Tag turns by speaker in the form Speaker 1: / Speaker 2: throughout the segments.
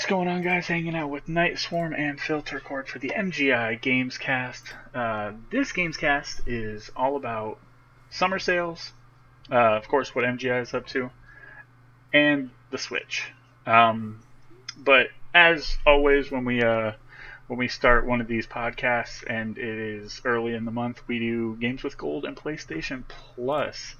Speaker 1: What's going on, guys? Hanging out with Night Swarm and Filter Cord for the MGI Gamescast. Uh, this Gamescast is all about summer sales, uh, of course, what MGI is up to, and the Switch. Um, but as always, when we uh, when we start one of these podcasts and it is early in the month, we do Games with Gold and PlayStation Plus.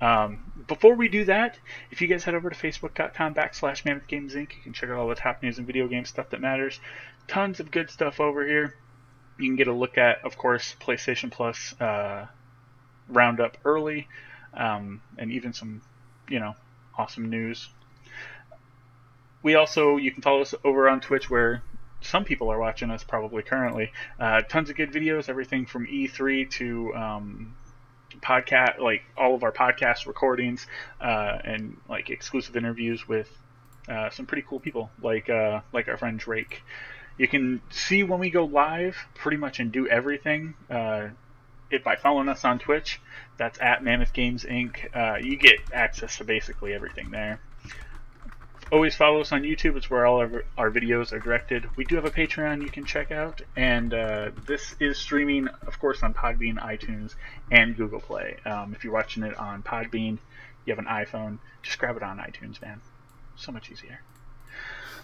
Speaker 1: Um, before we do that, if you guys head over to facebook.com backslash Mammoth Games Inc., you can check out all the top news and video game stuff that matters. Tons of good stuff over here. You can get a look at, of course, PlayStation Plus uh, roundup early, um, and even some, you know, awesome news. We also, you can follow us over on Twitch where some people are watching us probably currently. Uh, tons of good videos, everything from E3 to um, podcast, like all of our podcast recordings, uh, and like exclusive interviews with uh, some pretty cool people, like uh, like our friend Drake. You can see when we go live, pretty much, and do everything. Uh, it by following us on Twitch. That's at Mammoth Games Inc. Uh, you get access to basically everything there always follow us on YouTube. It's where all of our videos are directed. We do have a Patreon you can check out, and uh, this is streaming, of course, on Podbean, iTunes, and Google Play. Um, if you're watching it on Podbean, you have an iPhone, just grab it on iTunes, man. So much easier.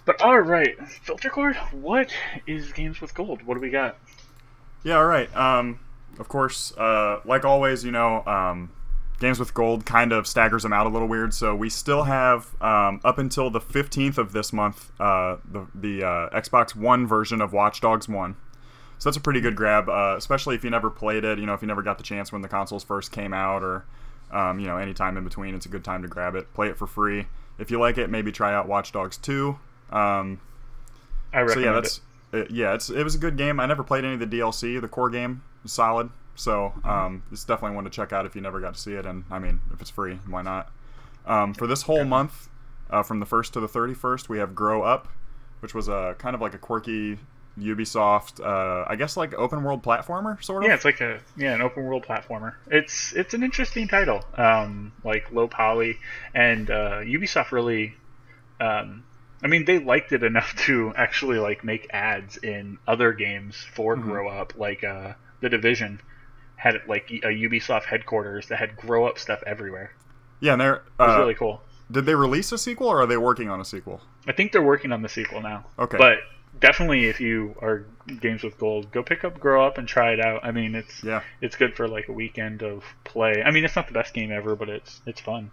Speaker 1: But all right, filter cord. What is games with gold? What do we got?
Speaker 2: Yeah, all right. Um, of course, uh, like always, you know, um, Games with Gold kind of staggers them out a little weird. So we still have um, up until the 15th of this month uh, the, the uh, Xbox One version of Watch Dogs 1. So that's a pretty good grab, uh, especially if you never played it. You know, if you never got the chance when the consoles first came out, or um, you know, any time in between, it's a good time to grab it. Play it for free. If you like it, maybe try out Watch Dogs 2. Um,
Speaker 1: I recommend
Speaker 2: so yeah, that's
Speaker 1: it.
Speaker 2: it, yeah, it's it was a good game. I never played any of the DLC. The core game was solid. So um, it's definitely one to check out if you never got to see it. And I mean, if it's free, why not? Um, for this whole month, uh, from the first to the thirty first, we have Grow Up, which was a kind of like a quirky Ubisoft, uh, I guess like open world platformer sort of.
Speaker 1: Yeah, it's like a yeah an open world platformer. It's it's an interesting title, um, like low poly, and uh, Ubisoft really. Um, I mean, they liked it enough to actually like make ads in other games for
Speaker 2: Mhm.
Speaker 1: Grow Up, like uh, the Division had like a Ubisoft headquarters that had Grow Up stuff everywhere.
Speaker 2: Yeah, and they're
Speaker 1: It was
Speaker 2: uh,
Speaker 1: really cool.
Speaker 2: did they release a sequel or are they working on a sequel?
Speaker 1: I think they're working on the sequel now.
Speaker 2: Okay.
Speaker 1: But definitely, if you are games with gold, go pick up Grow Up and try it out. I mean, it's
Speaker 2: Yeah.
Speaker 1: it's good for like a weekend of play. I mean, it's not the best game ever, but it's it's fun.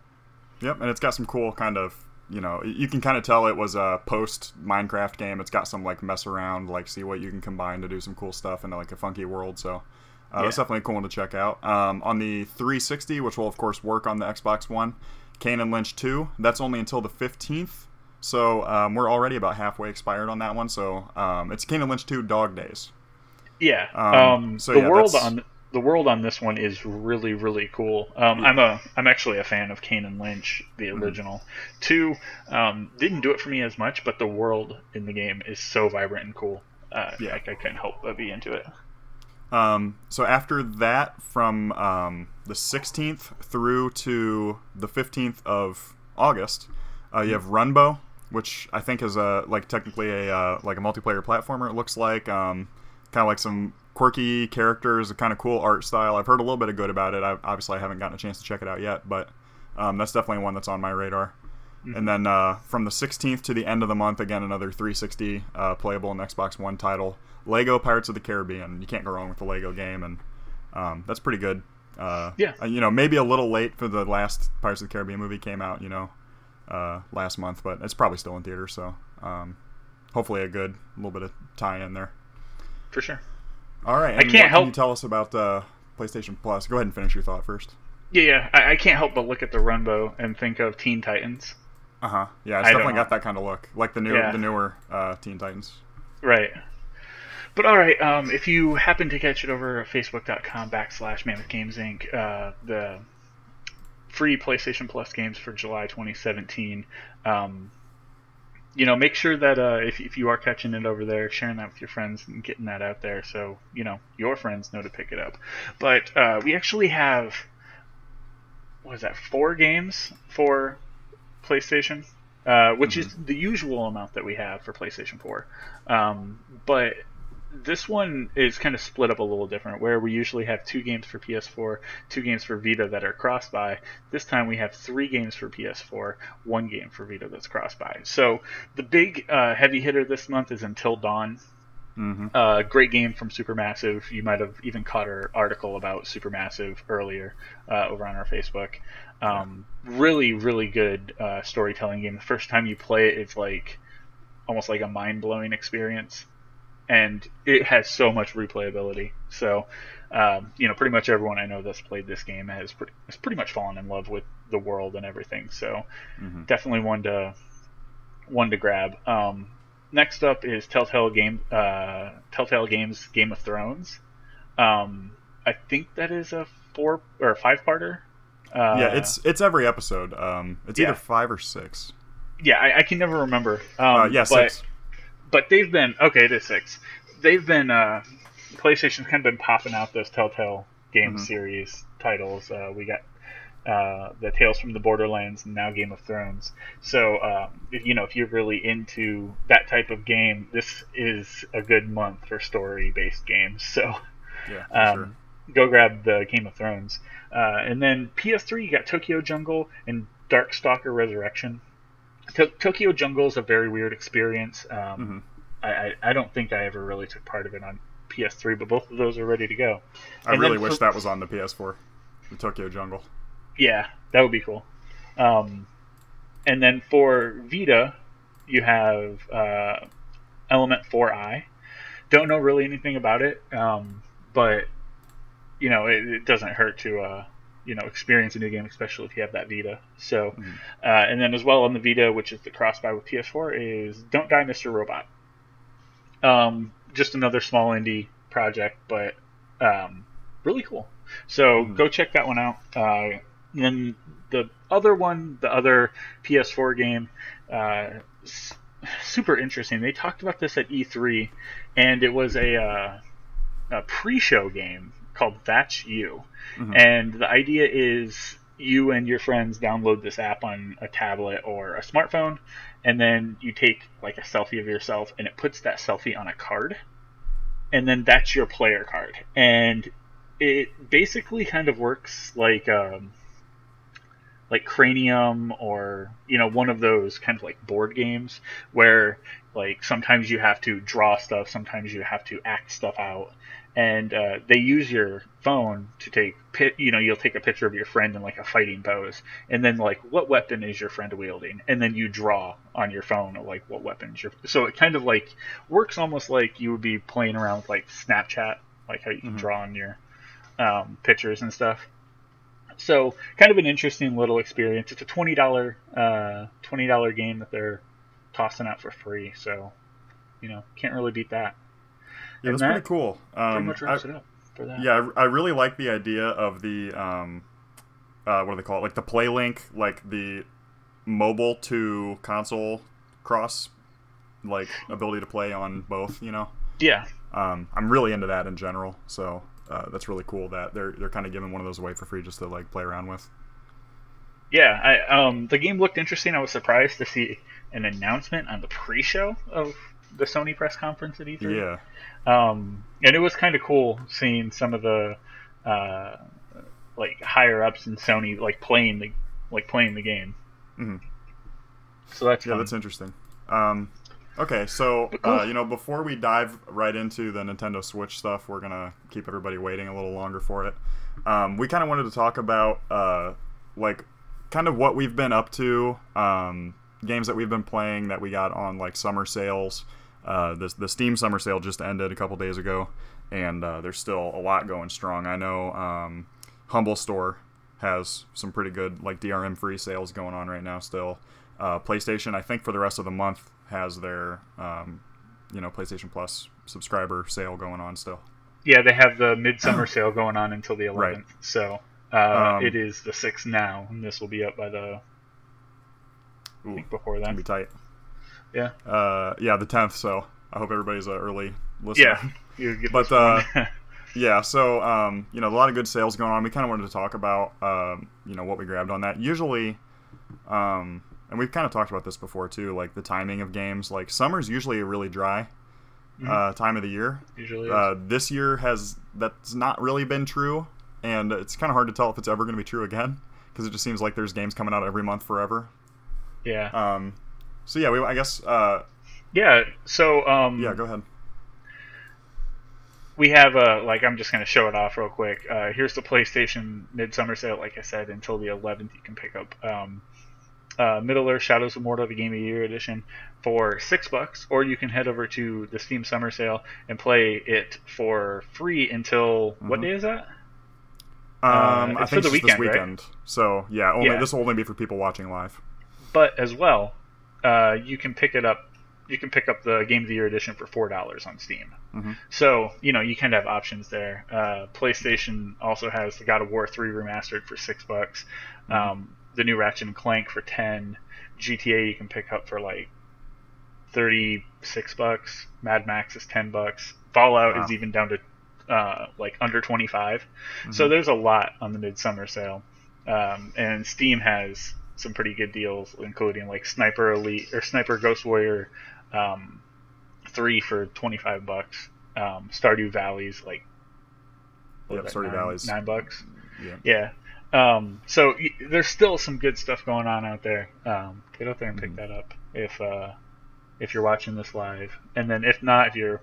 Speaker 2: Yep, and it's got some cool kind of you know you can kind of tell it was a post Minecraft game. It's got some like mess around, like see what you can combine to do some cool stuff in like a funky world. So uh, that's
Speaker 1: Yeah.
Speaker 2: definitely a cool one to check out. Um, on the 360, which will of course work on the Xbox One, Kane and Lynch 2. That's only until the 15th. So um, we're already about halfway expired on that one. So um, it's Kane and Lynch 2 Dog Days.
Speaker 1: Yeah.
Speaker 2: Um,
Speaker 1: Um,
Speaker 2: so
Speaker 1: the
Speaker 2: yeah,
Speaker 1: world
Speaker 2: that's-
Speaker 1: on the world on this one is really really cool. Um, I'm a I'm actually a fan of Kane and Lynch, the
Speaker 2: Mm-hmm.
Speaker 1: original. Two um, didn't do it for me as much, but the world in the game is so vibrant and cool. Uh,
Speaker 2: Yeah.
Speaker 1: like I couldn't help but be into it.
Speaker 2: Um, so after that, from um, the 16th through to the 15th of August, uh, you have Runbow, which I think is a like technically a uh, like a multiplayer platformer. It looks like um, kind of like some quirky characters, a kind of cool art style. I've heard a little bit of good about it. I, obviously, I haven't gotten a chance to check it out yet, but um, that's definitely one that's on my radar. And then uh, from the 16th to the end of the month, again another 360 uh, playable and Xbox One title, Lego Pirates of the Caribbean. You can't go wrong with the Lego game, and um, that's pretty good. Uh,
Speaker 1: Yeah.
Speaker 2: You know, maybe a little late for the last Pirates of the Caribbean movie came out. You know, uh, last month, but it's probably still in theaters. So um, hopefully a good little bit of tie in there.
Speaker 1: For sure.
Speaker 2: All right.
Speaker 1: I can't
Speaker 2: what
Speaker 1: help-
Speaker 2: Can you tell us about uh, PlayStation Plus? Go ahead and finish your thought first.
Speaker 1: Yeah, yeah. I, I can't help but look at the Runbow and think of Teen Titans.
Speaker 2: Uh huh. Yeah, it's
Speaker 1: I
Speaker 2: definitely got that kind of look, like the new
Speaker 1: Yeah.
Speaker 2: the newer uh, Teen Titans.
Speaker 1: Right. But all right, um, if you happen to catch it over facebook.com backslash Mammoth Games Inc., uh, the free PlayStation Plus games for July 2017, um, you know, make sure that uh, if, if you are catching it over there, sharing that with your friends and getting that out there so, you know, your friends know to pick it up. But uh, we actually have, what is that, four games for PlayStation? uh, which mm-hmm. is the usual amount that we have for PlayStation 4. Um, but this one is kind of split up a little different, where we usually have two games for PS4, two games for Vita that are cross buy. This time we have three games for PS4, one game for Vita that's cross buy. So the big uh, heavy hitter this month is Until Dawn. Mm-hmm. Uh, great game from Supermassive. You might have even caught our article about Supermassive earlier uh, over on our Facebook. Um, really, really good uh, storytelling game. The first time you play it, it's like almost like a mind blowing experience and it has so much replayability. So, um, you know, pretty much everyone I know that's played this game has pretty, has pretty much fallen in love with the world and everything. So, mm-hmm. definitely one to one to grab. Um, next up is Telltale Game uh, Telltale Games Game of Thrones. Um, I think that is a four or five parter.
Speaker 2: Uh, yeah, it's it's every episode. Um, it's yeah. either five or six.
Speaker 1: Yeah, I, I can never remember.
Speaker 2: Uh, um, uh, yeah, but, six
Speaker 1: but they've been okay. It is six. They've been uh, PlayStation's kind of been popping out those Telltale game mm-hmm. series titles. Uh, we got uh, the Tales from the Borderlands and now Game of Thrones. So um, if, you know if you're really into that type of game, this is a good month for story-based games. So
Speaker 2: yeah, um, sure.
Speaker 1: go grab the Game of Thrones. Uh, and then PS3, you got Tokyo Jungle and Darkstalker Resurrection. To- Tokyo Jungle is a very weird experience. Um, mm-hmm. I, I, I, don't think I ever really took part of it on PS3, but both of those are ready to go.
Speaker 2: I and really wish for, that was on the PS4, the Tokyo Jungle.
Speaker 1: Yeah, that would be cool. Um, and then for Vita, you have uh, Element 4i. Don't know really anything about it, um, but you know it, it doesn't hurt to uh, you know experience a new game, especially if you have that Vita. So, mm-hmm. uh, and then as well on the Vita, which is the cross buy with PS4, is Don't Die, Mr. Robot. Um, just another small indie project, but um, really cool. So mm-hmm. go check that one out. Uh, and then the other one, the other PS4 game, uh, super interesting. They talked about this at E3, and it was a, uh, a pre-show game called That's You. Mm-hmm. And the idea is you and your friends download this app on a tablet or a smartphone, and then you take like a selfie of yourself, and it puts that selfie on a card, and then that's your player card. And it basically kind of works like um, like Cranium or you know one of those kind of like board games where like sometimes you have to draw stuff, sometimes you have to act stuff out, and uh, they use your phone to take you know you'll take a picture of your friend in like a fighting pose and then like what weapon is your friend wielding? And then you draw on your phone like what weapons your so it kind of like works almost like you would be playing around with like snapchat like how you can mm-hmm. draw on your um, pictures and stuff. So kind of an interesting little experience. It's a $20 uh, $20 game that they're tossing out for free so you know can't really beat that
Speaker 2: yeah, that's pretty cool. Um,
Speaker 1: pretty much wraps I, it up for that.
Speaker 2: Yeah, I, I, really like the idea of the um, uh, what do they call it? Like the play link, like the mobile to console cross, like ability to play on both. You know.
Speaker 1: Yeah.
Speaker 2: Um, I'm really into that in general, so uh, that's really cool that they're they're kind of giving one of those away for free just to like play around with.
Speaker 1: Yeah, I, um, the game looked interesting. I was surprised to see an announcement on the pre-show of the Sony press conference at
Speaker 2: E3. Yeah.
Speaker 1: Um, and it was kind of cool seeing some of the uh, like higher ups in Sony like playing the like playing the game.
Speaker 2: Mm-hmm.
Speaker 1: So that's
Speaker 2: yeah,
Speaker 1: fun.
Speaker 2: that's interesting. Um, okay, so uh, you know, before we dive right into the Nintendo Switch stuff, we're gonna keep everybody waiting a little longer for it. Um, we kind of wanted to talk about uh, like kind of what we've been up to. Um, games that we've been playing that we got on like summer sales. Uh, the the Steam summer sale just ended a couple days ago, and uh, there's still a lot going strong. I know um, Humble Store has some pretty good like DRM free sales going on right now. Still, uh, PlayStation I think for the rest of the month has their um, you know PlayStation Plus subscriber sale going on still.
Speaker 1: Yeah, they have the midsummer sale going on until the 11th. Right. So uh, um, it is the 6th now, and this will be up by the Ooh, I think before then.
Speaker 2: Be tight.
Speaker 1: Yeah.
Speaker 2: Uh, yeah, the tenth. So I hope everybody's an early listener.
Speaker 1: Yeah.
Speaker 2: but uh, yeah, so um, you know, a lot of good sales going on. We kind of wanted to talk about um, you know what we grabbed on that. Usually, um, and we've kind of talked about this before too, like the timing of games. Like summer's usually a really dry uh, time of the year.
Speaker 1: Usually.
Speaker 2: Uh, this year has that's not really been true, and it's kind of hard to tell if it's ever going to be true again because it just seems like there's games coming out every month forever.
Speaker 1: yeah,
Speaker 2: Um, so yeah, we, I guess uh,
Speaker 1: yeah. So, um,
Speaker 2: yeah. Go ahead.
Speaker 1: we have uh like I'm just gonna show it off real quick. Uh, here's the PlayStation Midsummer Sale. Like I said, until the 11th, you can pick up um, uh, Middle Earth: Shadows of Mordor, the Game of the Year edition, for six bucks, or you can head over to the Steam Summer Sale and play it for free until what day is that?
Speaker 2: Um, I
Speaker 1: it's for
Speaker 2: think
Speaker 1: the weekend,
Speaker 2: this
Speaker 1: right?
Speaker 2: weekend. So yeah, only
Speaker 1: Yeah.
Speaker 2: this will only be for people watching live.
Speaker 1: But as well, uh, you can pick it up. You can pick up the Game of the Year edition for four dollars on Steam.
Speaker 2: Mhm.
Speaker 1: So you know you kind of have options there. Uh, PlayStation also has the God of War three remastered for six bucks. Um, the new Ratchet and Clank for ten. GTA you can pick up for like thirty six bucks. Mad Max is ten bucks. Fallout
Speaker 2: Wow.
Speaker 1: is even down to uh, like under twenty So there's a lot on the midsummer sale, um, and Steam has some pretty good deals, including like Sniper Elite or Sniper Ghost Warrior um, three for twenty five bucks. Um, Stardew Valley's like was
Speaker 2: Stardew
Speaker 1: nine-
Speaker 2: Valley's-
Speaker 1: nine bucks.
Speaker 2: Yeah.
Speaker 1: Yeah. Um, so y- there's still some good stuff going on out there. Um, get out there and pick
Speaker 2: Mm-hmm.
Speaker 1: that up if uh, if you're watching this live, and then if not, if you're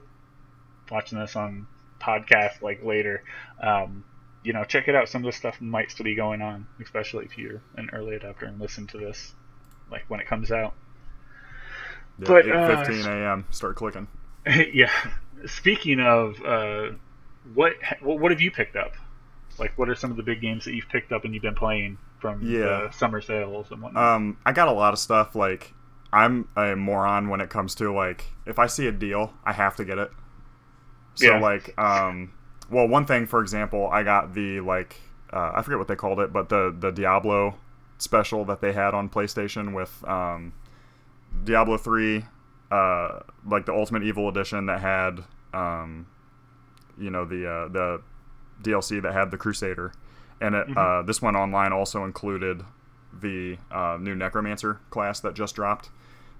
Speaker 1: watching this on podcast like later, um, you know, check it out. Some of the stuff might still be going on, especially if you're an early adopter and listen to this like when it comes out.
Speaker 2: Yeah,
Speaker 1: But, uh,
Speaker 2: fifteen a.m. Start clicking.
Speaker 1: yeah. Speaking of, uh, what what what have you picked up? Like, what are some of the big games that you've picked up and you've been playing from
Speaker 2: Yeah.
Speaker 1: the summer sales and whatnot?
Speaker 2: Um, I got a lot of stuff. Like, I'm a moron when it comes to like, if I see a deal, I have to get it. So
Speaker 1: Yeah.
Speaker 2: like, um, well, one thing, for example, I got the like, uh, I forget what they called it, but the the Diablo special that they had on PlayStation with um, Diablo three, uh, like the Ultimate Evil edition that had, um, you know, the uh, the DLC that had the Crusader, and it, uh, this one online also included the uh, new Necromancer class that just dropped.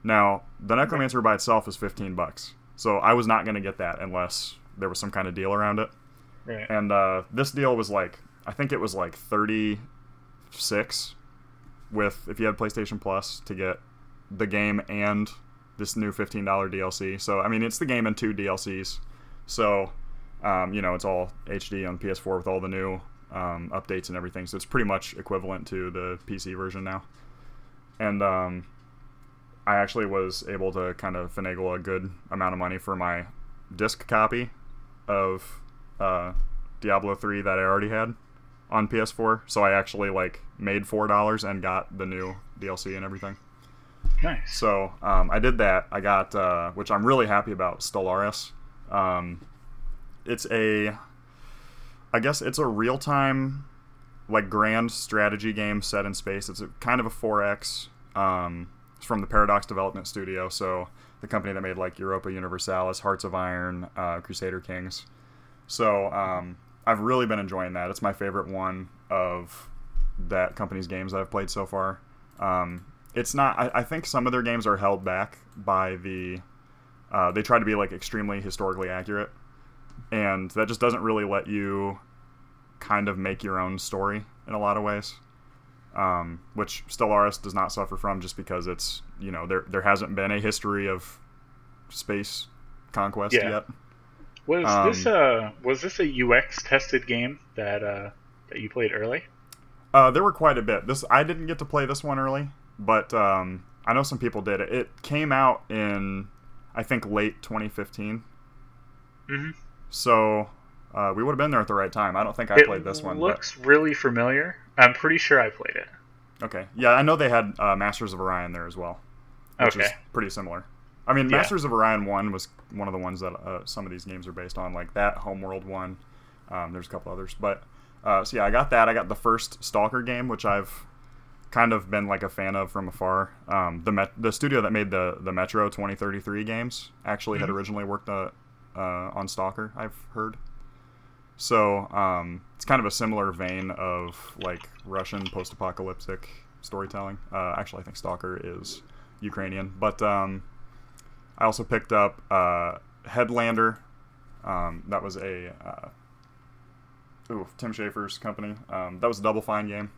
Speaker 2: Now, the Necromancer by itself is 15 bucks, so I was not going to get that unless there was some kind of deal around it.
Speaker 1: Right.
Speaker 2: And uh, this deal was like, I think it was like 36 with if you had PlayStation Plus to get the game and this new $15 DLC. So I mean, it's the game and two DLCs. So um, you know, it's all HD on PS4 with all the new um, updates and everything. So it's pretty much equivalent to the PC version now. And um, I actually was able to kind of finagle a good amount of money for my disc copy of uh, Diablo 3 that I already had on PS4. So I actually like made four dollars and got the new DLC and everything.
Speaker 1: Nice.
Speaker 2: So um, I did that. I got, uh, which I'm really happy about, Stellaris. Um, it's a, I guess it's a real time, like grand strategy game set in space. It's a, kind of a 4X. Um, it's from the Paradox Development Studio, so the company that made like Europa Universalis, Hearts of Iron, uh, Crusader Kings. So um, I've really been enjoying that. It's my favorite one of that company's games that I've played so far. Um, it's not. I, I think some of their games are held back by the. Uh, they try to be like extremely historically accurate, and that just doesn't really let you kind of make your own story in a lot of ways. Um, which Stellaris does not suffer from, just because it's you know there there hasn't been a history of space conquest
Speaker 1: Yeah.
Speaker 2: yet.
Speaker 1: Was
Speaker 2: Um,
Speaker 1: this a was this a UX tested game that uh, that you played early?
Speaker 2: Uh, there were quite a bit. This I didn't get to play this one early, but um, I know some people did. It came out in I think late 2015,
Speaker 1: Mm-hmm.
Speaker 2: so uh, we would have been there at the right time. I don't think I played this one. but-
Speaker 1: Looks really familiar. I'm pretty sure I played it.
Speaker 2: okay, yeah, I know they had uh, Masters of Orion there as well, which is pretty similar. I mean,
Speaker 1: Yeah.
Speaker 2: Masters of Orion one was one of the ones that uh, some of these games are based on, like that Homeworld one. Um, there's a couple others, but uh, so yeah, I got that. I got the first Stalker game, which I've kind of been like a fan of from afar. Um, the Met- the studio that made the the Metro 2033 games actually had originally worked uh, uh, on Stalker. I've heard. So um, it's kind of a similar vein of like Russian post-apocalyptic storytelling. Uh, actually, I think Stalker is Ukrainian, but um, I also picked up uh, Headlander. Um, that was a uh, ooh, Tim Schafer's company. Um, that was a Double Fine game.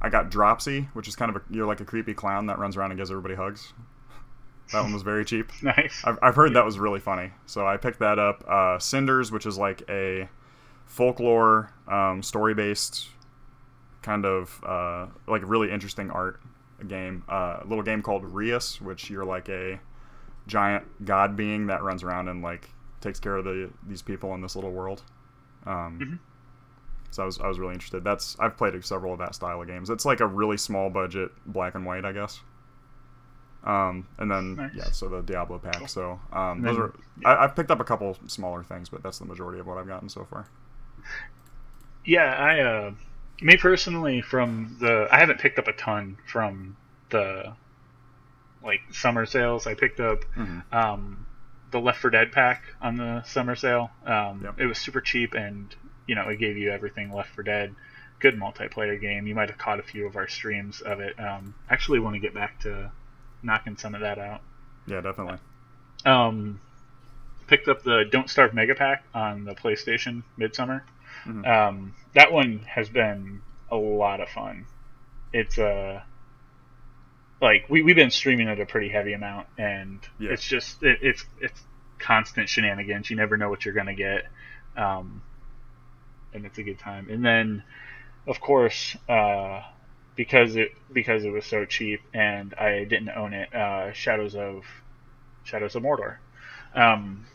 Speaker 2: I got Dropsy, which is kind of a you're like a creepy clown that runs around and gives everybody hugs. That one was very cheap.
Speaker 1: Nice.
Speaker 2: I've, I've heard that was really funny, so I picked that up. Uh, Cinders, which is like a folklore um, story based kind of uh, like really interesting art game. Uh, a little game called Reus, which you're like a giant god being that runs around and like takes care of the these people in this little world. Um,
Speaker 1: Mhm.
Speaker 2: So I was I was really interested. That's I've played several of that style of games. It's like a really small budget black and white, I guess. Um, and then
Speaker 1: Nice.
Speaker 2: yeah, so the Diablo pack. So um,
Speaker 1: Then-
Speaker 2: those are I, I've picked up a couple smaller things, but that's the majority of what I've gotten so far.
Speaker 1: Yeah, I uh, me personally from the I haven't picked up a ton from the like summer sales. I picked up
Speaker 2: Mhm.
Speaker 1: um, the Left 4 Dead pack on the summer sale. Um,
Speaker 2: Yep.
Speaker 1: It was super cheap, and you know it gave you everything Left 4 Dead. Good multiplayer game. You might have caught a few of our streams of it. Um, actually, want to get back to knocking some of that out.
Speaker 2: Yeah, definitely.
Speaker 1: Um, picked up the Don't Starve Mega Pack on the PlayStation Midsummer.
Speaker 2: Mhm.
Speaker 1: Um, that one has been a lot of fun. It's uh, like we we've been streaming at a pretty heavy amount, and
Speaker 2: Yeah.
Speaker 1: it's just it, it's it's constant shenanigans. You never know what you're gonna get, um, and it's a good time. And then, of course, uh, because it because it was so cheap and I didn't own it, uh, Shadows of Shadows of Mordor. Um,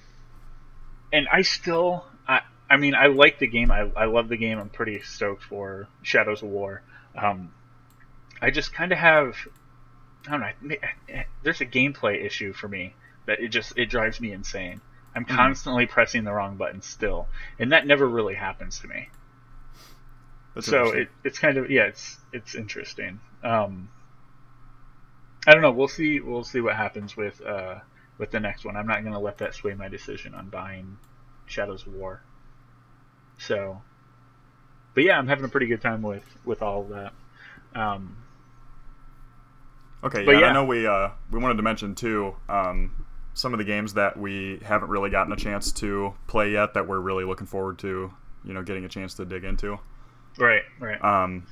Speaker 1: and I still, I, I mean, I like the game. I, I love the game. I'm pretty stoked for Shadows of War. Um, I just kind of have, I don't know. There's a gameplay issue for me that it just it drives me insane. I'm
Speaker 2: Mhm.
Speaker 1: constantly pressing the wrong button still, and that never really happens to me
Speaker 2: That's
Speaker 1: so it, it's kind of yeah it's it's interesting um i don't know we'll see we'll see what happens with uh with the next one i'm not going to let that sway my decision on buying shadows of war so but yeah i'm having a pretty good time with with all of that um
Speaker 2: Okay, yeah,
Speaker 1: yeah.
Speaker 2: I know we uh, we wanted to mention too um, some of the games that we haven't really gotten a chance to play yet that we're really looking forward to, you know, getting a chance to dig into.
Speaker 1: right right
Speaker 2: Um,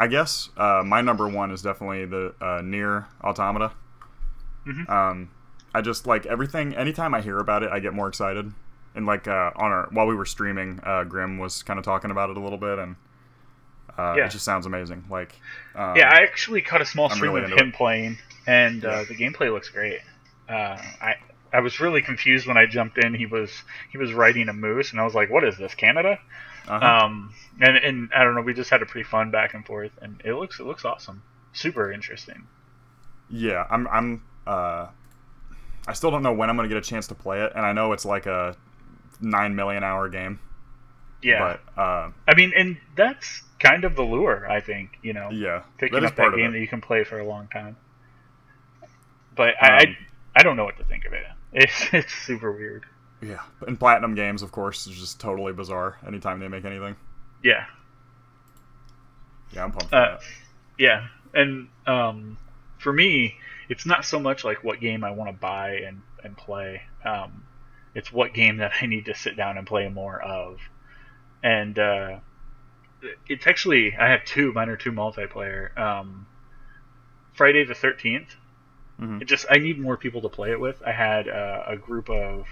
Speaker 2: I guess uh, my number one is definitely the uh, Nier Automata.
Speaker 1: Mhm.
Speaker 2: Um, I just like everything. Anytime I hear about it, I get more excited. And like uh, on our while we were streaming, uh, Grim was kind of talking about it a little bit, and uh,
Speaker 1: Yeah.
Speaker 2: it just sounds amazing. Like, um,
Speaker 1: yeah i actually caught a small
Speaker 2: I'm
Speaker 1: stream
Speaker 2: really
Speaker 1: of him playing and
Speaker 2: Yeah.
Speaker 1: uh, the gameplay looks great uh i I was really confused when I jumped in. He was he was riding a moose, and I was like, "What is this, Canada?"
Speaker 2: uh-huh.
Speaker 1: Um, and and I don't know. We just had a pretty fun back and forth, and it looks it looks awesome, super interesting.
Speaker 2: Yeah, I'm. I'm. Uh, I still don't know when I'm going to get a chance to play it, and I know it's like a nine million hour game.
Speaker 1: Yeah,
Speaker 2: But uh,
Speaker 1: I mean, and that's kind of the lure, I think. You know,
Speaker 2: yeah,
Speaker 1: picking
Speaker 2: that
Speaker 1: up that game that you can play for a long time. But I,
Speaker 2: Um,
Speaker 1: I I don't know what to think of it. It's it's super weird.
Speaker 2: Yeah, and platinum games, of course, is just totally bizarre. Anytime they make anything,
Speaker 1: Yeah,
Speaker 2: yeah, I'm pumped for
Speaker 1: Uh,
Speaker 2: that.
Speaker 1: yeah, and um, for me, it's not so much like what game I want to buy and and play. Um, it's what game that I need to sit down and play more of, and uh, it's actually I have two. Mine are two multiplayer. Um, Friday the Thirteenth.
Speaker 2: Mhm.
Speaker 1: It just I need more people to play it with. I had uh, a group of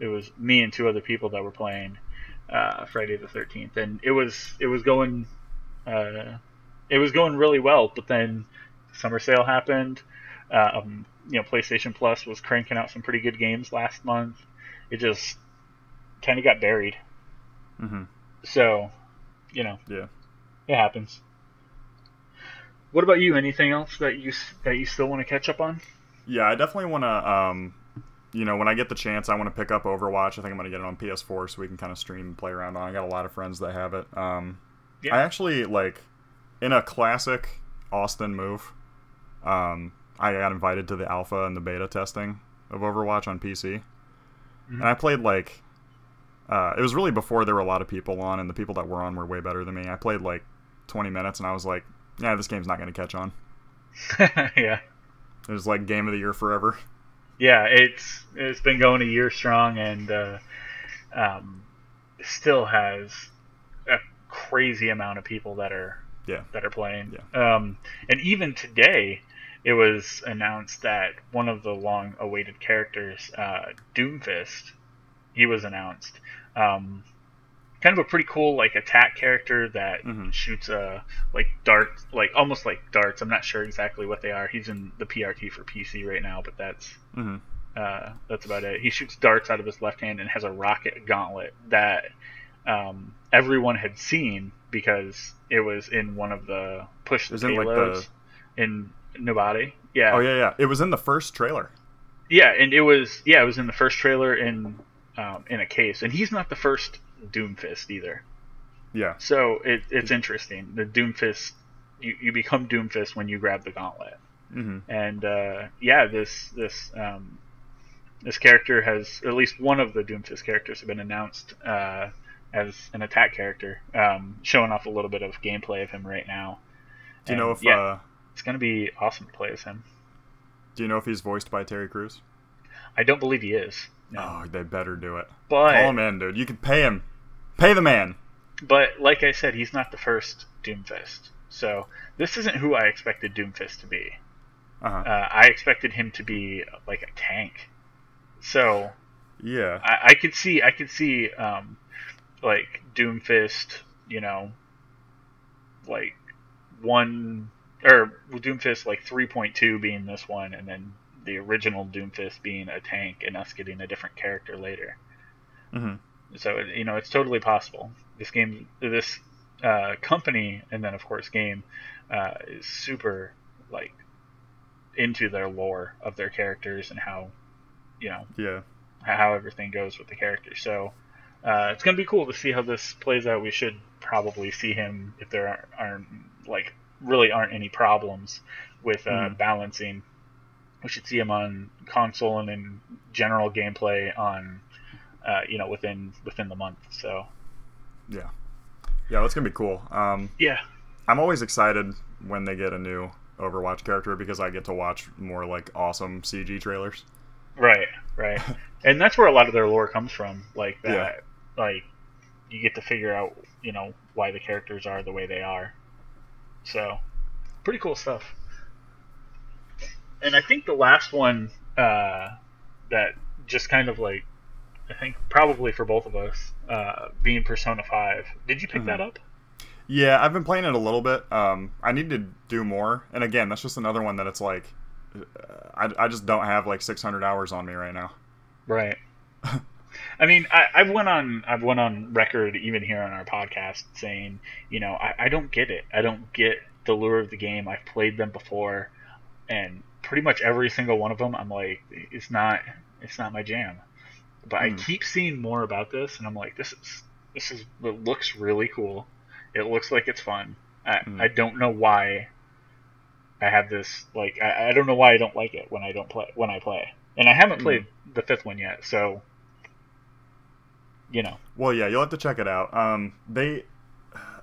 Speaker 1: it was me and two other people that were playing uh, Friday the Thirteenth, and it was it was going uh, it was going really well. But then summer sale happened. Uh, um, you know, PlayStation Plus was cranking out some pretty good games last month. It just kind of got buried.
Speaker 2: Mhm.
Speaker 1: So, you know,
Speaker 2: Yeah.
Speaker 1: it happens. What about you? Anything else that you that you still want to catch up on?
Speaker 2: Yeah, I definitely want to. Um, you know, when I get the chance, I want to pick up Overwatch. I think I'm going to get it on PS4 so we can kind of stream and play around on. I got a lot of friends that have it. Um,
Speaker 1: Yeah.
Speaker 2: I actually like in a classic Austin move. Um, I got invited to the alpha and the beta testing of Overwatch on PC,
Speaker 1: Mhm.
Speaker 2: and I played like. Uh, it was really before there were a lot of people on, and the people that were on were way better than me. I played like 20 minutes, and I was like, yeah, this game's not going to catch on.
Speaker 1: yeah.
Speaker 2: It was like game of the year forever.
Speaker 1: Yeah, it's it's been going a year strong and uh, um, still has a crazy amount of people that are
Speaker 2: Yeah.
Speaker 1: that are playing.
Speaker 2: Yeah.
Speaker 1: Um, and even today, it was announced that one of the long-awaited characters, uh, Doomfist, he was announced. Um, kind of a pretty cool like attack character that
Speaker 2: Mhm.
Speaker 1: shoots uh like darts, like almost like darts. I'm not sure exactly what they are. He's in the PRT for PC right now, but that's
Speaker 2: hmm
Speaker 1: uh, that's about it. He shoots darts out of his left hand and has a rocket gauntlet that um, everyone had seen because it was in one of the push the
Speaker 2: Isn't it like
Speaker 1: payloads in Nobody. Yeah.
Speaker 2: Oh yeah, yeah. It was in the first trailer.
Speaker 1: Yeah, and it was yeah, it was in the first trailer in um, in a case, and he's not the first Doomfist either.
Speaker 2: Yeah.
Speaker 1: So it, it's interesting. The Doomfist, you, you become Doomfist when you grab the gauntlet.
Speaker 2: hmm
Speaker 1: and uh, yeah, this this um, this character has at least one of the Doomfist characters have been announced uh, as an attack character, um, showing off a little bit of gameplay of him right now.
Speaker 2: Do you
Speaker 1: And,
Speaker 2: know if
Speaker 1: yeah,
Speaker 2: uh,
Speaker 1: it's gonna be awesome to play as him?
Speaker 2: Do you know if he's voiced by Terry Crews?
Speaker 1: I don't believe he is.
Speaker 2: Oh, they better do it.
Speaker 1: but
Speaker 2: Call him in, dude. You can pay him. Pay the man.
Speaker 1: but like I said, he's not the first Doomfist. So this isn't who I expected Doomfist to be.
Speaker 2: Uh-huh.
Speaker 1: Uh, I expected him to be like a tank. So
Speaker 2: yeah.
Speaker 1: I, I could see I could see um, like Doomfist, you know, like one or Doomfist like three point two being this one, and then the original Doomfist being a tank, and us getting a different character later.
Speaker 2: hmm
Speaker 1: So you know, it's totally possible. This game, this uh, company, and then of course game, uh, is super like into their lore of their characters and how you know
Speaker 2: Yeah.
Speaker 1: how everything goes with the character. So uh, it's gonna be cool to see how this plays out. We should probably see him if there aren't, aren't like really aren't any problems with uh,
Speaker 2: Mhm.
Speaker 1: balancing. We should see him on console and in general gameplay on uh, you know within within the month. So
Speaker 2: Yeah. Yeah, that's gonna be cool. Um,
Speaker 1: yeah,
Speaker 2: I'm always excited when they get a new Overwatch character because I get to watch more like awesome CG trailers.
Speaker 1: right, right, and that's where a lot of their lore comes from. Like that, like you get to figure out you know why the characters are the way they are. So pretty cool stuff. And I think the last one uh, that just kind of like I think probably for both of us uh, being Persona Five. Did you pick
Speaker 2: Mhm.
Speaker 1: that up?
Speaker 2: Yeah, I've been playing it a little bit. Um, I need to do more. And again, that's just another one that it's like, uh, I, I just don't have like 600 hours on me right now.
Speaker 1: Right. I mean, I, I've went on I've went on record even here on our podcast saying, you know, I, I don't get it. I don't get the lure of the game. I've played them before, and pretty much every single one of them, I'm like, it's not it's not my jam. But I
Speaker 2: Hmm.
Speaker 1: keep seeing more about this, and I'm like, this is this is it looks really cool. It looks like it's fun. I,
Speaker 2: Hmm.
Speaker 1: I don't know why I have this like I, I don't know why I don't like it when I don't play when I play. And I haven't
Speaker 2: Hmm.
Speaker 1: played the fifth one yet, so you know.
Speaker 2: Well, yeah, you'll have to check it out. Um, they,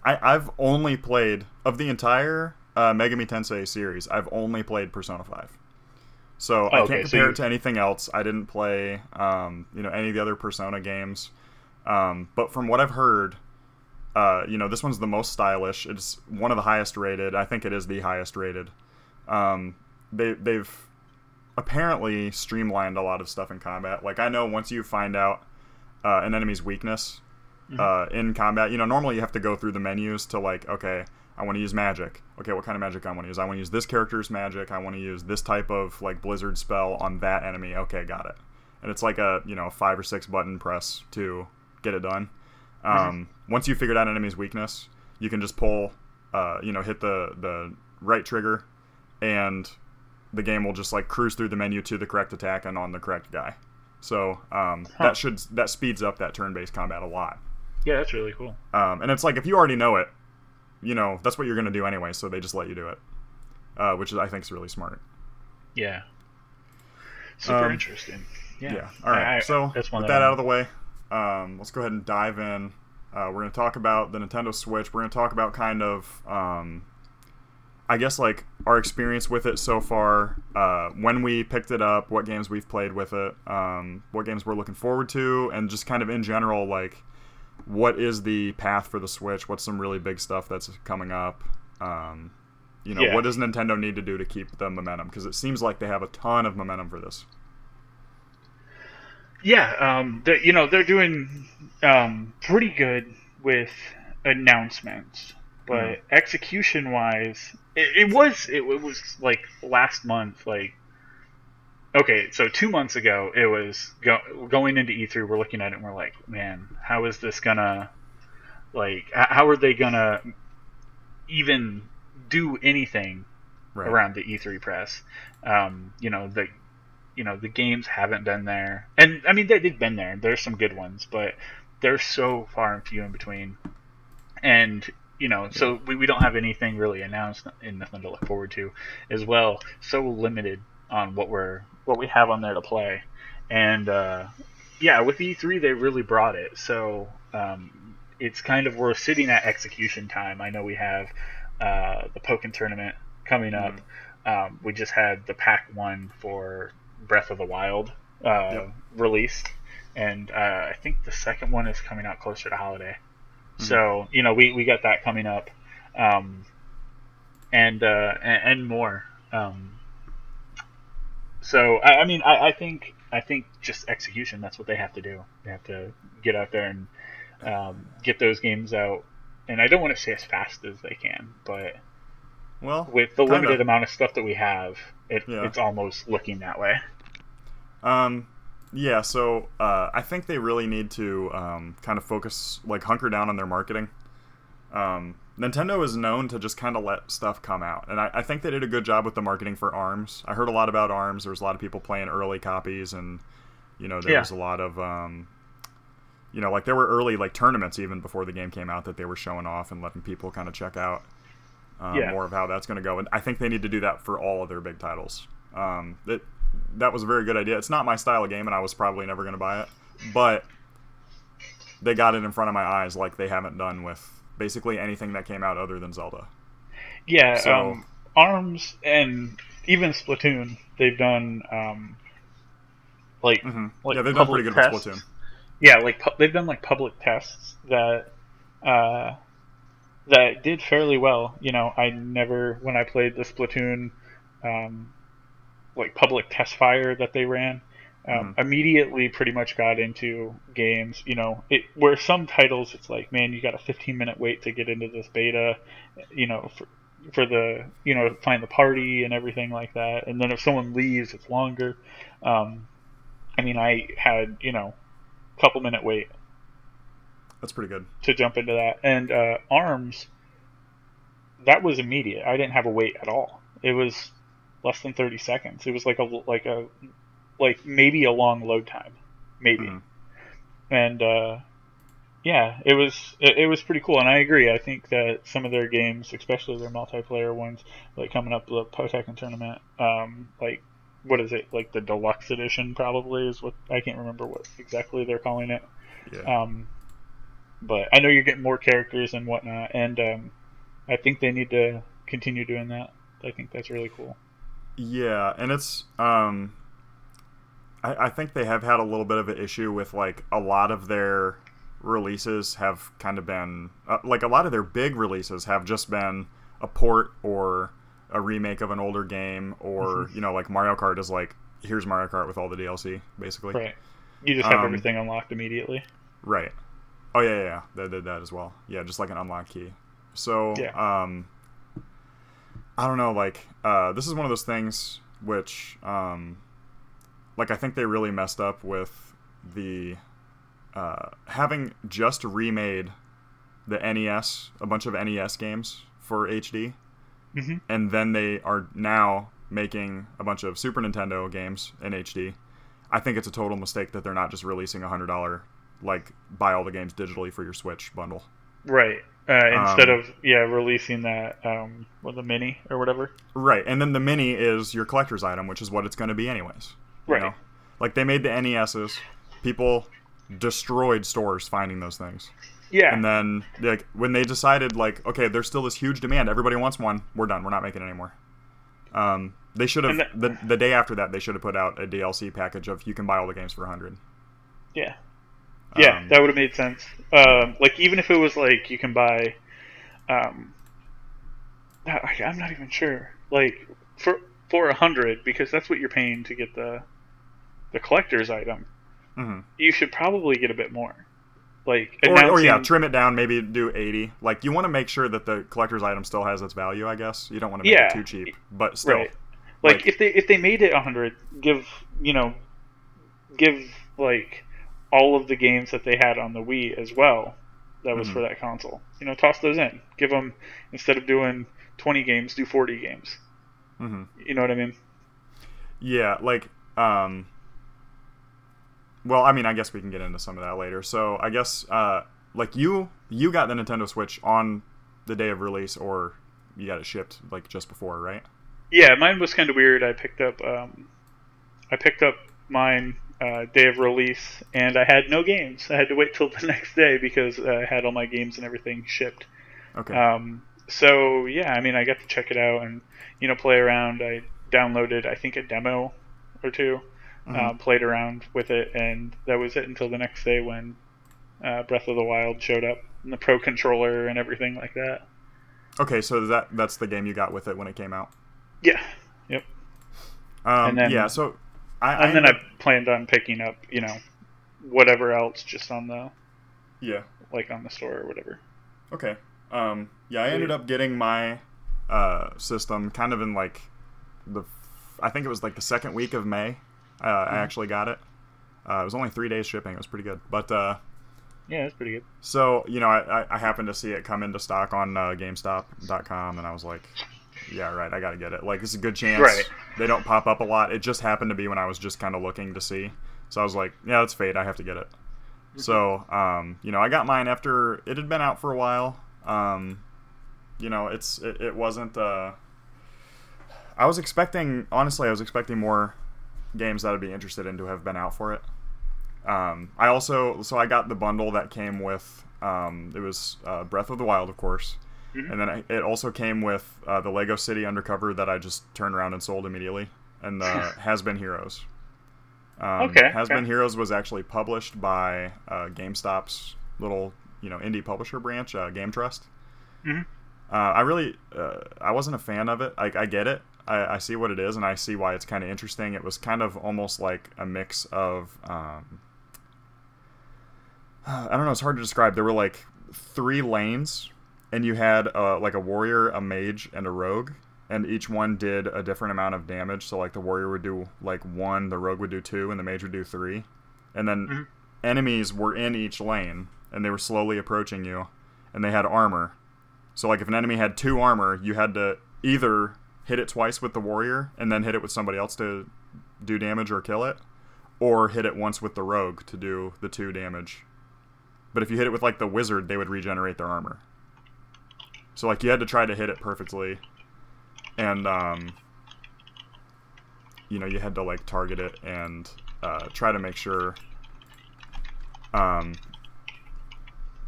Speaker 2: I, I've only played of the entire uh, Megami Tensei series. I've only played Persona Five, so I
Speaker 1: Oh, okay,
Speaker 2: can't
Speaker 1: so
Speaker 2: compare
Speaker 1: you-
Speaker 2: it to anything else. I didn't play, um, you know, any of the other Persona games. Um, but from what I've heard, uh, you know, this one's the most stylish. It's one of the highest rated. I think it is the highest rated. Um, they they've apparently streamlined a lot of stuff in combat. Like I know once you find out uh, an enemy's weakness uh, in combat, you know, normally you have to go through the menus to like, okay, I want to use magic. Okay, what kind of magic I want to use? I want to use this character's magic. I want to use this type of like blizzard spell on that enemy. Okay, got it. And it's like a you know five or six button press to get it done. Um, Once you figured out an enemy's weakness, you can just pull, uh, you know, hit the the right trigger, and the game will just like cruise through the menu to the correct attack and on the correct guy. So um,
Speaker 1: Huh.
Speaker 2: that should that speeds up that turn-based combat a lot.
Speaker 1: Yeah, that's really cool.
Speaker 2: Um, and it's like if you already know it, you know that's what you're going to do anyway. So they just let you do it, uh, which is I think is really smart.
Speaker 1: Yeah. Super
Speaker 2: Um,
Speaker 1: interesting. Yeah.
Speaker 2: Yeah. All right.
Speaker 1: I- I-
Speaker 2: so
Speaker 1: that's one
Speaker 2: with
Speaker 1: that
Speaker 2: that out of the way, um, let's go ahead and dive in. Uh, we're going to talk about the Nintendo Switch. We're going to talk about kind of um, I guess like our experience with it so far, uh, when we picked it up, what games we've played with it, um, what games we're looking forward to, and just kind of in general, like what is the path for the Switch? What's some really big stuff that's coming up? Um, you know,
Speaker 1: Yeah.
Speaker 2: what does Nintendo need to do to keep the momentum? Because it seems like they have a ton of momentum for this.
Speaker 1: Yeah, um, you know they're doing um, pretty good with announcements, but execution wise, it, it was it, was like last month. Like, okay, so two months ago, it was go, going into E3. We're looking at it and we're like, man, how is this gonna like? h- How are they gonna even do anything
Speaker 2: Right.
Speaker 1: around the E3 press. Um, you know the you know the games haven't been there, and I mean they, they've been there. There's some good ones, but they're so far and few in between. And you know, so we, we don't have anything really announced and nothing to look forward to, as well. So limited on what we're what we have on there to play, and uh, yeah, with E3 they really brought it. So um, it's kind of we're sitting at execution time. I know we have uh, the Pokken tournament coming up. Um, we just had the pack one for Breath of the Wild uh,
Speaker 2: Yep.
Speaker 1: released, and uh, I think the second one is coming out closer to holiday. So you know we, we got that coming up, um, and, uh, and and more. Um, so I, I mean I, I think I think just execution that's what they have to do. They have to get out there and um, get those games out. And I don't want to say as fast as they can, but
Speaker 2: Well,
Speaker 1: with the
Speaker 2: Kinda.
Speaker 1: limited amount of stuff that we have, it,
Speaker 2: Yeah.
Speaker 1: it's almost looking that way.
Speaker 2: Um, yeah, so uh, I think they really need to um, kind of focus, like, hunker down on their marketing. Um, Nintendo is known to just kind of let stuff come out, and I, I think they did a good job with the marketing for ARMS. I heard a lot about ARMS. There was a lot of people playing early copies, and you know there
Speaker 1: Yeah.
Speaker 2: was a lot of, um, you know, like there were early like tournaments even before the game came out that they were showing off and letting people kind of check out um,
Speaker 1: Yeah.
Speaker 2: more of how that's going to go. And I think they need to do that for all of their big titles. Um, that that was a very good idea. It's not my style of game, and I was probably never going to buy it, but they got it in front of my eyes like they haven't done with basically anything that came out other than Zelda.
Speaker 1: Yeah,
Speaker 2: So-
Speaker 1: um, Arms and even Splatoon, they've done um, like
Speaker 2: hmm
Speaker 1: like
Speaker 2: yeah, they've done pretty good
Speaker 1: tests.
Speaker 2: with Splatoon.
Speaker 1: Yeah, like pu- they've done like public tests that uh, that did fairly well. You know, I never when I played the Splatoon um, like public test fire that they ran. Um, Immediately, pretty much got into games. You know, it where some titles it's like, man, you got a 15 minute wait to get into this beta. You know, for, for the you know find the party and everything like that. And then if someone leaves, it's longer. Um, I mean, I had you know a couple minute wait
Speaker 2: That's pretty good.
Speaker 1: to jump into that. And uh, arms, that was immediate. I didn't have a wait at all. It was less than thirty seconds. It was like a like a like maybe a long load time, maybe.
Speaker 2: Mhm.
Speaker 1: And uh, yeah, it was it, it was pretty cool. And I agree. I think that some of their games, especially their multiplayer ones, like coming up the Pokken tournament, um, like what is it like the deluxe edition probably is what I can't remember what exactly they're calling it.
Speaker 2: Yeah.
Speaker 1: Um, but I know you're getting more characters and whatnot, and um, I think they need to continue doing that. I think that's really cool.
Speaker 2: Yeah, and it's um I, I think they have had a little bit of an issue with like a lot of their releases have kind of been uh, like a lot of their big releases have just been a port or a remake of an older game or you know like Mario Kart is like here's Mario Kart with all the DLC basically.
Speaker 1: Right. You just have
Speaker 2: Um,
Speaker 1: everything unlocked immediately.
Speaker 2: Right. Oh yeah, yeah, yeah. They did that as well. Yeah, just like an unlock key. So,
Speaker 1: Yeah.
Speaker 2: um, I don't know. Like, uh, this is one of those things which, um, like, I think they really messed up with the uh, having just remade the NES, a bunch of NES games for HD,
Speaker 1: hmm
Speaker 2: and then they are now making a bunch of Super Nintendo games in HD. I think it's a total mistake that they're not just releasing a hundred dollar like buy all the games digitally for your Switch bundle.
Speaker 1: Right. Uh, instead
Speaker 2: Um,
Speaker 1: of yeah releasing that um, or the mini or whatever.
Speaker 2: Right, and then the mini is your collector's item, which is what it's going to be anyways. You
Speaker 1: Right.
Speaker 2: know? Like they made the NESs, people destroyed stores finding those things.
Speaker 1: Yeah.
Speaker 2: And then like when they decided like okay, there's still this huge demand, everybody wants one. We're done. We're not making it anymore. Um, they should have
Speaker 1: And
Speaker 2: the the day after that they should have put out a DLC package of you can buy all the games for 100.
Speaker 1: Yeah. Yeah,
Speaker 2: Um,
Speaker 1: that would have made sense. Um, like even if it was like you can buy, um, I, I'm not even sure. Like for for a hundred because that's what you're paying to get the the collector's item.
Speaker 2: Mhm.
Speaker 1: You should probably get a bit more. Like
Speaker 2: Or, or yeah, trim it down, maybe do 80. Like you want to make sure that the collector's item still has its value, I guess. You don't want to make
Speaker 1: Yeah.
Speaker 2: it too cheap, but still.
Speaker 1: Right. Like,
Speaker 2: Like-
Speaker 1: if they if they made it 100, give you know, give like all of the games that they had on the Wii as well. That was
Speaker 2: Mhm.
Speaker 1: for that console. You know, toss those in. Give them instead of doing 20 games, do 40 games.
Speaker 2: Mhm.
Speaker 1: You know what I mean?
Speaker 2: Yeah, like um well, I mean, I guess we can get into some of that later. So, I guess uh like you you got the Nintendo Switch on the day of release or you got it shipped like just before, right?
Speaker 1: Yeah, mine was kind of weird. I picked up um, I picked up mine uh, day of release, and I had no games. I had to wait till the next day because uh, I had all my games and everything shipped.
Speaker 2: Okay.
Speaker 1: Um, so yeah, I mean, I got to check it out and you know play around. I downloaded, I think, a demo or 2 uh, played around with it, and that was it until the next day when uh, Breath of the Wild showed up and the Pro controller and everything like that.
Speaker 2: okay, so that that's the game you got with it when it came out.
Speaker 1: Yeah, yep.
Speaker 2: Um
Speaker 1: And then-
Speaker 2: yeah, so I
Speaker 1: And then I planned on picking up, you know, whatever else just on the
Speaker 2: yeah.
Speaker 1: like on the store or whatever.
Speaker 2: Okay. Um, yeah, I ended up getting my uh, system kind of in like the, I think it was like the second week of May. Uh, I actually got it. Uh, it was only three days shipping. It was pretty good. But uh,
Speaker 1: Yeah, it's pretty good.
Speaker 2: so you know, I, I, I happened to see it come into stock on uh, GameStop.com, and I was like, yeah, right, I gotta get it. Like, this is a good chance.
Speaker 1: Right.
Speaker 2: They don't pop up a lot. It just happened to be when I was just kind of looking to see. So I was like, yeah, that's fate. I have to get it. So, um, you know, I got mine after it had been out for a while. Um, you know, it's it, it wasn't. Uh, I was expecting, honestly, I was expecting more games that I'd be interested in to have been out for it. Um, I also, so I got the bundle that came with. Um, it was uh, Breath of the Wild, of course,
Speaker 1: Mhm.
Speaker 2: and then I, it also came with uh, the Lego City Undercover that I just turned around and sold immediately, and the Has Been Heroes. Um,
Speaker 1: Okay,
Speaker 2: Has
Speaker 1: okay.
Speaker 2: Been Heroes was actually published by uh, GameStop's little, you know, indie publisher branch, uh, Game Trust.
Speaker 1: Mhm.
Speaker 2: Uh, I really, uh, I wasn't a fan of it. Like, I get it. I, I see what it is, and I see why it's kind of interesting. It was kind of almost like a mix of, um, I don't know. It's hard to describe. There were like three lanes, and you had uh, like a warrior, a mage, and a rogue, and each one did a different amount of damage. So like the warrior would do like one, the rogue would do two, and the mage would do three, and then
Speaker 1: Mhm.
Speaker 2: enemies were in each lane, and they were slowly approaching you, and they had armor. So like if an enemy had two armor, you had to either hit it twice with the warrior and then hit it with somebody else to do damage or kill it, or hit it once with the rogue to do the two damage. But if you hit it with like the wizard, they would regenerate their armor. So like you had to try to hit it perfectly, and um, you know you had to like target it and uh, try to make sure um,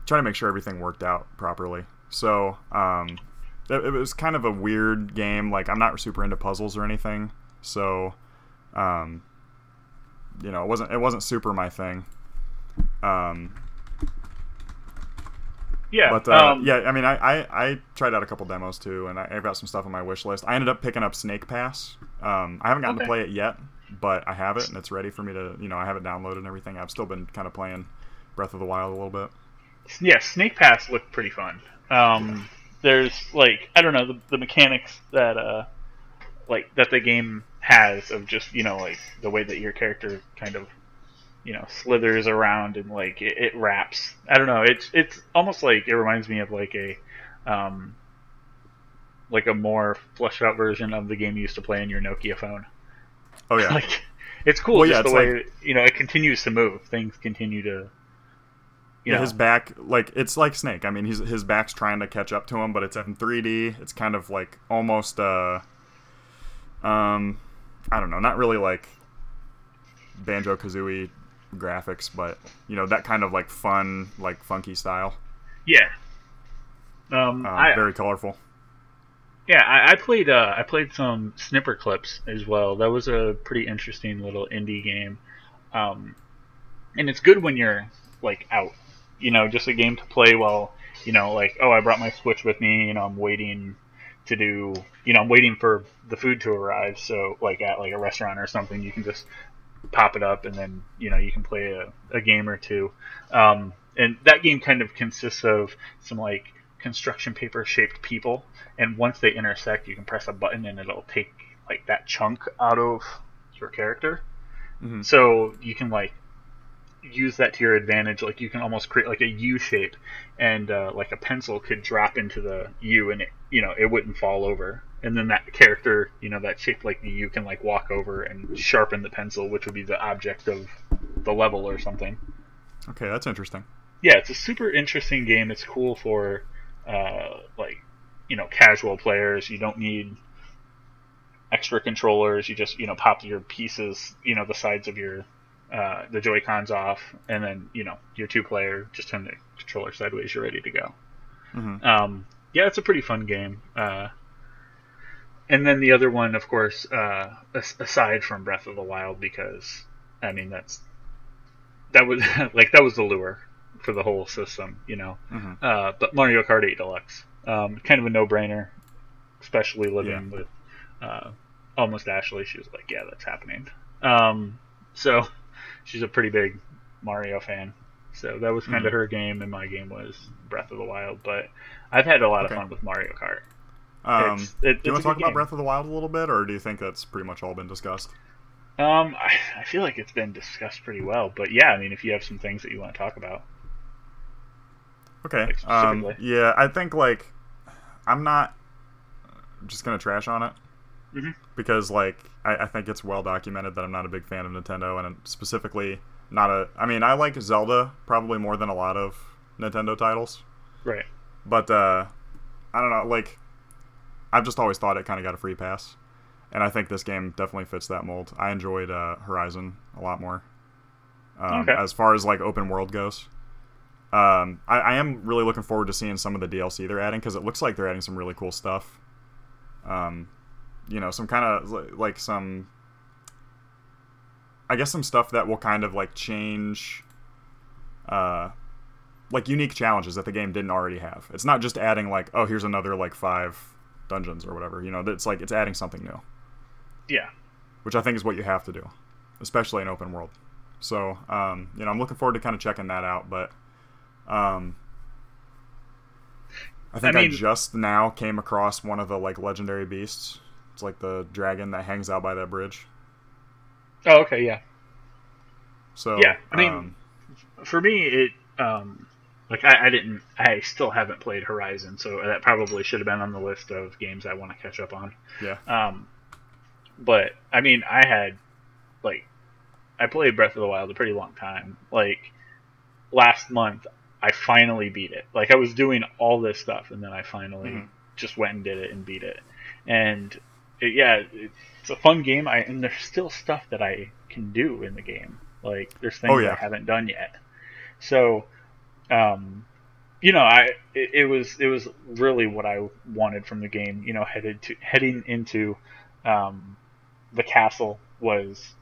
Speaker 2: try to make sure everything worked out properly. So um, it, it was kind of a weird game. Like I'm not super into puzzles or anything, so um, you know it wasn't it wasn't super my thing. Um,
Speaker 1: Yeah,
Speaker 2: but uh,
Speaker 1: um,
Speaker 2: yeah, I mean, I, I, I tried out a couple demos too, and I, I've got some stuff on my wish list. I ended up picking up Snake Pass. Um, I haven't gotten to play it yet, but I have it, and it's ready for me to, you know, I have it downloaded and everything. I've still been kind of playing Breath of the Wild a little bit.
Speaker 1: yeah, Snake Pass looked pretty fun. Um, there's like I don't know the, the mechanics that uh like that the game has of just you know like the way that your character kind of you know slithers around and like it, it wraps. I don't know. It's it's almost like it reminds me of like a um like a more fleshed out version of the game you used to play on your Nokia phone.
Speaker 2: Oh yeah,
Speaker 1: Like it's cool
Speaker 2: Well, yeah,
Speaker 1: just the
Speaker 2: it's
Speaker 1: way you know it continues to move. Things continue to
Speaker 2: yeah,
Speaker 1: know,
Speaker 2: his back, like it's like Snake. I mean, he's his back's trying to catch up to him, but it's in 3D. It's kind of like almost, uh, um, I don't know, not really like Banjo Kazooie graphics, but you know that kind of like fun, like funky style.
Speaker 1: Yeah. Um,
Speaker 2: Uh,
Speaker 1: I,
Speaker 2: very colorful.
Speaker 1: Yeah, I, I played uh, I played some Snipperclips as well. That was a pretty interesting little indie game, um, and it's good when you're like out. You know, just a game to play while you know, like oh, I brought my Switch with me. You know, I'm waiting to do. You know, I'm waiting for the food to arrive. So like at like a restaurant or something, you can just pop it up and then you know you can play a, a game or two. Um, and that game kind of consists of some like construction paper shaped people and once they intersect you can press a button and it'll take like that chunk out of your character
Speaker 2: Mhm.
Speaker 1: so you can like use that to your advantage like you can almost create like a u shape and uh, like a pencil could drop into the u and it you know it wouldn't fall over and then that character you know that shape like the u can like walk over and sharpen the pencil which would be the object of the level or something
Speaker 2: Okay, that's interesting.
Speaker 1: yeah, it's a super interesting game. It's cool for uh, like you know casual players. You don't need extra controllers. You just you know pop your pieces, you know the sides of your uh, the Joy Cons off, and then you know your two player just turn the controller sideways. You're ready to go.
Speaker 2: Mhm.
Speaker 1: Um, yeah, it's a pretty fun game. Uh, and then the other one, of course, uh, aside from Breath of the Wild, because I mean that's that was like that was the lure for the whole system, you know.
Speaker 2: Mhm.
Speaker 1: Uh, but Mario Kart 8 Deluxe, um, kind of a no-brainer, especially living with uh, almost Ashley. She was like, "Yeah, that's happening." Um, so she's a pretty big Mario fan. So that was kind of
Speaker 2: Mhm.
Speaker 1: her game, and my game was Breath of the Wild. But I've had a lot
Speaker 2: Okay.
Speaker 1: of fun with Mario Kart.
Speaker 2: Um,
Speaker 1: It's- it-
Speaker 2: do you want to talk about. Breath of the Wild a little bit, or do you think that's pretty much all been discussed?
Speaker 1: Um, I, I feel like it's been discussed pretty well, but yeah, I mean, if you have some things that you want to talk about,
Speaker 2: Okay.
Speaker 1: Like,
Speaker 2: Um, yeah, I think like I'm not just gonna trash on it
Speaker 1: Mhm.
Speaker 2: because like I, I think it's well documented that I'm not a big fan of Nintendo and specifically not a. I mean, I like Zelda probably more than a lot of Nintendo titles,
Speaker 1: right?
Speaker 2: but uh, I don't know. Like I've just always thought it kind of got a free pass, and I think this game definitely fits that mold. I enjoyed uh, Horizon a lot more. Um,
Speaker 1: Okay.
Speaker 2: As far as like open world goes, um, I, I am really looking forward to seeing some of the DLC they're adding because it looks like they're adding some really cool stuff. Um, you know, some kind of like some, I guess some stuff that will kind of like change, uh, like unique challenges that the game didn't already have. It's not just adding like, oh, here's another like five dungeons or whatever. You know, it's like it's adding something new,
Speaker 1: Yeah.
Speaker 2: which I think is what you have to do, especially in open world. So, um, you know, I'm looking forward to kind of checking that out, but um, I think I,
Speaker 1: mean-
Speaker 2: just now came across one of the like legendary beasts. It's like the dragon that hangs out by that bridge.
Speaker 1: Oh, okay, yeah.
Speaker 2: So
Speaker 1: Yeah, I mean-
Speaker 2: um,
Speaker 1: For me, it um, like I, I didn't, I still haven't played Horizon, so that probably should have been on the list of games I want to catch up on.
Speaker 2: yeah,
Speaker 1: Um, but I mean, I had like I played Breath of the Wild a pretty long time. Like last month, I finally beat it. Like I was doing all this stuff, and then I finally
Speaker 2: Mhm.
Speaker 1: just went and did it and beat it. And it, yeah, it's a fun game. I and there's still stuff that I can do in the game. Like there's things
Speaker 2: Oh, yeah.
Speaker 1: I haven't done yet. So, um, you know, I it, it was it was really what I wanted from the game. You know, headed to heading into um, the castle was,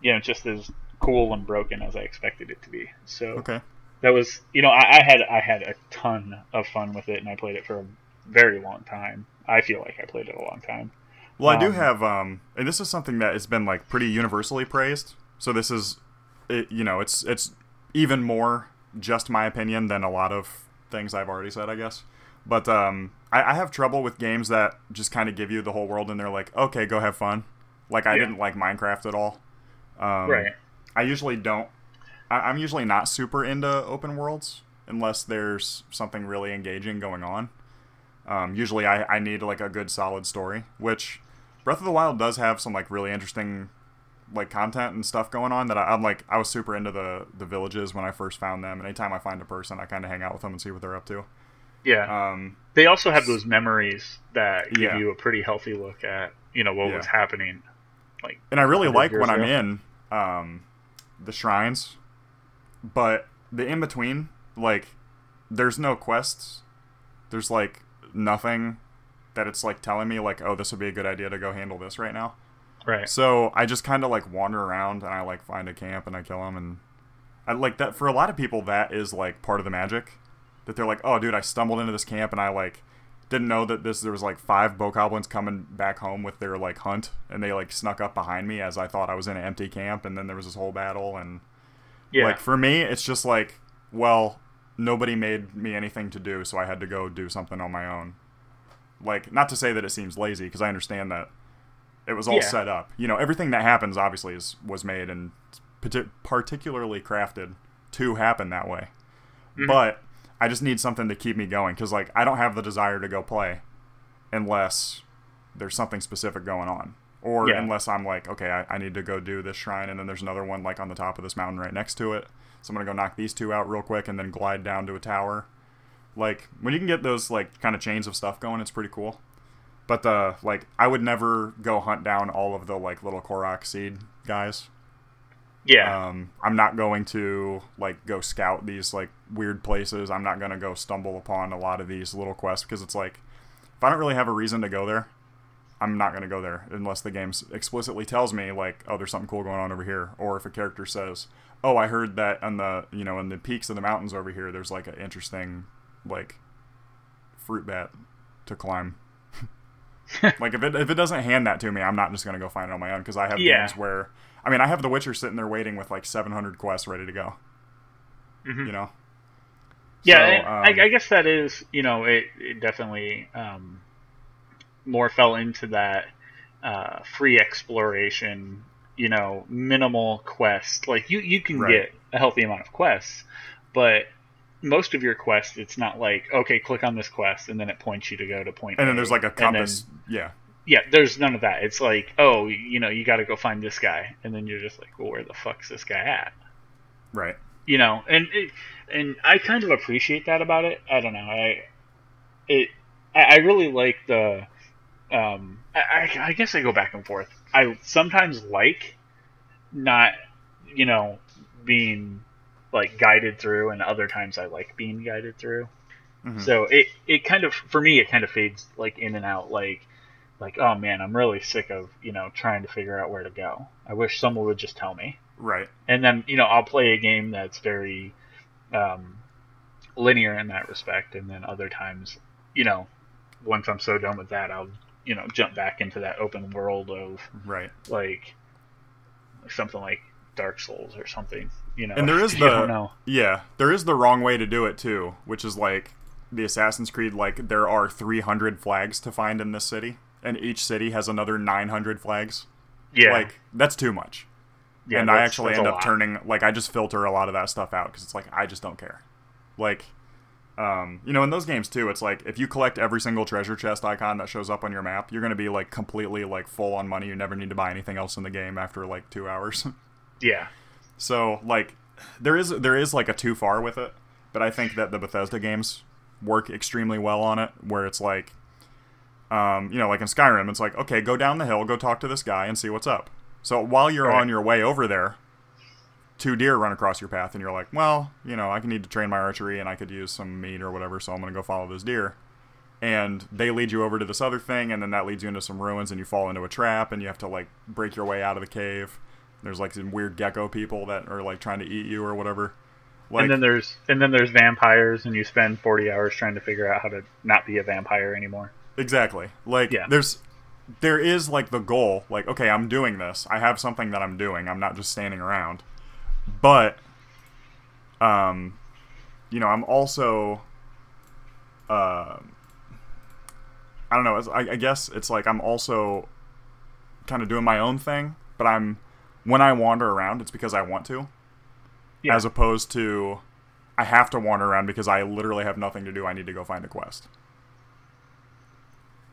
Speaker 1: you know, just as cool and broken as I expected it to be. So
Speaker 2: okay,
Speaker 1: that was, you know, I, I had I had a ton of fun with it, and I played it for a very long time. I feel like I played it a long time.
Speaker 2: Well, I do
Speaker 1: Um,
Speaker 2: have, um, and this is something that has been like pretty universally praised. So this is, it, you know, it's it's even more just my opinion than a lot of things I've already said, I guess. But um, I, I have trouble with games that just kind of give you the whole world and they're like, okay, go have fun. Like I
Speaker 1: Yeah.
Speaker 2: didn't like Minecraft at all. Um,
Speaker 1: right.
Speaker 2: I usually don't. I, I'm usually not super into open worlds unless there's something really engaging going on. Um, usually, I, I need like a good solid story, which Breath of the Wild does have some like really interesting like content and stuff going on that I, I'm like I was super into the the villages when I first found them. And anytime I find a person, I kind of hang out with them and see what they're up to.
Speaker 1: Yeah.
Speaker 2: Um,
Speaker 1: they also have those memories that give
Speaker 2: Yeah.
Speaker 1: you a pretty healthy look at, you know, what
Speaker 2: Yeah.
Speaker 1: was happening.
Speaker 2: Like, and I really like when I'm in um, the shrines, but the in between, like there's no quests. There's like nothing that it's like telling me like, oh, this would be a good idea to go handle this right now.
Speaker 1: Right.
Speaker 2: So I just kind of like wander around and I like find a camp and I kill them and I like that for a lot of people that is like part of the magic that they're like, oh, dude, I stumbled into this camp and I like didn't know that this there was like five bokoblins coming back home with their like hunt and they like snuck up behind me as I thought I was in an empty camp and then there was this whole battle and
Speaker 1: Yeah.
Speaker 2: like for me it's just like well nobody made me anything to do so I had to go do something on my own. Like not to say that it seems lazy because I understand that it was all
Speaker 1: Yeah.
Speaker 2: set up. You know, everything that happens obviously is was made and parti- particularly crafted to happen that way.
Speaker 1: Mhm.
Speaker 2: But I just need something to keep me going because like I don't have the desire to go play unless there's something specific going on. Or
Speaker 1: Yeah.
Speaker 2: unless I'm like, okay, I, I need to go do this shrine, and then there's another one like on the top of this mountain right next to it. So I'm gonna go knock these two out real quick, and then glide down to a tower. Like when you can get those like kind of chains of stuff going, it's pretty cool. But uh, like I would never go hunt down all of the like little Korok seed guys.
Speaker 1: yeah.
Speaker 2: Um, I'm not going to like go scout these like weird places. I'm not going to go stumble upon a lot of these little quests because it's like if I don't really have a reason to go there, I'm not going to go there unless the game explicitly tells me like, oh, there's something cool going on over here, or if a character says, oh, I heard that on the you know in the peaks of the mountains over here, there's like an interesting like fruit bat to climb. like if it if it doesn't hand that to me, I'm not just gonna go find it on my own because I have
Speaker 1: Yeah.
Speaker 2: games where I mean I have The Witcher sitting there waiting with like 700 quests ready to go.
Speaker 1: Mhm.
Speaker 2: You know.
Speaker 1: Yeah,
Speaker 2: So, um,
Speaker 1: I, I guess that is, you know, it, it definitely um, more fell into that uh, free exploration, you know, minimal quest. Like you, you can
Speaker 2: Right.
Speaker 1: get a healthy amount of quests, but most of your quests, it's not like okay, click on this quest and then it points you to go to point.
Speaker 2: and then there's like a
Speaker 1: and then-
Speaker 2: compass. yeah.
Speaker 1: yeah, there's none of that. It's like, oh, you know, you got to go find this guy, and then you're just like, well, where the fuck's this guy at?
Speaker 2: Right.
Speaker 1: you know and it, and i kind of appreciate that about it i don't know i it i, I really like the um I, I I guess i go back and forth i sometimes like not you know being like guided through and other times i like being guided through
Speaker 2: Mhm.
Speaker 1: so it it kind of for me it kind of fades like in and out like like oh man i'm really sick of you know trying to figure out where to go i wish someone would just tell me
Speaker 2: Right.
Speaker 1: and then you know I'll play a game that's very um, linear in that respect, and then other times, you know, once I'm so done with that, I'll you know jump back into that open world of
Speaker 2: Right.
Speaker 1: like something like Dark Souls or something. You know,
Speaker 2: And there is the
Speaker 1: know.
Speaker 2: yeah, there is the wrong way to do it too, which is like the Assassin's Creed. Like there are 300 flags to find in this city, and each city has another 900 flags.
Speaker 1: Yeah,
Speaker 2: Like that's too much.
Speaker 1: yeah,
Speaker 2: and I actually end up
Speaker 1: lot.
Speaker 2: turning like I just filter a lot of that stuff out because it's like I just don't care. Like, um, you know, in those games too, it's like if you collect every single treasure chest icon that shows up on your map, you're gonna be like completely like full on money. You never need to buy anything else in the game after like two hours.
Speaker 1: Yeah,
Speaker 2: so like, there is there is like a too far with it, but I think that the Bethesda games work extremely well on it, where it's like. Um, you know, like in Skyrim, it's like, okay, go down the hill, go talk to this guy, and see what's up. So while you're
Speaker 1: Right.
Speaker 2: on your way over there, two deer run across your path, and you're like, well, you know, I can need to train my archery, and I could use some meat or whatever, so I'm gonna go follow those deer. And they lead you over to this other thing, and then that leads you into some ruins, and you fall into a trap, and you have to like break your way out of the cave. There's like some weird gecko people that are like trying to eat you or whatever. Like,
Speaker 1: and then there's and then there's vampires, and you spend 40 hours trying to figure out how to not be a vampire anymore.
Speaker 2: Exactly. Like
Speaker 1: Yeah.
Speaker 2: there's there is like the goal, like, okay, I'm doing this. I have something that I'm doing. I'm not just standing around. But um you know, I'm also uh I don't know, I, I guess it's like I'm also kind of doing my own thing, but I'm when I wander around, it's because I want to,
Speaker 1: Yeah.
Speaker 2: as opposed to I have to wander around because I literally have nothing to do. I need to go find a quest.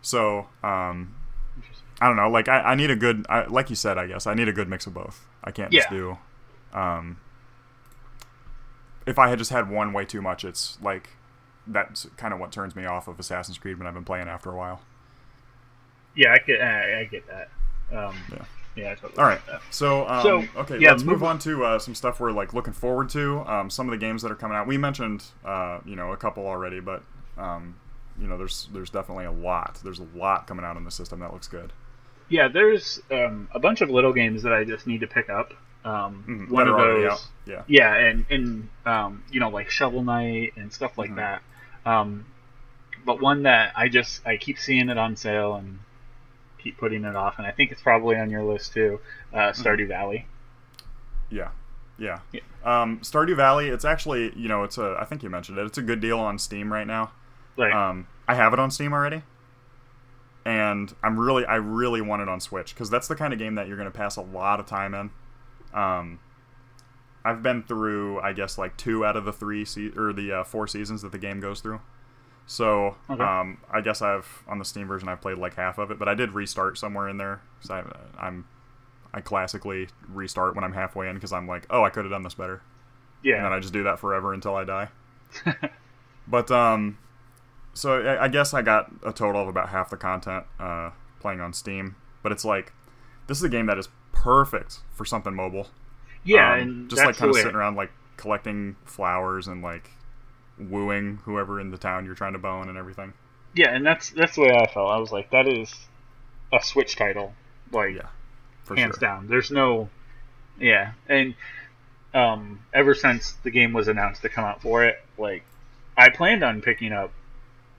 Speaker 2: So, um, I don't know. Like, I, I need a good, I, like you said, I guess I need a good mix of both. I can't just do. Um, if I had just had one way too much, it's like that's kind of what turns me off of Assassin's Creed when I've been playing after a while.
Speaker 1: Yeah, I get I, I get that. Um,
Speaker 2: Yeah.
Speaker 1: Yeah, totally
Speaker 2: All right. So, um,
Speaker 1: So,
Speaker 2: okay,
Speaker 1: yeah,
Speaker 2: let's move
Speaker 1: move-
Speaker 2: on to uh, some stuff we're like looking forward to. Um, some of the games that are coming out. We mentioned, uh, you know, a couple already, but um, you know, there's there's definitely a lot. There's a lot coming out in the system that looks good.
Speaker 1: Yeah, there's um, a bunch of little games that I just need to pick up. Um,
Speaker 2: Mhm,
Speaker 1: one of those,
Speaker 2: out. Yeah.
Speaker 1: yeah, and and um, you know like Shovel Knight and stuff like
Speaker 2: Mhm.
Speaker 1: that. Um, but one that I just I keep seeing it on sale and keep putting it off, and I think it's probably on your list too. Uh, Stardew Valley.
Speaker 2: Yeah, yeah.
Speaker 1: Yeah.
Speaker 2: Um, Stardew Valley. It's actually, you know, it's a. I think you mentioned it. It's a good deal on Steam right now.
Speaker 1: Like,
Speaker 2: Um, I have it on Steam already, and I'm really, I really want it on Switch because that's the kind of game that you're going to pass a lot of time in. Um, I've been through, I guess, like two out of the three se- or the uh, four seasons that the game goes through. So,
Speaker 1: Okay.
Speaker 2: um, I guess I've on the Steam version I've played like half of it, but I did restart somewhere in there because I, I'm, I classically restart when I'm halfway in because I'm like, oh, I could have done this better Yeah. and then I just do that forever until I die. but um, so I, I guess I got a total of about half the content uh, playing on Steam. But it's like this is a game that is perfect for something mobile.
Speaker 1: yeah,
Speaker 2: Um,
Speaker 1: and
Speaker 2: just like kind of sitting around like collecting flowers and like wooing whoever in the town you're trying to bone and everything.
Speaker 1: Yeah, and that's that's the way I felt. I was like, that is a Switch title, like
Speaker 2: Yeah,
Speaker 1: hands
Speaker 2: sure.
Speaker 1: down. There's no, yeah, and um, ever since the game was announced to come out for it, like I planned on picking up,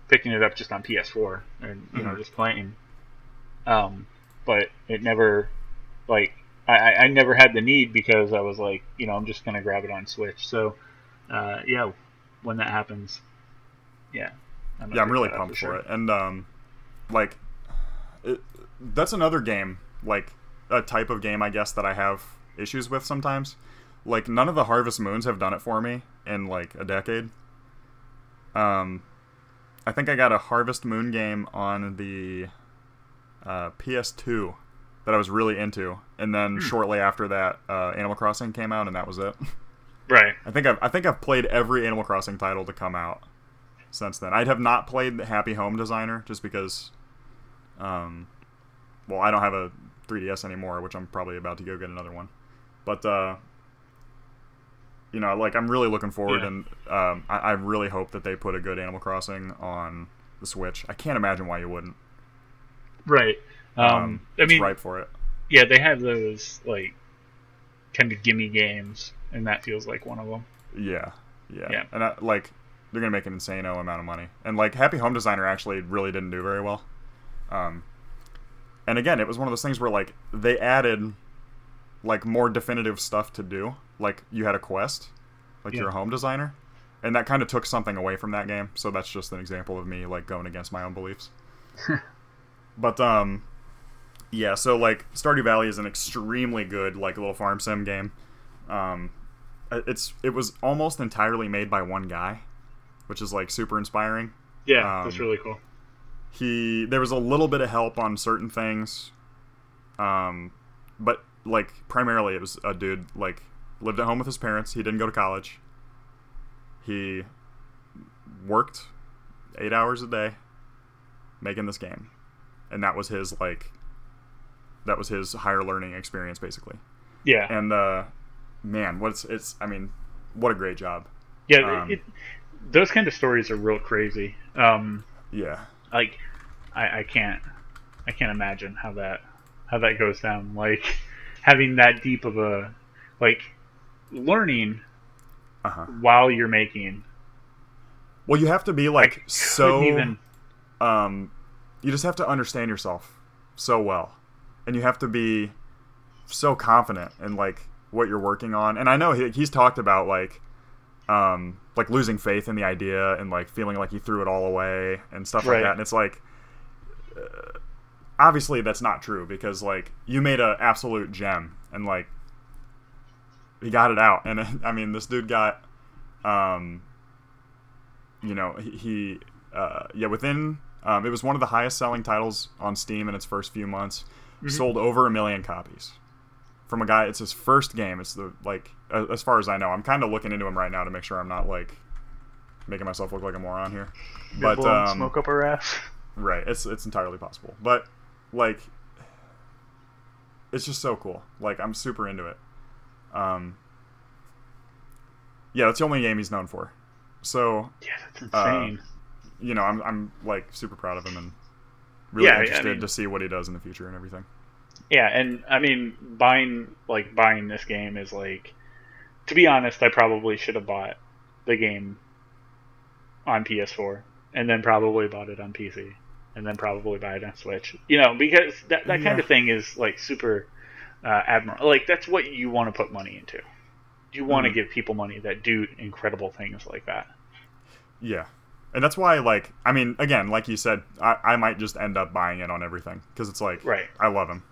Speaker 1: picking it up just on PS4 and you know
Speaker 2: Mhm.
Speaker 1: just playing, um, but it never, like I, I never had the need because I was like, you know, I'm just gonna grab it on Switch. So, uh, yeah, when that happens, yeah, gonna
Speaker 2: yeah, I'm really pumped for,
Speaker 1: sure.
Speaker 2: it. And um, like, it, that's another game, like a type of game, I guess, that I have issues with sometimes. Like, none of the Harvest Moons have done it for me in like a decade. Um, I think I got a Harvest Moon game on the uh, PS2 that I was really into, and then shortly after that, uh, Animal Crossing came out, and that was it.
Speaker 1: Right.
Speaker 2: I think I've I think I've played every Animal Crossing title to come out since then. I'd have not played the Happy Home Designer just because, um, well, I don't have a 3DS anymore, which I'm probably about to go get another one. But uh, you know, like I'm really looking forward,
Speaker 1: Yeah.
Speaker 2: and um, I, I really hope that they put a good Animal Crossing on the Switch. I can't imagine why you wouldn't.
Speaker 1: Right. Um, I
Speaker 2: it's
Speaker 1: mean,
Speaker 2: ripe for it.
Speaker 1: yeah, they have those like kind of gimme games, and that feels like one of them.
Speaker 2: Yeah, yeah,
Speaker 1: Yeah.
Speaker 2: and I, like they're gonna make an insane amount of money. And like Happy Home Designer actually really didn't do very well. Um, and again, it was one of those things where like they added like more definitive stuff to do. Like you had a quest, like
Speaker 1: Yeah.
Speaker 2: you're a home designer, and that kind of took something away from that game. So that's just an example of me like going against my own beliefs. but um, yeah. So like Stardew Valley is an extremely good like little farm sim game. Um, it's it was almost entirely made by one guy, which is like super inspiring.
Speaker 1: Yeah, that's
Speaker 2: Um,
Speaker 1: really cool.
Speaker 2: He there was a little bit of help on certain things, um, but like primarily it was a dude like lived at home with his parents. He didn't go to college. He worked eight hours a day making this game, and that was his like that was his higher learning experience basically.
Speaker 1: Yeah,
Speaker 2: And uh, man, what's it's I mean, what a great job.
Speaker 1: yeah.
Speaker 2: um,
Speaker 1: it, those kind of stories are real crazy. Um,
Speaker 2: Yeah.
Speaker 1: like I, I can't, I can't imagine how that how that goes down. Like having that deep of a like learning
Speaker 2: Uh huh.
Speaker 1: while you're making.
Speaker 2: Well, you have to be like so.
Speaker 1: even.
Speaker 2: um, you just have to understand yourself so well, and you have to be so confident in like what you're working on. And I know he, he's talked about like, um, like losing faith in the idea and like feeling like he threw it all away and stuff like that. And it's like, uh, obviously that's not true because like you made an absolute gem and like he got it out. And I mean, this dude got, um, you know, he, he uh, yeah, within um, it was one of the highest selling titles on Steam in its first few months. Sold over a million copies from a guy. It's his first game. It's the like as far as I know. I'm kind of looking into him right now to make sure I'm not like making myself look like a moron here. But um,
Speaker 1: smoke up our ass.
Speaker 2: Right. It's it's entirely possible. But like it's just so cool. Like I'm super into it. Um, yeah, that's the only game he's known for. So
Speaker 1: Yeah, that's
Speaker 2: uh,
Speaker 1: insane.
Speaker 2: you know, I'm I'm like super proud of him and really
Speaker 1: Yeah, I
Speaker 2: interested
Speaker 1: mean-
Speaker 2: to see what he does in the future and everything.
Speaker 1: Yeah, and I mean, buying like buying this game is like, to be honest, I probably should have bought the game on PS4 and then probably bought it on PC and then probably buy it on Switch. You know, because that that kind of thing is like super uh, admirable. Like that's what you want to put money into. You want to
Speaker 2: Mhm.
Speaker 1: give people money that do incredible things like that.
Speaker 2: Yeah. And that's why, like, I mean, again, like you said, I, I might just end up buying it on everything because it's like,
Speaker 1: Right.
Speaker 2: I love him.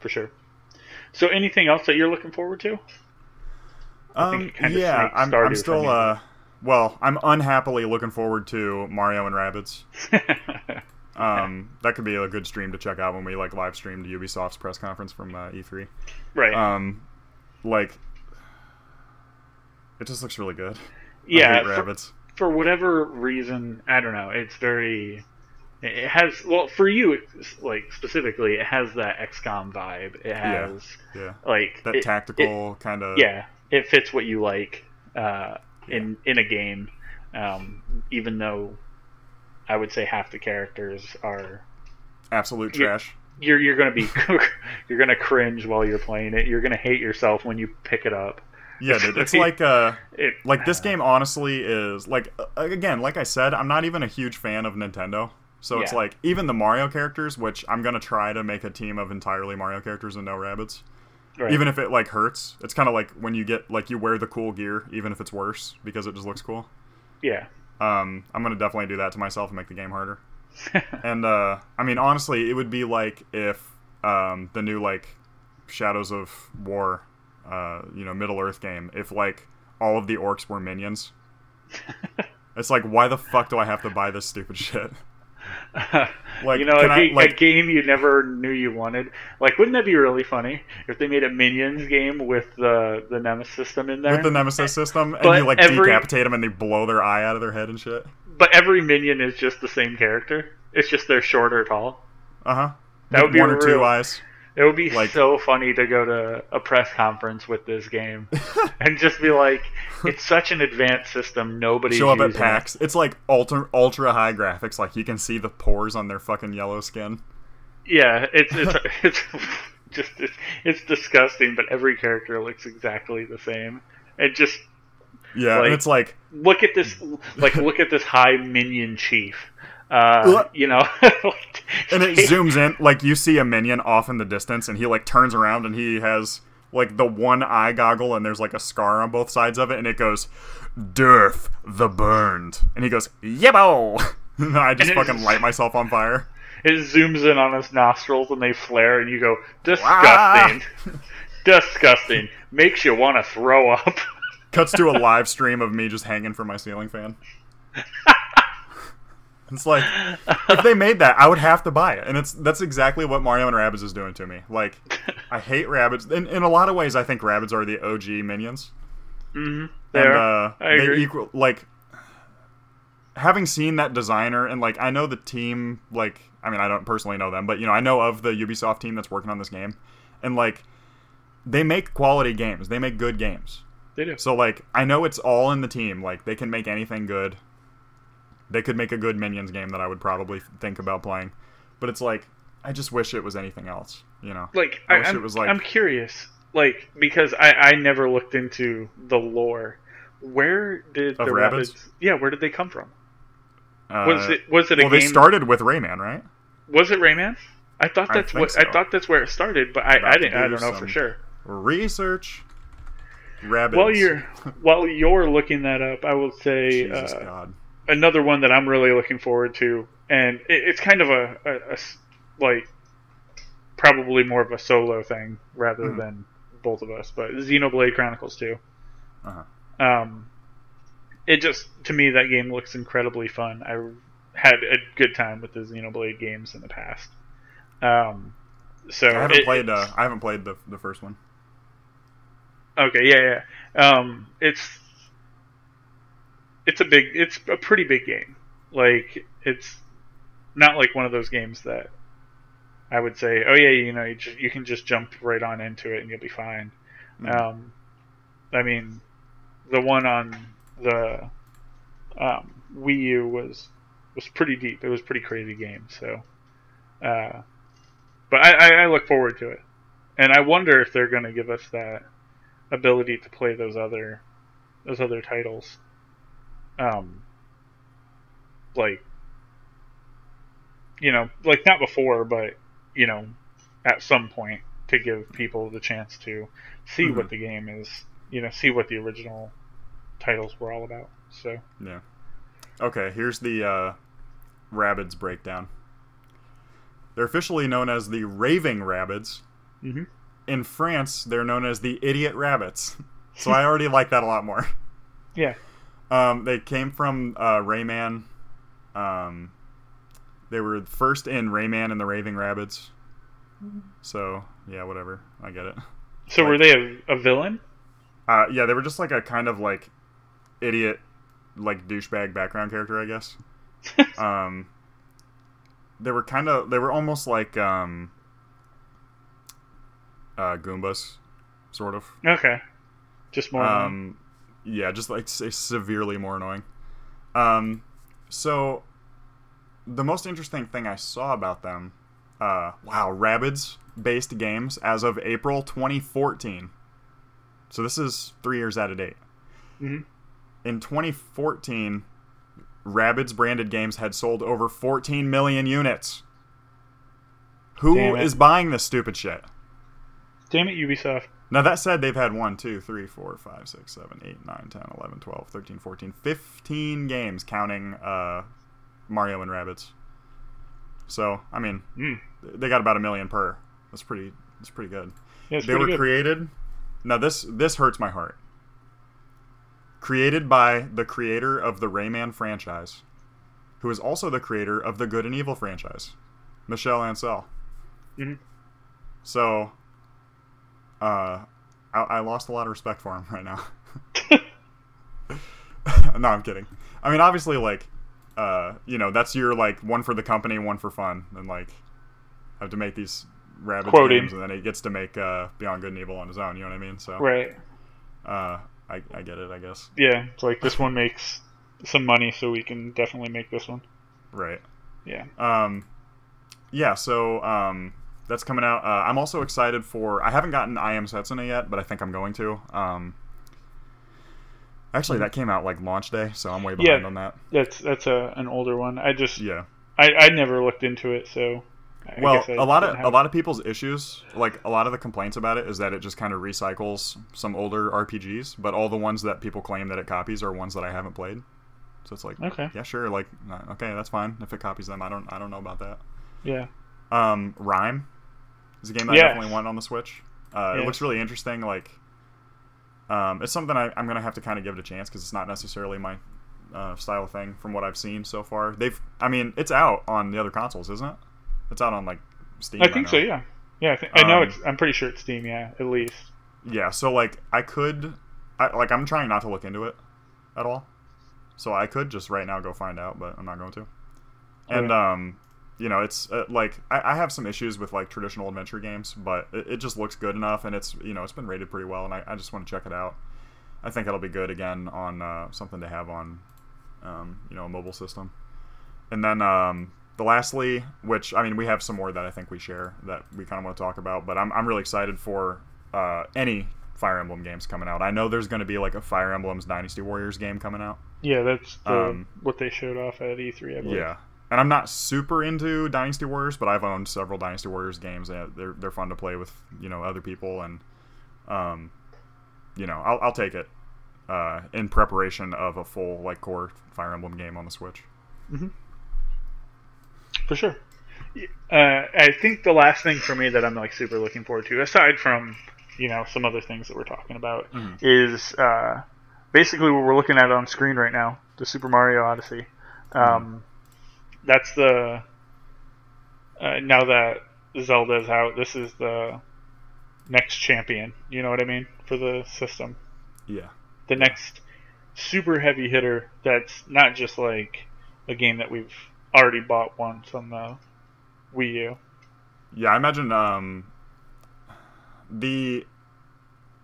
Speaker 1: For sure. So, anything else that you're looking forward to?
Speaker 2: Um, yeah, I'm, I'm still, uh, well, I'm unhappily looking forward to Mario and Rabbids. Um, that could be a good stream to check out when we like live streamed Ubisoft's press conference from uh, E3.
Speaker 1: right.
Speaker 2: Um, like, it just looks really good.
Speaker 1: yeah.
Speaker 2: I hate
Speaker 1: for-
Speaker 2: Rabbids.
Speaker 1: For whatever reason, I don't know. It's very. It has well for you, like specifically, it has that XCOM vibe. It has
Speaker 2: Yeah,
Speaker 1: like
Speaker 2: that
Speaker 1: it-
Speaker 2: tactical kind of.
Speaker 1: yeah, it fits what you like uh,
Speaker 2: Yeah.
Speaker 1: in in a game. Um, even though I would say half the characters are
Speaker 2: absolute
Speaker 1: Yeah.
Speaker 2: trash.
Speaker 1: you're you're gonna be you're gonna cringe while you're playing it. You're gonna hate yourself when you pick it up.
Speaker 2: Yeah, dude, it's like uh,
Speaker 1: It,
Speaker 2: like this game honestly is like again like i said i'm not even a huge fan of nintendo. So it's like even the mario characters which i'm gonna try to make a team of entirely mario characters and no Rabbids
Speaker 1: right.
Speaker 2: even if it like hurts it's kind of like when you get like you wear the cool gear even if it's worse because it just looks cool.
Speaker 1: Yeah,
Speaker 2: um i'm gonna definitely do that to myself and make the game harder. And uh i mean honestly it would be like if um the new like shadows of war uh you know middle earth game if like all of the orcs were minions it's like why the fuck do i have to buy this stupid shit Like,
Speaker 1: you know, a,
Speaker 2: can I- like-
Speaker 1: a game you never knew you wanted. Like, wouldn't that be really funny if they made a Minions game with the the Nemesis system in there?
Speaker 2: with the nemesis system and
Speaker 1: But
Speaker 2: you like
Speaker 1: every-
Speaker 2: decapitate them and they blow their eye out of their head and shit
Speaker 1: but every minion is just the same character. It's just they're short or tall.
Speaker 2: uh-huh
Speaker 1: That would be
Speaker 2: one or two eyes
Speaker 1: It would be
Speaker 2: Like-
Speaker 1: so funny to go to a press conference with this game and just be like, "It's such an advanced system. Nobody
Speaker 2: show up at
Speaker 1: using it."
Speaker 2: PAX. It's like ultra ultra high graphics. Like you can see the pores on their fucking yellow skin.
Speaker 1: Yeah, it's it's it's just it's, it's disgusting. But every character looks exactly the same. It just
Speaker 2: Yeah,
Speaker 1: Like-
Speaker 2: and it's like
Speaker 1: look at this like look at this high minion chief uh you know.
Speaker 2: And it zooms in like you see a minion off in the distance and he like turns around and he has like the one eye goggle and there's like a scar on both sides of it and it goes Dearth the burned. And he goes Yebo! And I just fucking light myself on fire.
Speaker 1: it zooms in on his nostrils and they flare and you go disgusting. Disgusting. Makes you want to throw up.
Speaker 2: Cuts to a live stream of me just hanging from my ceiling fan. It's like if they made that, I would have to buy it, and it's that's exactly what Mario and Rabbids is doing to me. Like, I hate Rabbids. In, in a lot of ways, I think Rabbids are the OG minions,
Speaker 1: mm-hmm.
Speaker 2: and
Speaker 1: there
Speaker 2: uh,
Speaker 1: I
Speaker 2: they
Speaker 1: agree.
Speaker 2: equal like having seen that designer and like I know the team. Like, I mean, I don't personally know them, but you know, I know of the Ubisoft team that's working on this game, and like they make quality games. They make good games.
Speaker 1: they do
Speaker 2: So like I know it's all in the team. Like they can make anything good. They could make a good minions game that I would probably think about playing. But it's like I just wish it was anything else, you know.
Speaker 1: like
Speaker 2: I
Speaker 1: I,
Speaker 2: wish
Speaker 1: am
Speaker 2: it was like-
Speaker 1: I'm curious like because I I never looked into the lore where did the
Speaker 2: Rabbids?
Speaker 1: rabbits yeah where did they come from
Speaker 2: Uh,
Speaker 1: was it was it a
Speaker 2: well,
Speaker 1: game
Speaker 2: they started with Rayman, right?
Speaker 1: was it Rayman I thought that's
Speaker 2: think
Speaker 1: what
Speaker 2: so.
Speaker 1: I thought that's where it started but I, I didn't I
Speaker 2: do
Speaker 1: don't know for sure
Speaker 2: Research. Rabbids.
Speaker 1: while you're while you're looking that up I will say
Speaker 2: Jesus
Speaker 1: uh,
Speaker 2: God.
Speaker 1: Another one that I'm really looking forward to, and it, it's kind of a like probably more of a solo thing rather
Speaker 2: Hmm.
Speaker 1: than both of us. But Xenoblade Chronicles 2.
Speaker 2: Uh-huh.
Speaker 1: Um, it just to me that game looks incredibly fun. I had a good time with the Xenoblade games in the past. Um, so
Speaker 2: I haven't
Speaker 1: it-
Speaker 2: played. Uh, I haven't played the the first one.
Speaker 1: Okay, yeah, yeah. Um, it's it's a big, it's a pretty big game. Like it's not like one of those games that I would say, oh yeah, you know, you, ju- you can just jump right on into it and you'll be fine.
Speaker 2: Mhm.
Speaker 1: Um, I mean, the one on the um, Wii U was was pretty deep. It was a pretty crazy game. So, uh, but I, I, I look forward to it, and I wonder if they're going to give us that ability to play those other those other titles. Um, like, you know, like not before, but you know, at some point to give people the chance to see what
Speaker 2: Mhm.
Speaker 1: the game is, you know, see what the original titles were all about. So,
Speaker 2: Yeah. Okay, here's the uh, Rabbids breakdown. They're officially known as the Raving Rabbids.
Speaker 1: hmm
Speaker 2: In France, they're known as the Idiot Rabbits. So I already like that a lot more.
Speaker 1: yeah,
Speaker 2: Um, they came from uh, Rayman. Um, they were first in Rayman and the Raving Rabbids. So yeah, whatever. I get it.
Speaker 1: so were they a, a villain?
Speaker 2: Uh, yeah, they were just like a kind of like idiot, like douchebag background character, I guess. um, they were kind of they were almost like um, uh, Goombas, sort of.
Speaker 1: Okay, just more.
Speaker 2: Um, yeah, just like se- severely more annoying. Um, so the most interesting thing I saw about them, uh, wow, Rabbids based games as of April 2014. So this is three years out of date.
Speaker 1: Mhm.
Speaker 2: In 2014, Rabbids branded games had sold over 14 million units. Who is buying this stupid shit?
Speaker 1: Damn it, Ubisoft.
Speaker 2: Now that said, they've had 1, 2, 3, 4, 5, 6, 7, 8, 9, 10, 11, 12, 13, 14, 15 games counting uh, Mario and Rabbids. So, I mean,
Speaker 1: Mm.
Speaker 2: they got about a million per. That's pretty that's pretty good.
Speaker 1: Yeah,
Speaker 2: they
Speaker 1: pretty
Speaker 2: were
Speaker 1: good.
Speaker 2: created Now this this hurts my heart. Created by the creator of the Rayman franchise, who is also the creator of the Good and Evil franchise, Michel Ancel.
Speaker 1: Mhm.
Speaker 2: So, uh, I, I lost a lot of respect for him right now. no, I'm kidding. I mean, obviously, like, uh, you know, that's your like one for the company, one for fun, and like, have to make these Rabbid
Speaker 1: Quoting.
Speaker 2: games, and then he gets to make uh, Beyond Good and Evil on his own. You know what I mean? So,
Speaker 1: right.
Speaker 2: uh, I, I get it. I guess.
Speaker 1: Yeah, it's like this one makes some money, so we can definitely make this one.
Speaker 2: Right.
Speaker 1: Yeah.
Speaker 2: Um, yeah. So um, that's coming out. Uh, I'm also excited for. I haven't gotten I Am Setsuna yet, but I think I'm going to. Um, actually, that came out like launch day, so I'm way behind
Speaker 1: Yeah.
Speaker 2: on that.
Speaker 1: That's that's a an older one. I just
Speaker 2: Yeah.
Speaker 1: I I never looked into it, so. I
Speaker 2: well,
Speaker 1: guess I
Speaker 2: a lot of a lot of people's issues, like a lot of the complaints about it, is that it just kind of recycles some older RPGs, but all the ones that people claim that it copies are ones that I haven't played. So it's like,
Speaker 1: Okay.
Speaker 2: yeah, sure, like, uh, okay, that's fine if it copies them. I don't, I don't know about that.
Speaker 1: Yeah.
Speaker 2: Um, Rhyme is a game that I definitely want on the Switch. Uh, It looks really interesting. Like, um, it's something I, I'm gonna have to kind of give it a chance because it's not necessarily my uh, style of thing from what I've seen so far. They've, I mean, it's out on the other consoles, isn't it? It's out on like Steam.
Speaker 1: I think so. Yeah. Yeah. I, think, I know
Speaker 2: Um,
Speaker 1: it's. I'm pretty sure it's Steam. Yeah. At least.
Speaker 2: Yeah, so like I could, I, like I'm trying not to look into it at all. So I could just right now go find out, but I'm not going to. And
Speaker 1: Okay.
Speaker 2: um, you know, it's uh, like I, I have some issues with like traditional adventure games, but it, it just looks good enough, and it's you know it's been rated pretty well, and I, I just want to check it out. I think it'll be good again on uh, something to have on, um, you know, a mobile system. And then um, the lastly, which I mean, we have some more that I think we share that we kind of want to talk about, but I'm I'm really excited for uh, any Fire Emblem games coming out. I know there's going to be like a Fire Emblem's Dynasty Warriors game coming out.
Speaker 1: Yeah. That's the,
Speaker 2: Um,
Speaker 1: what they showed off at E3. I believe.
Speaker 2: Yeah, and I'm not super into Dynasty Warriors, but I've owned several Dynasty Warriors games. And they're they're fun to play with you know other people, and um, you know I'll I'll take it uh, in preparation of a full like core Fire Emblem game on the Switch.
Speaker 1: for sure. Uh, I think the last thing for me that I'm like super looking forward to, aside from you know some other things that we're talking about,
Speaker 2: Mhm.
Speaker 1: is uh, basically what we're looking at on screen right now, the Super Mario Odyssey. Um, That's the uh, now that Zelda's out, this is the next champion. You know what I mean for the system.
Speaker 2: Yeah,
Speaker 1: the next super heavy hitter that's not just like a game that we've already bought once on the Wii U.
Speaker 2: yeah, I imagine um, the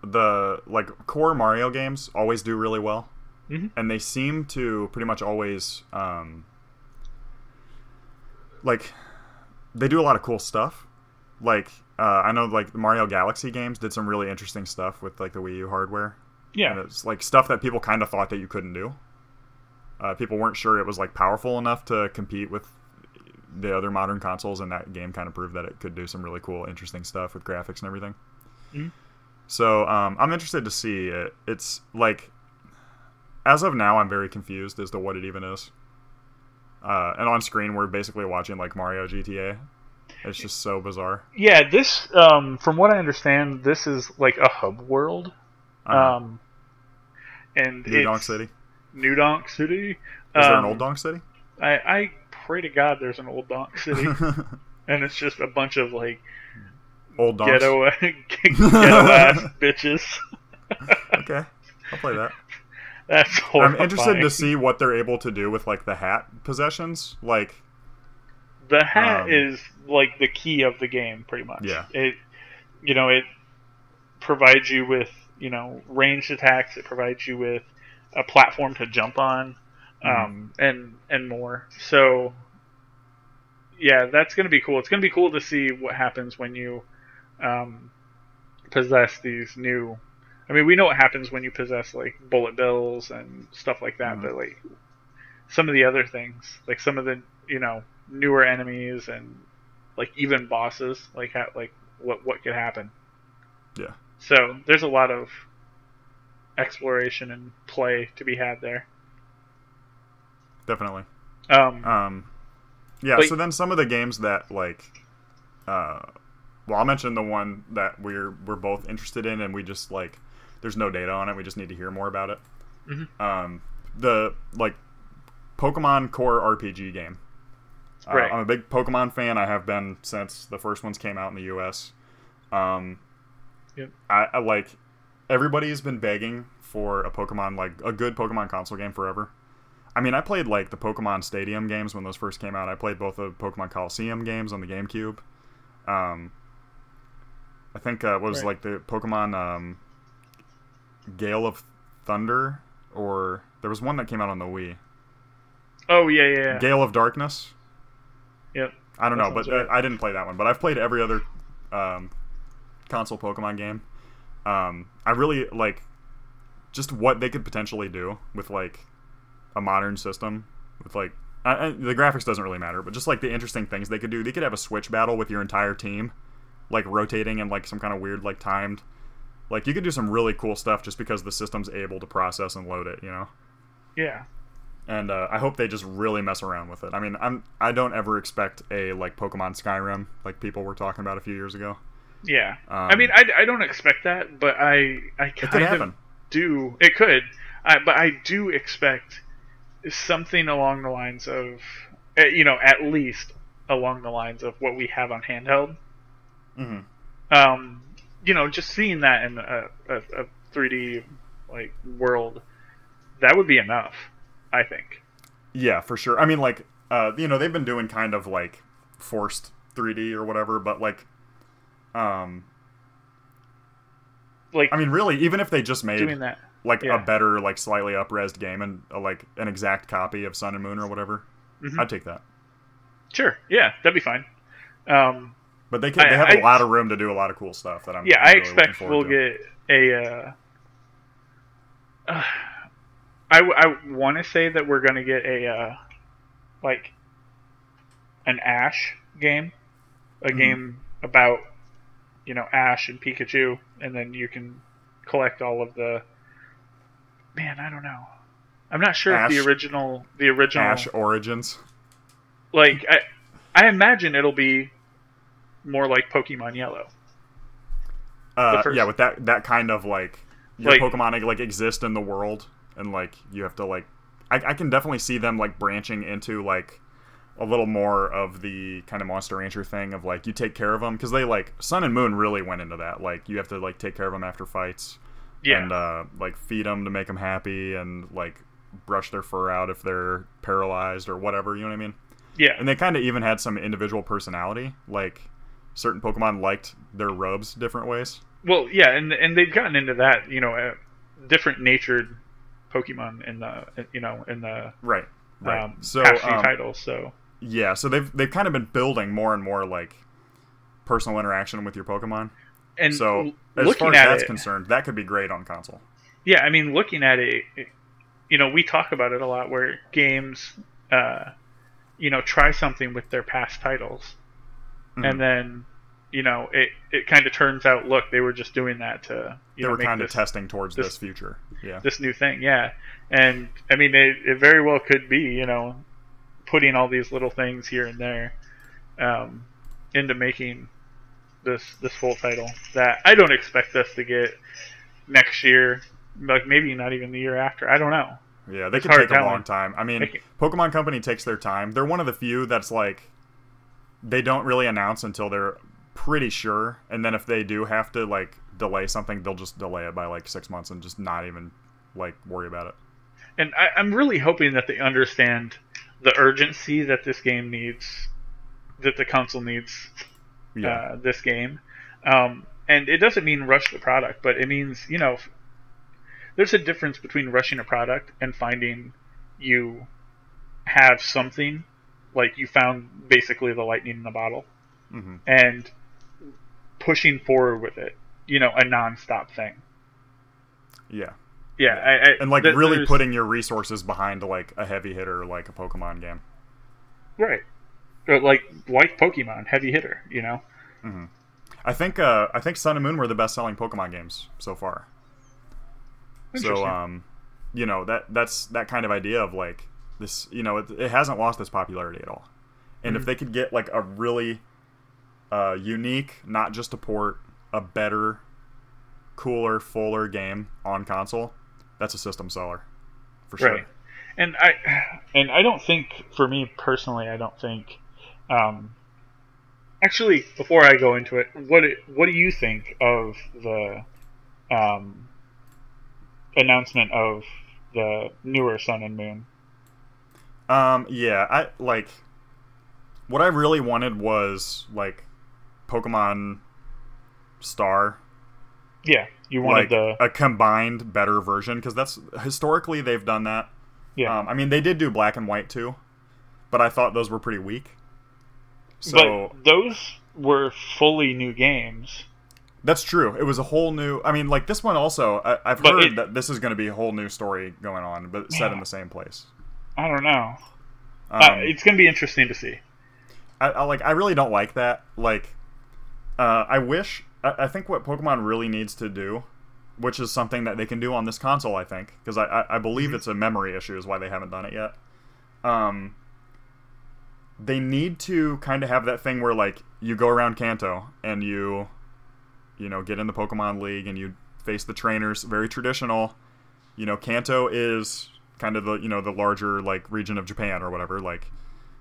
Speaker 2: the like core Mario games always do really well,
Speaker 1: Mhm.
Speaker 2: and they seem to pretty much always um, like they do a lot of cool stuff. Like uh, I know like the Mario Galaxy games did some really interesting stuff with like the Wii U hardware.
Speaker 1: Yeah.
Speaker 2: and it's like stuff that people kind of thought that you couldn't do. Uh, people weren't sure it was like powerful enough to compete with the other modern consoles, and that game kind of proved that it could do some really cool, interesting stuff with graphics and everything.
Speaker 1: Mhm.
Speaker 2: So um, I'm interested to see it. It's like, as of now, I'm very confused as to what it even is. Uh, and on screen, we're basically watching like Mario GTA. It's just so bizarre.
Speaker 1: Yeah, this, um, from what I understand, this is like a hub world.
Speaker 2: Uh,
Speaker 1: Um, and
Speaker 2: New Donk City.
Speaker 1: New Donk City.
Speaker 2: Is there an
Speaker 1: Um,
Speaker 2: old Donk City?
Speaker 1: I, I pray to God there's an old Donk City, and it's just a bunch of like
Speaker 2: old Donks.
Speaker 1: ghetto ghetto ass bitches.
Speaker 2: Okay, I'll play that.
Speaker 1: That's
Speaker 2: I'm interested to see what they're able to do with like the hat possessions. Like,
Speaker 1: The hat
Speaker 2: um,
Speaker 1: is like the key of the game, pretty much.
Speaker 2: Yeah.
Speaker 1: It, you know, it provides you with you know ranged attacks. It provides you with a platform to jump on,
Speaker 2: Mm-hmm.
Speaker 1: um, and and more. So, yeah, that's gonna be cool. It's gonna be cool to see what happens when you um, possess these new. I mean, we know what happens when you possess like bullet bills and stuff like that,
Speaker 2: Mhm.
Speaker 1: but like some of the other things, like some of the you know newer enemies and like even bosses, like how, like what what could happen.
Speaker 2: yeah,
Speaker 1: So there's a lot of exploration and play to be had there.
Speaker 2: definitely.
Speaker 1: Um,
Speaker 2: Um, yeah.
Speaker 1: But-
Speaker 2: so then some of the games that like, uh, well, I'll mention the one that we're we're both interested in, and we just like, there's no data on it. We just need to hear more about it.
Speaker 1: Mhm.
Speaker 2: Um, the like, Pokemon Core RPG game. Uh,
Speaker 1: Right.
Speaker 2: I'm a big Pokemon fan. I have been since the first ones came out in the U.S. Um,
Speaker 1: Yep.
Speaker 2: I, I like everybody's been begging for a Pokemon like a good Pokemon console game forever. I mean, I played like the Pokemon Stadium games when those first came out. I played both the Pokemon Colosseum games on the GameCube. Um, I think uh, what was
Speaker 1: Right.
Speaker 2: like the Pokemon um, Gale of Thunder, or there was one that came out on the Wii.
Speaker 1: oh yeah, yeah, yeah.
Speaker 2: Gale of Darkness.
Speaker 1: Yep.
Speaker 2: I don't
Speaker 1: That
Speaker 2: know, but
Speaker 1: right.
Speaker 2: uh, I didn't play that one. But I've played every other um, console Pokemon game. Um, I really like just what they could potentially do with like a modern system with like I, I, the graphics doesn't really matter, but just like the interesting things they could do. They could have a switch battle with your entire team, like rotating and like some kind of weird like timed. Like you could do some really cool stuff just because the system's able to process and load it. You know
Speaker 1: yeah.
Speaker 2: and uh, I hope they just really mess around with it. I mean, I'm I don't ever expect a like Pokemon Skyrim like people were talking about a few years ago.
Speaker 1: Yeah,
Speaker 2: Um,
Speaker 1: I mean, I, I don't expect that, but I I
Speaker 2: It could
Speaker 1: kind of
Speaker 2: happen.
Speaker 1: do. It could, I, but I do expect something along the lines of, eh, you know, at least along the lines of what we have on handheld.
Speaker 2: hmm
Speaker 1: Um, you know, just seeing that in a, a, a 3D like world, that would be enough. I think.
Speaker 2: Yeah, for sure. I mean, like uh, you know, they've been doing kind of like forced 3D or whatever, but like, um,
Speaker 1: Like
Speaker 2: I mean, really, even if they just made
Speaker 1: that.
Speaker 2: like
Speaker 1: yeah.
Speaker 2: a better like slightly up-resed game and uh, like an exact copy of Sun and Moon or whatever,
Speaker 1: Mhm.
Speaker 2: I'd take that.
Speaker 1: Sure. Yeah, that'd be fine. Um,
Speaker 2: But they can,
Speaker 1: I-
Speaker 2: they have
Speaker 1: I-
Speaker 2: a lot of room to do a lot of cool stuff that I'm
Speaker 1: yeah,
Speaker 2: I'm
Speaker 1: I expect we'll
Speaker 2: to.
Speaker 1: get a. Uh, uh, I I want to say that we're gonna get a uh, like an Ash game, a
Speaker 2: Mhm.
Speaker 1: game about you know Ash and Pikachu, and then you can collect all of the. Man, I don't know. I'm not sure if the original the original
Speaker 2: Ash Origins.
Speaker 1: like I I imagine it'll be more like Pokemon Yellow.
Speaker 2: Uh, yeah, with that that kind of like your
Speaker 1: Like-
Speaker 2: Pokemon like exist in the world, and like you have to like, I, I can definitely see them like branching into like a little more of the kind of Monster Rancher thing of like you take care of them because they like Sun and Moon really went into that. Like you have to like take care of them after fights,
Speaker 1: Yeah.
Speaker 2: and uh, like feed them to make them happy, and like brush their fur out if they're paralyzed or whatever. You know what I mean?
Speaker 1: yeah.
Speaker 2: and they kind of even had some individual personality like certain Pokemon liked their robes different ways.
Speaker 1: Well, yeah, and and they've gotten into that, you know, uh, different natured Pokemon in the you know in the
Speaker 2: Right. Right.
Speaker 1: um,
Speaker 2: so um,
Speaker 1: titles. So
Speaker 2: yeah, so they've they've kind of been building more and more like personal interaction with your Pokemon.
Speaker 1: and
Speaker 2: So as far as that's
Speaker 1: it,
Speaker 2: concerned, that could be great on console.
Speaker 1: yeah, I mean, looking at it, it- you know, we talk about it a lot where games, uh, you know, try something with their past titles,
Speaker 2: Mhm.
Speaker 1: and then, you know, it it kind of turns out, look, they were just doing that to you
Speaker 2: they
Speaker 1: know
Speaker 2: were kind of testing towards this,
Speaker 1: this-
Speaker 2: future. Yeah.
Speaker 1: this new thing, yeah. And I mean, it, it very well could be, you know, putting all these little things here and there um, into making this this full title that I don't expect us to get next year, like maybe not even the year after. I don't know.
Speaker 2: Yeah, they
Speaker 1: It's
Speaker 2: could take a long time. I mean, Pokemon Company takes their time. They're one of the few that's like they don't really announce until they're pretty sure, and then if they do have to like delay something, they'll just delay it by like six months and just not even like worry about it.
Speaker 1: And I, I'm really hoping that they understand the urgency that this game needs, that the console needs
Speaker 2: Yeah,
Speaker 1: uh, this game. Um, and it doesn't mean rush the product, but it means, you know, there's a difference between rushing a product and finding you have something, like you found basically the lightning in the bottle,
Speaker 2: hmm
Speaker 1: and pushing forward with it, you know, a non-stop thing.
Speaker 2: yeah,
Speaker 1: Yeah, I, I,
Speaker 2: and like
Speaker 1: th-
Speaker 2: really putting your resources behind like a heavy hitter like a Pokemon game.
Speaker 1: right, Or like like Pokemon, heavy hitter, you know.
Speaker 2: I think uh, I think Sun and Moon were the best selling Pokemon games so far. So um, you know that that's that kind of idea of like this. You know, it, it hasn't lost its popularity at all. And if they could get like a really uh, unique, not just a port, a better, cooler, fuller game on console, that's a system seller for sure.
Speaker 1: Right. And I and I don't think for me personally, I don't think um actually before I go into it, what what do you think of the um announcement of the newer Sun and Moon?
Speaker 2: Um, yeah, I like what I really wanted was like Pokemon Star
Speaker 1: Yeah, you wanted
Speaker 2: like
Speaker 1: the
Speaker 2: a combined better version because that's historically they've done that.
Speaker 1: yeah,
Speaker 2: Um, I mean, they did do black and white too, but I thought those were pretty weak. So
Speaker 1: but those were fully new games.
Speaker 2: that's true. It was a whole new. I mean, like this one also. I, I've
Speaker 1: But
Speaker 2: heard
Speaker 1: it-
Speaker 2: that this is going to be a whole new story going on, but set in the same place.
Speaker 1: I don't know.
Speaker 2: Um,
Speaker 1: uh, it's going to be interesting to see.
Speaker 2: I, I like. I really don't like that. Like, uh, I wish. I, I think what Pokemon really needs to do, which is something that they can do on this console, I think, because I, I, I believe
Speaker 1: Mm-hmm.
Speaker 2: it's a memory issue, is why they haven't done it yet. Um, they need to kind of have that thing where like you go around Kanto and you, you know, get in the Pokemon League and you face the trainers. Very traditional. You know, Kanto is kind of the you know the larger like region of Japan or whatever. Like,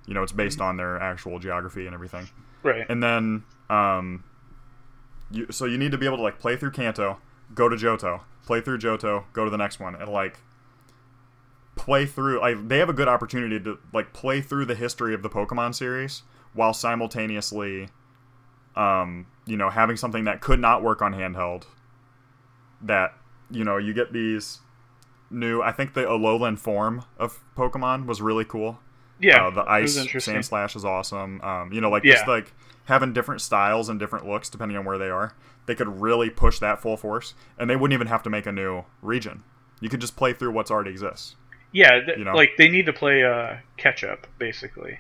Speaker 2: you know, it's based
Speaker 1: Mm-hmm.
Speaker 2: on their actual geography and everything.
Speaker 1: Right.
Speaker 2: And then, um, you so you need to be able to like play through Kanto, go to Johto, play through Johto, go to the next one, and like play through. Like they have a good opportunity to like play through the history of the Pokemon series while simultaneously, um, you know, having something that could not work on handheld. That you know you get these new. I think the Alolan form of Pokemon was really cool.
Speaker 1: yeah.
Speaker 2: Uh, the ice Sandslash is awesome. Um, you know, like
Speaker 1: Yeah.
Speaker 2: just like having different styles and different looks depending on where they are. They could really push that full force, and they wouldn't even have to make a new region. You could just play through what's already exists.
Speaker 1: Yeah, th-
Speaker 2: you know?
Speaker 1: like they need to play uh, catch up, basically.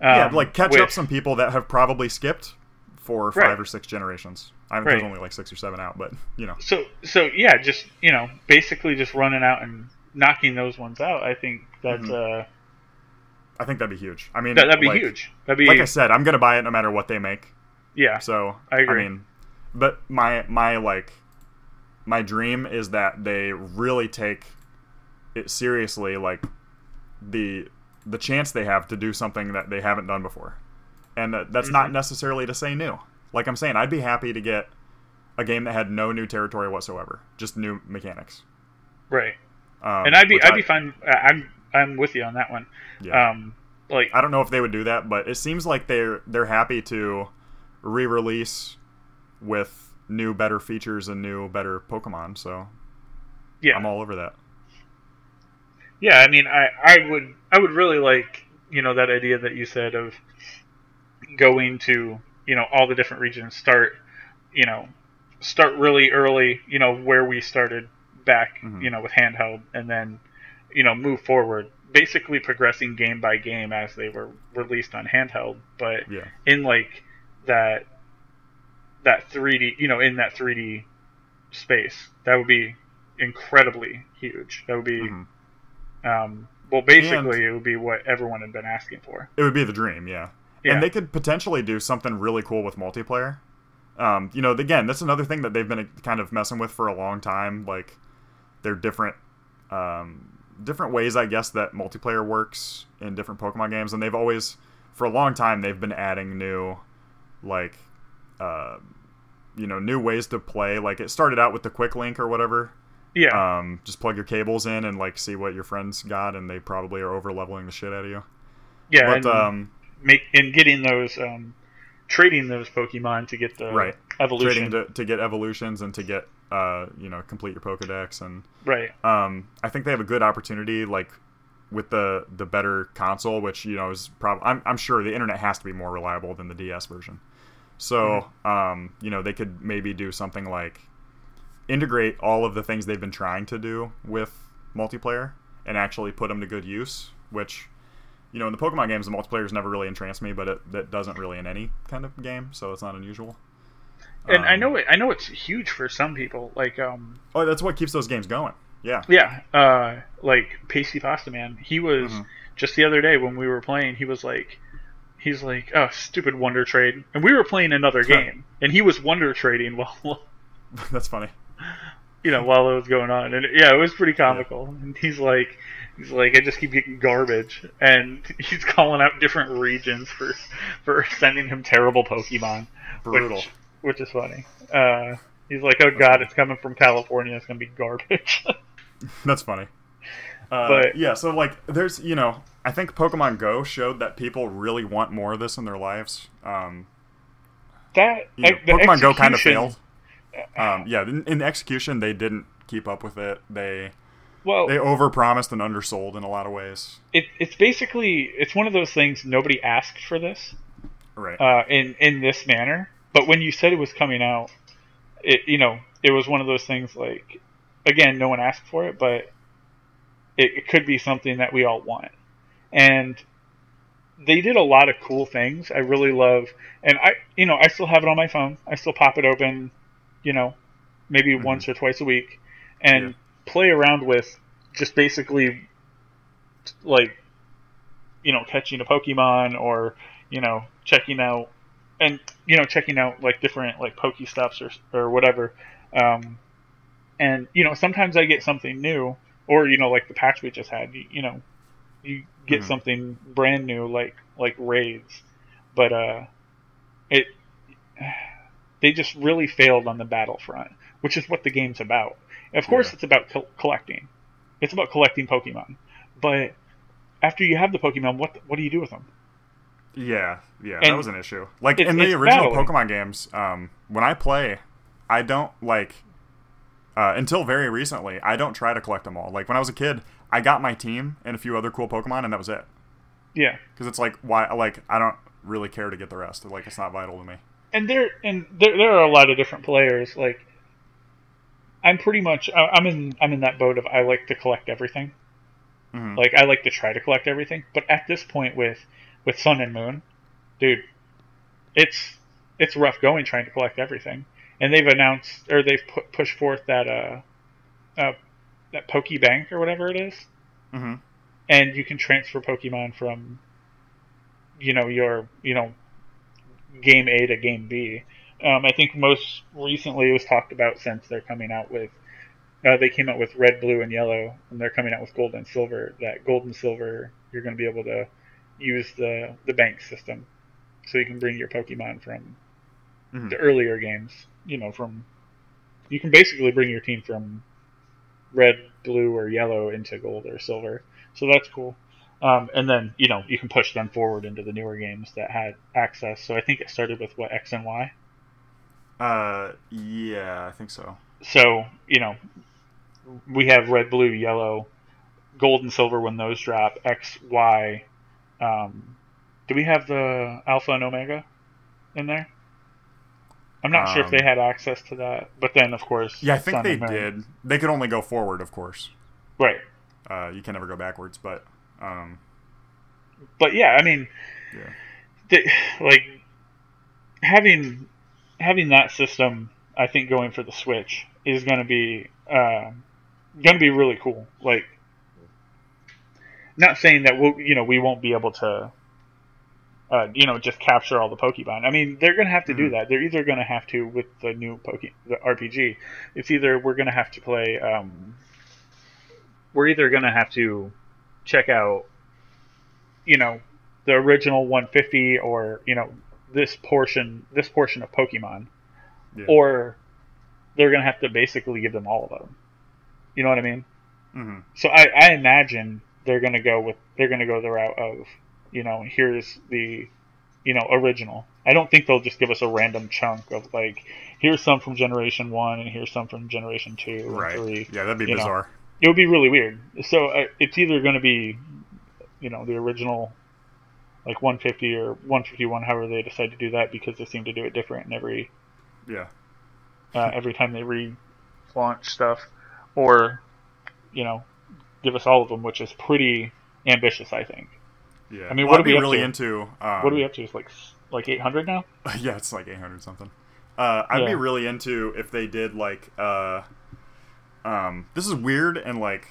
Speaker 2: yeah,
Speaker 1: Um,
Speaker 2: like catch
Speaker 1: with-
Speaker 2: up some people that have probably skipped for five
Speaker 1: Right.
Speaker 2: or six generations. I think
Speaker 1: Right.
Speaker 2: there's only like six or seven out, but you know,
Speaker 1: So, so yeah, just you know, basically just running out and knocking those ones out. I think that's
Speaker 2: Mm-hmm.
Speaker 1: uh,
Speaker 2: I think that'd be huge. I mean,
Speaker 1: that, that'd be
Speaker 2: like-
Speaker 1: huge. That'd be
Speaker 2: Like I said, I'm gonna buy it no matter what they make.
Speaker 1: yeah.
Speaker 2: So
Speaker 1: I agree.
Speaker 2: mean, but my my like my dream is that they really take it seriously, like the the chance they have to do something that they haven't done before, and that, that's
Speaker 1: Mm-hmm.
Speaker 2: not necessarily to say new. Like I'm saying, I'd be happy to get a game that had no new territory whatsoever, just new mechanics.
Speaker 1: right.
Speaker 2: Um,
Speaker 1: And I'd be I'd
Speaker 2: I-
Speaker 1: be fine. I- I'm I'm with you on that one.
Speaker 2: Yeah.
Speaker 1: Um, like
Speaker 2: I don't know if they would do that, but it seems like they're they're happy to re-release with new, better features and new, better Pokemon. So
Speaker 1: Yeah.
Speaker 2: I'm all over that.
Speaker 1: Yeah, I mean, I, I would I would really like you know that idea that you said of going to you know all the different regions, start you know start really early, you know where we started back,
Speaker 2: Mhm.
Speaker 1: you know with handheld, and then you know move forward, basically progressing game by game as they were released on handheld, but
Speaker 2: Yeah.
Speaker 1: in like that that 3D, you know, in that 3D space, that would be incredibly huge. That would be
Speaker 2: Mhm.
Speaker 1: um, well, basically, it would be what everyone had been asking for.
Speaker 2: It would be the dream, yeah.
Speaker 1: Yeah.
Speaker 2: And they could potentially do something really cool with multiplayer. Um, you know, again, that's another thing that they've been kind of messing with for a long time. Like, they're different, um, different ways, I guess, that multiplayer works in different Pokemon games, and they've always, for a long time, they've been adding new, like, uh, you know, new ways to play. Like, it started out with the Quick Link or whatever.
Speaker 1: Yeah,
Speaker 2: Um, just plug your cables in and like see what your friends got, and they probably are over leveling the shit out of you.
Speaker 1: yeah,
Speaker 2: But
Speaker 1: and
Speaker 2: um,
Speaker 1: make and getting those um, trading those Pokemon to get the
Speaker 2: Right.
Speaker 1: evolution.
Speaker 2: trading to, to get evolutions and to get uh you know complete your pokédex and
Speaker 1: right.
Speaker 2: um i think they have a good opportunity like with the the better console which you know is probably I'm, I'm sure the internet has to be more reliable than the ds version so um you know they could maybe do something like integrate all of the things they've been trying to do with multiplayer and actually put them to good use which you know in the pokemon games the multiplayer never really entranced me but it that doesn't really in any kind of game so it's not unusual
Speaker 1: And I
Speaker 2: Um,
Speaker 1: know it. I know it's huge for some people. Like, um,
Speaker 2: Oh, that's what keeps those games going. Yeah.
Speaker 1: yeah, uh, like Pasty Pasta Man. He was
Speaker 2: Mhm.
Speaker 1: just the other day when we were playing. He was like, he's like, oh, stupid Wonder Trade, and we were playing another game, and he was Wonder Trading while
Speaker 2: that's funny.
Speaker 1: you know, while it was going on. And yeah, it was pretty comical. And he's like, he's like, I just keep getting garbage, and he's calling out different regions for for sending him terrible Pokemon.
Speaker 2: Brutal.
Speaker 1: Which, which is funny. Uh, he's like, oh god, it's coming from California. It's gonna be garbage.
Speaker 2: That's funny. Uh,
Speaker 1: But-
Speaker 2: yeah, so like, there's you know, I think Pokemon Go showed that people really want more of this in their lives. Um,
Speaker 1: that
Speaker 2: you know,
Speaker 1: the
Speaker 2: Pokemon Go kind of failed. Um, yeah, in, in execution, they didn't keep up with it. They
Speaker 1: Well,
Speaker 2: they overpromised and undersold in a lot of ways.
Speaker 1: it, it's basically it's one of those things. Nobody asked for this
Speaker 2: Right.
Speaker 1: uh, in in this manner. But when you said it was coming out, it you know it was one of those things like again no one asked for it, but it, it could be something that we all want. And they did a lot of cool things. I really love, and I you know I still have it on my phone. I still pop it open, you know, maybe
Speaker 2: Mhm.
Speaker 1: once or twice a week, and
Speaker 2: Yeah.
Speaker 1: Play around with just basically like you know catching a Pokemon or you know checking out and you know checking out like different like Pokestops or or whatever. Um, and you know sometimes I get something new or you know like the patch we just had. You, you know you get
Speaker 2: Mhm.
Speaker 1: something brand new like like raids, but uh, it they just really failed on the battlefront, which is what the game's about. Of course,
Speaker 2: Yeah.
Speaker 1: it's about col- collecting. It's about collecting Pokemon, but after you have the Pokemon, what what do you do with them?
Speaker 2: Yeah, yeah,
Speaker 1: And
Speaker 2: that was an issue. Like in the original
Speaker 1: battling.
Speaker 2: Pokemon games, um, when I play, I don't like uh, until very recently. I don't try to collect them all. Like when I was a kid, I got my team and a few other cool Pokemon, and that was it.
Speaker 1: Yeah,
Speaker 2: Because it's like why, like I don't really care to get the rest. Like it's not vital to me.
Speaker 1: and there and there, there are a lot of different players. Like I'm pretty much I'm in I'm in that boat of I like to collect everything.
Speaker 2: Mhm.
Speaker 1: Like I like to try to collect everything, but at this point with with Sun and Moon, dude, it's it's rough going trying to collect everything. And they've announced or they've put, pushed forth that uh, uh that Poke Bank or whatever it is,
Speaker 2: hmm
Speaker 1: and you can transfer Pokemon from you know your you know game A to game B. Um, I think most recently it was talked about since they're coming out with uh, they came out with red, blue, and yellow, and they're coming out with gold and silver. That gold and silver, you're going to be able to use the the bank system, so you can bring your Pokemon from
Speaker 2: Mhm.
Speaker 1: the earlier games. You know, from you can basically bring your team from red, blue, or yellow into gold or silver. So that's cool. Um, and then you know you can push them forward into the newer games that had access. So I think it started with what X and Y.
Speaker 2: Uh, yeah, I think so.
Speaker 1: So you know we have red, blue, yellow, gold, and silver when those drop. X, Y. Um, do we have the alpha and omega in there? I'm not sure if they
Speaker 2: Um,
Speaker 1: had access to that, but then of course,
Speaker 2: Yeah, I think
Speaker 1: Sun
Speaker 2: they did. They could only go forward, of course.
Speaker 1: Right,
Speaker 2: Uh, you can never go backwards, but um,
Speaker 1: but yeah, I mean,
Speaker 2: yeah,
Speaker 1: the, like having having that system, I think going for the Switch is going to be uh, going to be really cool. Like, not saying that we'll you know we won't be able to. Uh, you know, just capture all the Pokemon. I mean, they're gonna have to do
Speaker 2: Mhm.
Speaker 1: that. They're either gonna have to with the new Poke, the RPG. It's either we're gonna have to play. Um, we're either gonna have to check out, you know, the original 150 or you know this portion this portion of Pokemon,
Speaker 2: yeah.
Speaker 1: or they're gonna have to basically give them all of them. You know what I mean?
Speaker 2: hmm
Speaker 1: So I, I imagine they're gonna go with they're gonna go the route of you know here's the you know original. I don't think they'll just give us a random chunk of like here's some from generation one and here's some from generation two
Speaker 2: right.
Speaker 1: three.
Speaker 2: Yeah, that'd be
Speaker 1: you know.
Speaker 2: bizarre.
Speaker 1: It would be really weird. So uh, it's either going to be, you know, the original, like 150 or 151, however they decide to do that, because they seem to do it different in every
Speaker 2: Yeah.
Speaker 1: uh, every time they re-launch stuff, or, you know, give us all of them, which is pretty ambitious, I think.
Speaker 2: Yeah.
Speaker 1: I mean,
Speaker 2: Well,
Speaker 1: what
Speaker 2: I'd
Speaker 1: are we
Speaker 2: really
Speaker 1: to?
Speaker 2: into? Um,
Speaker 1: what are we up to? It's like like 800 now.
Speaker 2: yeah, it's like 800 something. Uh, I'd be really into if they did like uh, um, this is weird and like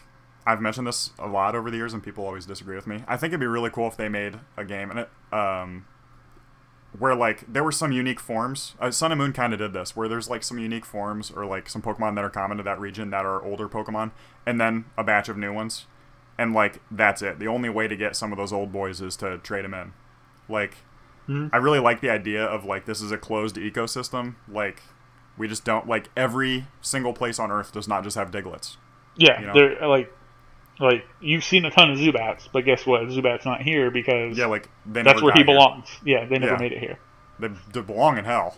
Speaker 2: I've mentioned this a lot over the years and people always disagree with me. I think it'd be really cool if they made a game and it um, where like there were some unique forms. Uh, Sun and Moon kind of did this, where there's like some unique forms or like some Pokemon that are common to that region that are older Pokemon, and then a batch of new ones, and like that's it. The only way to get some of those old boys is to trade them in. Like,
Speaker 1: Mhm.
Speaker 2: I really like the idea of like this is a closed ecosystem. Like, we just don't like every single place on Earth does not just have Digletts.
Speaker 1: Yeah,
Speaker 2: You know?
Speaker 1: they're like, like you've seen a ton of Zubats, but guess what? Zubat's not here because
Speaker 2: Yeah, like they
Speaker 1: that's where he
Speaker 2: here.
Speaker 1: belongs. Yeah, they never
Speaker 2: Yeah.
Speaker 1: made it here.
Speaker 2: They, they belong in hell.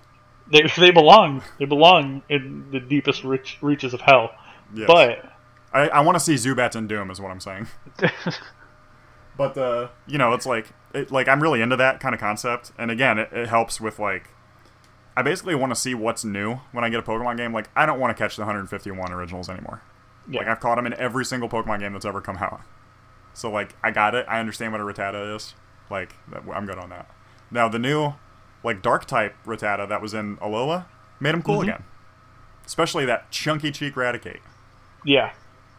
Speaker 1: They they belong they belong in the deepest reach, reaches of hell.
Speaker 2: Yes.
Speaker 1: But
Speaker 2: I, I want to see Zubats in Doom, is what I'm saying. But uh, you know, it's like it, like I'm really into that kind of concept, and again, it, it helps with like I basically want to see what's new when I get a Pokemon game. Like I don't want to catch the 151 originals anymore.
Speaker 1: Yeah,
Speaker 2: Like I've caught them in every single Pokemon game that's ever come out. So like I got it. I understand what a Rattata is. Like I'm good on that. Now the new like Dark type Rattata that was in Alola made him cool
Speaker 1: Mhm.
Speaker 2: again. Especially that chunky cheek Raticate.
Speaker 1: yeah,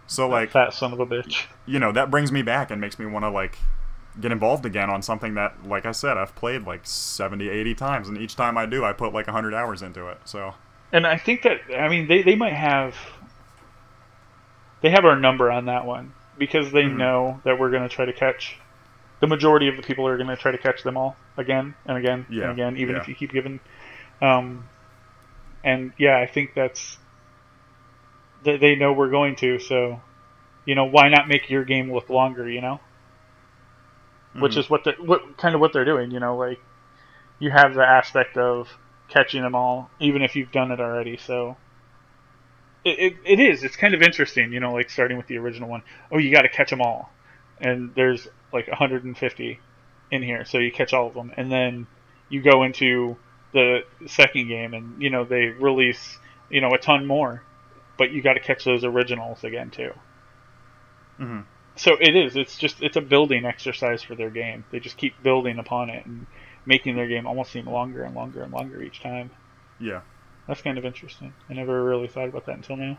Speaker 2: So like
Speaker 1: fat son of a bitch.
Speaker 2: you know that brings me back and makes me want to like get involved again on something that like i said i've played like 70 80 times and each time i do i put like 100 hours into it so
Speaker 1: And I think that I mean they, they might have they have our number on that one because they
Speaker 2: Mhm.
Speaker 1: know that we're going to try to catch the majority of the people are going to try to catch them all again and again
Speaker 2: Yeah,
Speaker 1: and again even
Speaker 2: yeah.
Speaker 1: if you keep giving um and yeah I think that's they, they know we're going to so you know why not make your game look longer you know which
Speaker 2: Mhm.
Speaker 1: is what they what kind of what they're doing. You know, like you have the aspect of catching them all, even if you've done it already. So it, it, it is. It's kind of interesting. You know, like starting with the original one. Oh, you got to catch them all, and there's like 150 in here, so you catch all of them, and then you go into the second game, and you know they release you know a ton more, but you got to catch those originals again too
Speaker 2: Mhm.
Speaker 1: so it is it's just it's a building exercise for their game they just keep building upon it and making their game almost seem longer and longer and longer each time
Speaker 2: yeah
Speaker 1: that's kind of interesting. I never really thought about that until now.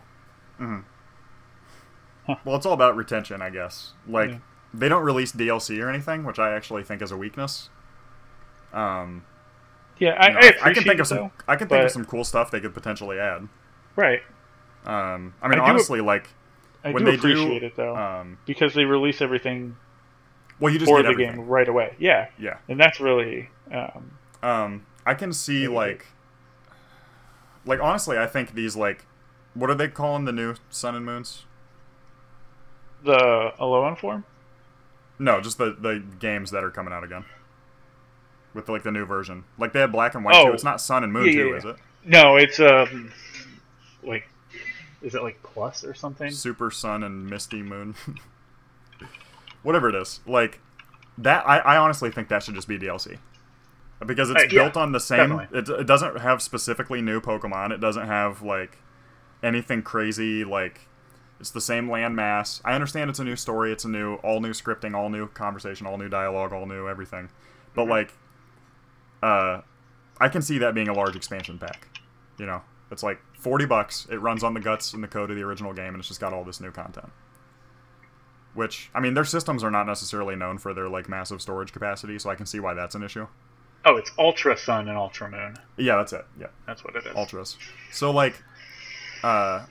Speaker 2: Mhm.
Speaker 1: Huh.
Speaker 2: well it's all about retention i guess. Like
Speaker 1: Yeah.
Speaker 2: they don't release dlc or anything which i actually think is a weakness. Um
Speaker 1: yeah i,
Speaker 2: you know,
Speaker 1: I,
Speaker 2: I, can think of some
Speaker 1: though.
Speaker 2: i can think of some cool stuff they could potentially add.
Speaker 1: Right.
Speaker 2: Um i mean
Speaker 1: I do-
Speaker 2: honestly like
Speaker 1: i
Speaker 2: When
Speaker 1: do
Speaker 2: they do,
Speaker 1: appreciate it though
Speaker 2: um
Speaker 1: because they release everything
Speaker 2: well you just
Speaker 1: for
Speaker 2: get
Speaker 1: the
Speaker 2: everything.
Speaker 1: game right away. Yeah.
Speaker 2: Yeah.
Speaker 1: And that's really um,
Speaker 2: Um, I can see like, like honestly, I think these like, what are they calling the new sun and moons?
Speaker 1: the Alolan form
Speaker 2: No, just the the games that are coming out again. With like the new version, like they have Black and White
Speaker 1: Oh.
Speaker 2: too. It's not Sun and Moon
Speaker 1: Yeah, yeah,
Speaker 2: too,
Speaker 1: yeah.
Speaker 2: is it?
Speaker 1: No, it's um, like, is it like Plus or something?
Speaker 2: Super Sun and Misty Moon. Whatever it is, like that. I, I honestly think that should just be DLC because it's
Speaker 1: Uh, yeah,
Speaker 2: built on the same. It, it doesn't have specifically new Pokemon. It doesn't have like anything crazy. Like it's the same land mass. I understand it's a new story. It's a new, all new scripting, all new conversation, all new dialogue, all new everything. But
Speaker 1: Mm-hmm.
Speaker 2: like, uh, I can see that being a large expansion pack. You know, it's like forty bucks. It runs on the guts and the code of the original game, and it's just got all this new content. Which I mean, their systems are not necessarily known for their like massive storage capacity, so I can see why that's an issue.
Speaker 1: Oh, it's Ultra Sun and Ultra Moon.
Speaker 2: Yeah, that's it. Yeah,
Speaker 1: That's what it is.
Speaker 2: ultras. So like, uh,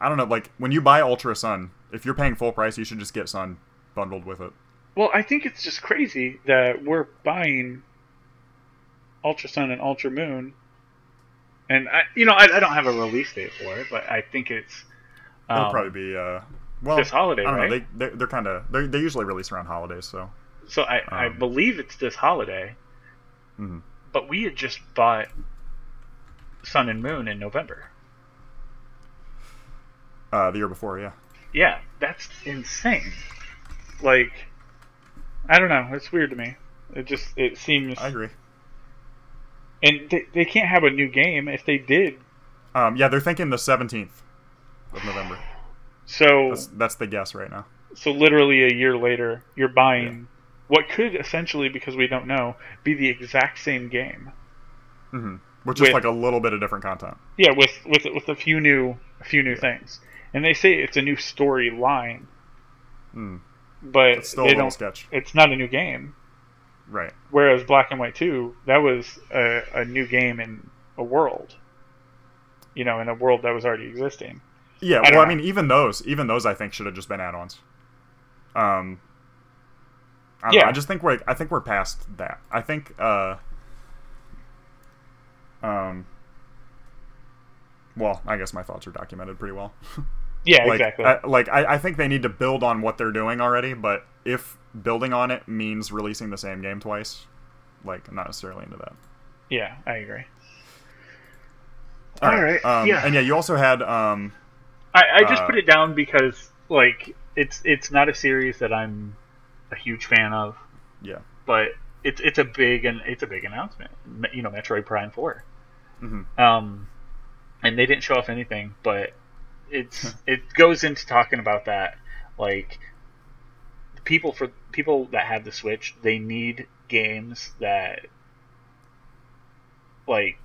Speaker 2: I don't know. Like when you buy Ultra Sun, if you're paying full price, you should just get Sun bundled with it.
Speaker 1: Well, I think it's just crazy that we're buying Ultra Sun and Ultra Moon, and I, you know, I, I don't have a release date for it, but I think it's
Speaker 2: It'll
Speaker 1: um,
Speaker 2: probably be uh, well
Speaker 1: this holiday,
Speaker 2: I don't
Speaker 1: right?
Speaker 2: know. They they're, they're kind of they they usually release around holidays, so
Speaker 1: So I, I
Speaker 2: Um,
Speaker 1: believe it's this holiday,
Speaker 2: Mhm.
Speaker 1: but we had just bought Sun and Moon in November.
Speaker 2: uh, the year before, yeah.
Speaker 1: Yeah, that's insane. Like, I don't know. It's weird to me. It just it seems,
Speaker 2: I agree.
Speaker 1: and they, they can't have a new game. If they did,
Speaker 2: Um, yeah, they're thinking the seventeenth of November.
Speaker 1: so
Speaker 2: That's that's the guess right now.
Speaker 1: so literally a year later, you're buying what could essentially, because we don't know, be the exact same game.
Speaker 2: hmm Which
Speaker 1: With-
Speaker 2: is like a little bit of different content.
Speaker 1: Yeah, with with with a few new a few new things, and they say it's a new storyline,
Speaker 2: Mm.
Speaker 1: but
Speaker 2: It's still
Speaker 1: they don't.
Speaker 2: sketch,
Speaker 1: It's not a new game.
Speaker 2: right?
Speaker 1: Whereas Black and White Two, that was a, a new game in a world. You know, in a world that was already existing.
Speaker 2: Yeah.
Speaker 1: I
Speaker 2: well,
Speaker 1: don't
Speaker 2: I mean, even those, even those, I think should have just been add-ons. Um. I, don't know,
Speaker 1: Yeah.
Speaker 2: I just think we're I think we're past that. I think uh. Um. Well, I guess my thoughts are documented pretty well.
Speaker 1: Yeah,
Speaker 2: like,
Speaker 1: exactly.
Speaker 2: I, like I, I think they need to build on what they're doing already, but if building on it means releasing the same game twice, like I'm not necessarily into that.
Speaker 1: yeah, I agree.
Speaker 2: All
Speaker 1: All
Speaker 2: right.
Speaker 1: right,
Speaker 2: Um,
Speaker 1: yeah.
Speaker 2: And yeah, you also had um,
Speaker 1: I, I just
Speaker 2: Uh,
Speaker 1: put it down because like it's it's not a series that I'm a huge fan of,
Speaker 2: yeah,
Speaker 1: but it's it's a big and it's a big announcement. You know, Metroid Prime Four.
Speaker 2: Mhm.
Speaker 1: Um, and they didn't show off anything, but it's it goes into talking about that like people for people that have the Switch, they need games that like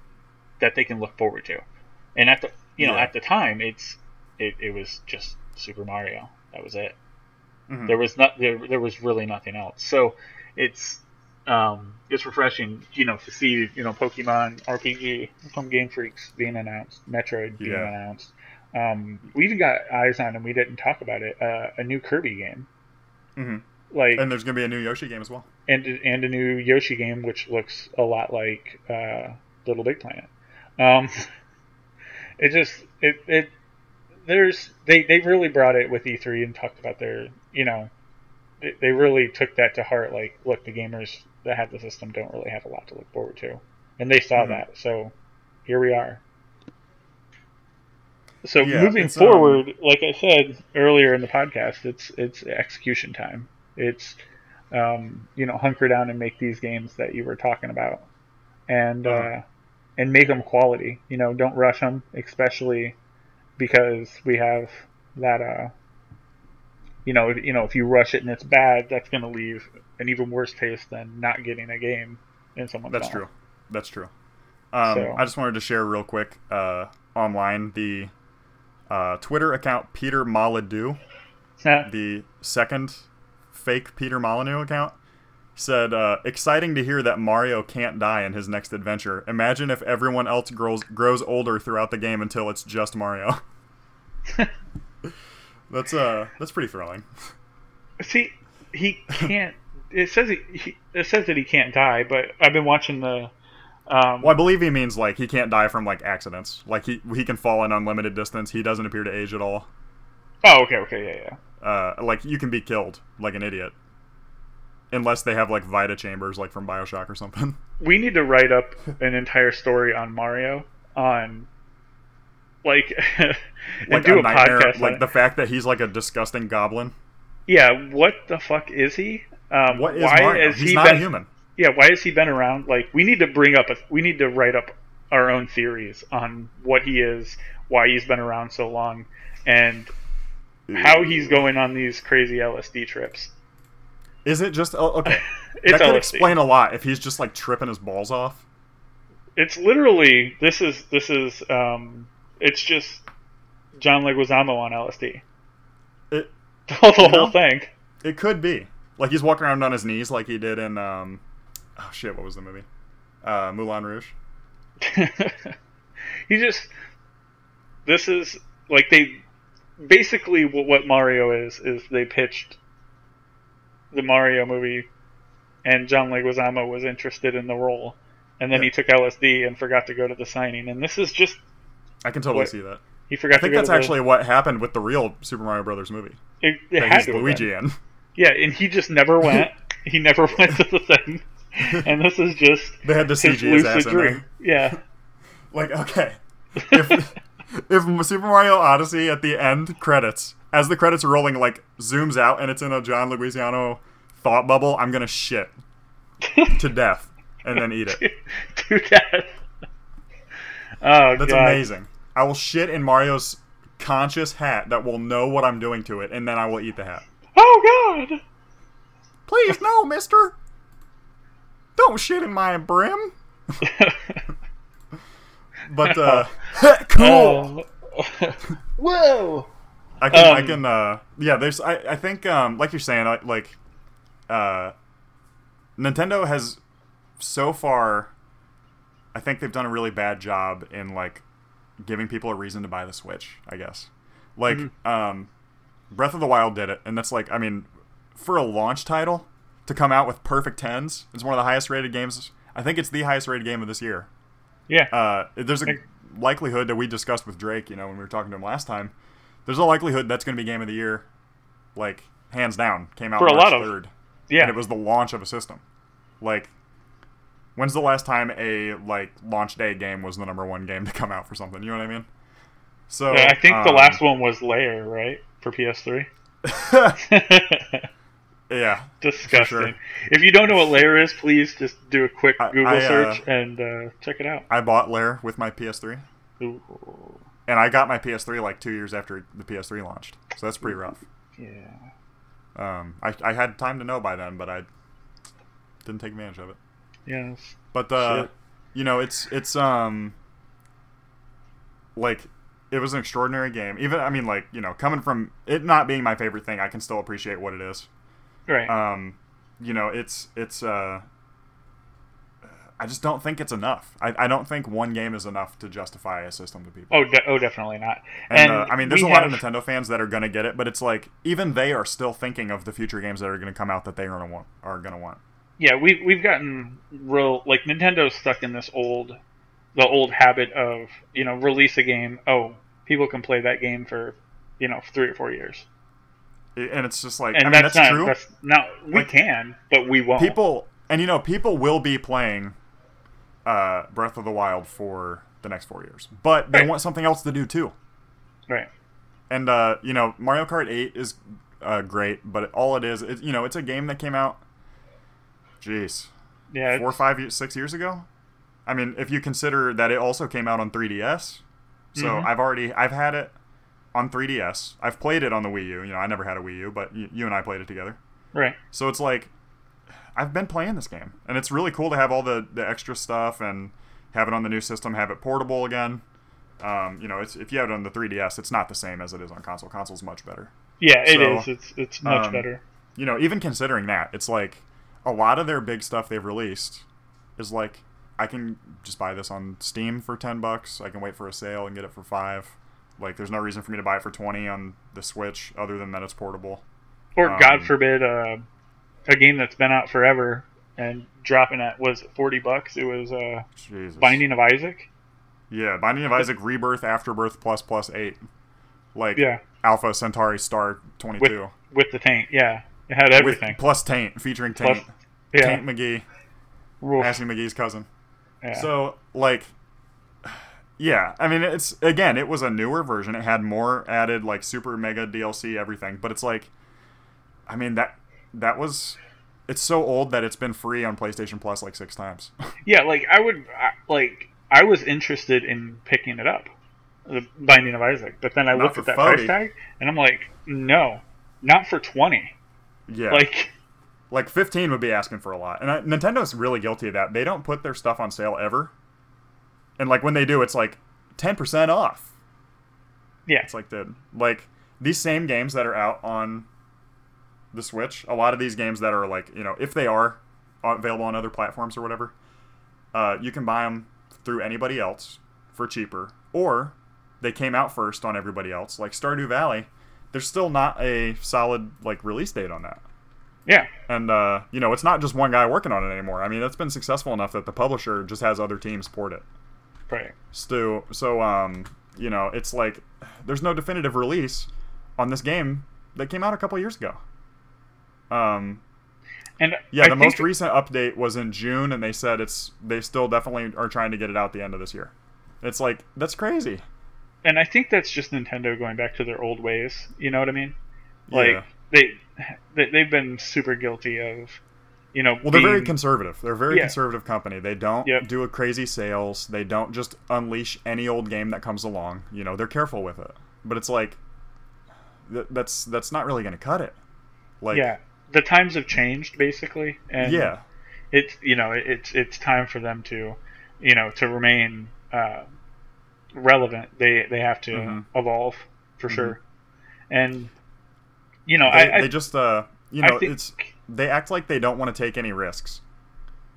Speaker 1: that they can look forward to. And at the you know
Speaker 2: Yeah.
Speaker 1: at the time, it's it, it was just Super Mario. That was it.
Speaker 2: Mhm.
Speaker 1: There was not there, there was really nothing else. So it's um, it's refreshing, you know, to see you know Pokemon RPG from Game Freaks being announced, Metroid being
Speaker 2: Yeah.
Speaker 1: announced. Um, we even got eyes on, and we didn't talk about it. Uh, a new Kirby game,
Speaker 2: Mhm.
Speaker 1: like
Speaker 2: and there's gonna be a new Yoshi game as well.
Speaker 1: and and a new Yoshi game, which looks a lot like uh, Little Big Planet. Um, it just it it there's they they really brought it with E3 and talked about their you know they, they really took that to heart. Like, look, the gamers that have the system don't really have a lot to look forward to, and they saw
Speaker 2: Mhm.
Speaker 1: that. So here we are. So
Speaker 2: Yeah,
Speaker 1: moving
Speaker 2: um,
Speaker 1: forward, like I said earlier in the podcast, it's it's execution time. It's um, you know hunker down and make these games that you were talking about, and uh, and make them quality. You know, don't rush them, especially because we have that. Uh, you know, if, you know, if you rush it and it's bad, that's going to leave an even worse taste than not getting a game in someone's
Speaker 2: That's
Speaker 1: mouth.
Speaker 2: true. That's true. Um,
Speaker 1: So-
Speaker 2: I just wanted to share real quick uh, online the uh, Twitter account Peter Molyneux, the second fake Peter Molyneux account, said, uh, "Exciting to hear that Mario can't die in his next adventure. Imagine if everyone else grows grows older throughout the game until it's just Mario." that's uh, that's pretty thrilling.
Speaker 1: See, he can't. it says he, he. It says that he can't die, but I've been watching the. Um,
Speaker 2: Well, I believe he means like he can't die from like accidents. Like he he can fall an unlimited distance. He doesn't appear to age at all.
Speaker 1: Oh, okay, okay, yeah, yeah.
Speaker 2: Uh, like you can be killed like an idiot, unless they have like Vita chambers like from Bioshock or something.
Speaker 1: We need to write up an entire story on Mario on like and
Speaker 2: Like
Speaker 1: do
Speaker 2: a
Speaker 1: a, podcast.
Speaker 2: like the fact that he's like a disgusting goblin.
Speaker 1: yeah, what the fuck is he? Um,
Speaker 2: What is
Speaker 1: why
Speaker 2: Mario?
Speaker 1: has
Speaker 2: He's
Speaker 1: he
Speaker 2: not
Speaker 1: been?
Speaker 2: a human.
Speaker 1: Yeah, why has he been around? Like, we need to bring up a. We need to write up our own theories on what he is, why he's been around so long, and how he's going on these crazy LSD trips.
Speaker 2: Is it just oh, okay?
Speaker 1: It's
Speaker 2: that could
Speaker 1: LSD.
Speaker 2: explain a lot if he's just like tripping his balls off.
Speaker 1: It's literally this is this is um it's just John Leguizamo on LSD.
Speaker 2: It
Speaker 1: The whole, the
Speaker 2: You
Speaker 1: whole
Speaker 2: know?
Speaker 1: thing.
Speaker 2: it could be like he's walking around on his knees like he did in um oh shit what was the movie uh Moulin Rouge.
Speaker 1: he just this is like they basically what, what Mario is is they pitched the Mario movie and John Leguizamo was interested in the role and then
Speaker 2: Yeah.
Speaker 1: he took LSD and forgot to go to the signing and this is just
Speaker 2: I can totally
Speaker 1: What-
Speaker 2: see that.
Speaker 1: he forgot
Speaker 2: I think
Speaker 1: to
Speaker 2: that's
Speaker 1: to the,
Speaker 2: actually what happened with the real Super Mario Brothers movie.
Speaker 1: it, it had to
Speaker 2: Luigi
Speaker 1: been.
Speaker 2: in.
Speaker 1: Yeah, and he just never went. he never went to the thing. And this is just
Speaker 2: They had to CG his
Speaker 1: lucid
Speaker 2: in
Speaker 1: dream.
Speaker 2: there.
Speaker 1: Yeah.
Speaker 2: Like okay, if if Super Mario Odyssey at the end credits, as the credits are rolling, like zooms out and it's in a John Leguizamo thought bubble, I'm gonna shit to death and then eat it.
Speaker 1: to death. Oh,
Speaker 2: That's
Speaker 1: God.
Speaker 2: amazing. I will shit in Mario's conscious hat that will know what I'm doing to it, and then I will eat the hat.
Speaker 1: Oh, God.
Speaker 2: Please, no, mister. Don't shit in my brim. But, uh, cool.
Speaker 1: Oh. Whoa.
Speaker 2: I can, I
Speaker 1: Um,
Speaker 2: can, uh, yeah, there's, I, I think, um, like you're saying, I- like, uh, Nintendo has so far, I think they've done a really bad job in, like, giving people a reason to buy the Switch, I guess. Like, um, Breath of the Wild did it, and that's like, I mean, for a launch title to come out with perfect tens, it's one of the highest rated games. I think it's the highest rated game of this year.
Speaker 1: Yeah.
Speaker 2: Uh, there's a
Speaker 1: Like-
Speaker 2: likelihood that we discussed with Drake, you know, when we were talking to him last time. There's a likelihood that's going to be game of the year, like hands down. Came out
Speaker 1: For a
Speaker 2: March
Speaker 1: lot of-
Speaker 2: 3rd,
Speaker 1: yeah.
Speaker 2: and it was the launch of a system. Like, when's the last time a like launch day game was the number one game to come out for something? You know what I mean? So
Speaker 1: Yeah, I think the
Speaker 2: um,
Speaker 1: last one was Lair, right? For PS3.
Speaker 2: yeah,
Speaker 1: Disgusting.
Speaker 2: sure.
Speaker 1: If you don't know what Lair is, please just do a quick Google
Speaker 2: I, uh,
Speaker 1: search and uh, check it out.
Speaker 2: I bought Lair with my PS3,
Speaker 1: Ooh,
Speaker 2: and I got my PS3 like two years after the PS3 launched. So that's pretty rough.
Speaker 1: yeah.
Speaker 2: Um, I, I had time to know by then, but I didn't take advantage of it.
Speaker 1: Yes.
Speaker 2: But uh,
Speaker 1: Shit.
Speaker 2: you know, it's it's um like it was an extraordinary game. Even I mean, like you know, coming from it not being my favorite thing, I can still appreciate what it is.
Speaker 1: Right.
Speaker 2: Um, you know, it's it's uh. I just don't think it's enough. I, I don't think one game is enough to justify a system to people.
Speaker 1: oh, de- oh, definitely not.
Speaker 2: And, uh, I mean, there's a
Speaker 1: we
Speaker 2: lot
Speaker 1: have-
Speaker 2: of Nintendo fans that are gonna get it, but it's like even they are still thinking of the future games that are gonna come out that they are gonna want. Are gonna want.
Speaker 1: Yeah, we've we've gotten real like Nintendo's stuck in this old, the old habit of you know release a game. Oh, people can play that game for, you know, three or four years,
Speaker 2: And it's just like
Speaker 1: and
Speaker 2: I mean
Speaker 1: that's,
Speaker 2: that's,
Speaker 1: not
Speaker 2: true.
Speaker 1: that's not we
Speaker 2: Like,
Speaker 1: can, but we won't.
Speaker 2: people and you know people will be playing uh, Breath of the Wild for the next four years, but they
Speaker 1: Right.
Speaker 2: want something else to do too.
Speaker 1: right?
Speaker 2: And uh, you know, Mario Kart Eight is uh, great, but all it is, it, you know, it's a game that came out, jeez,
Speaker 1: Yeah,
Speaker 2: four, five, years, six years ago. I mean, if you consider that it also came out on 3DS, so
Speaker 1: Mhm.
Speaker 2: I've already I've had it on 3DS. I've played it on the Wii U. You know, I never had a Wii U, but you, you and I played it together.
Speaker 1: right.
Speaker 2: So it's like I've been playing this game, and it's really cool to have all the the extra stuff and have it on the new system, have it portable again. Um, you know, it's, if you have it on the 3DS, it's not the same as it is on console. Console's much better.
Speaker 1: Yeah, it is.
Speaker 2: So,
Speaker 1: It's it's much
Speaker 2: um,
Speaker 1: better.
Speaker 2: You know, even considering that, it's like a lot of their big stuff they've released is like I can just buy this on Steam for ten bucks. I can wait for a sale and get it for five. Like, there's no reason for me to buy it for twenty on the Switch, other than that it's portable.
Speaker 1: Or
Speaker 2: um,
Speaker 1: God forbid, uh, a game that's been out forever and dropping at was it forty bucks. It was uh,
Speaker 2: Jesus.
Speaker 1: Binding of Isaac.
Speaker 2: Yeah, Binding of Isaac Rebirth Afterbirth plus plus eight. Like
Speaker 1: Yeah,
Speaker 2: Alpha Centauri Star twenty two
Speaker 1: with with the tank. Yeah, it had everything.
Speaker 2: plus Taint featuring
Speaker 1: Plus-
Speaker 2: Taint
Speaker 1: yeah,
Speaker 2: Taint McGee
Speaker 1: Oof.
Speaker 2: Ashley McGee's cousin.
Speaker 1: yeah.
Speaker 2: So like, yeah, I mean it's again it was a newer version. It had more added like super mega DLC everything, but it's like, I mean that that was. It's so old that it's been free on PlayStation Plus like six times.
Speaker 1: Yeah, like I would like I was interested in picking it up, the Binding of Isaac, but then I
Speaker 2: Not
Speaker 1: looked at that
Speaker 2: 40.
Speaker 1: price tag and I'm like, no, not for twenty.
Speaker 2: Yeah,
Speaker 1: Like,
Speaker 2: like 15 would be asking for a lot. And I, nintendo's really guilty of that. They don't put their stuff on sale ever. And like when they do it's like 10% off.
Speaker 1: Yeah,
Speaker 2: it's like the like these same games that are out on the switch a lot of these games that are like you know if they are available on other platforms or whatever uh, you can buy them through anybody else for cheaper. Or they came out first on everybody else. Like stardew valley there's still not a solid like release date on that
Speaker 1: yeah,
Speaker 2: and uh, you know, it's not just one guy working on it anymore. I mean, it's been successful enough that the publisher just has other teams port it.
Speaker 1: right.
Speaker 2: So, so um, you know, it's like there's no definitive release on this game that came out a couple years ago. Um,
Speaker 1: And
Speaker 2: yeah,
Speaker 1: I
Speaker 2: the most recent update was in June, and they said it's they still definitely are trying to get it out the end of this year. It's like that's crazy.
Speaker 1: And I think that's just Nintendo going back to their old ways. You know what I mean? Like
Speaker 2: Yeah.
Speaker 1: they, they they've been super guilty of, you know,
Speaker 2: Well, they're very conservative. They're a very
Speaker 1: Yeah.
Speaker 2: conservative company. They don't
Speaker 1: Yep.
Speaker 2: do a crazy sales. They don't just unleash any old game that comes along. You know, they're careful with it. But it's like th- that's that's not really going to cut it. Like
Speaker 1: yeah. The times have changed basically, and
Speaker 2: yeah,
Speaker 1: it's you know it's it's time for them to, you know, to remain uh, relevant. They they have to
Speaker 2: Mhm.
Speaker 1: evolve for
Speaker 2: Mhm.
Speaker 1: sure, and you know
Speaker 2: they,
Speaker 1: I,
Speaker 2: they just uh you know
Speaker 1: think-
Speaker 2: it's they act like they don't want to take any risks.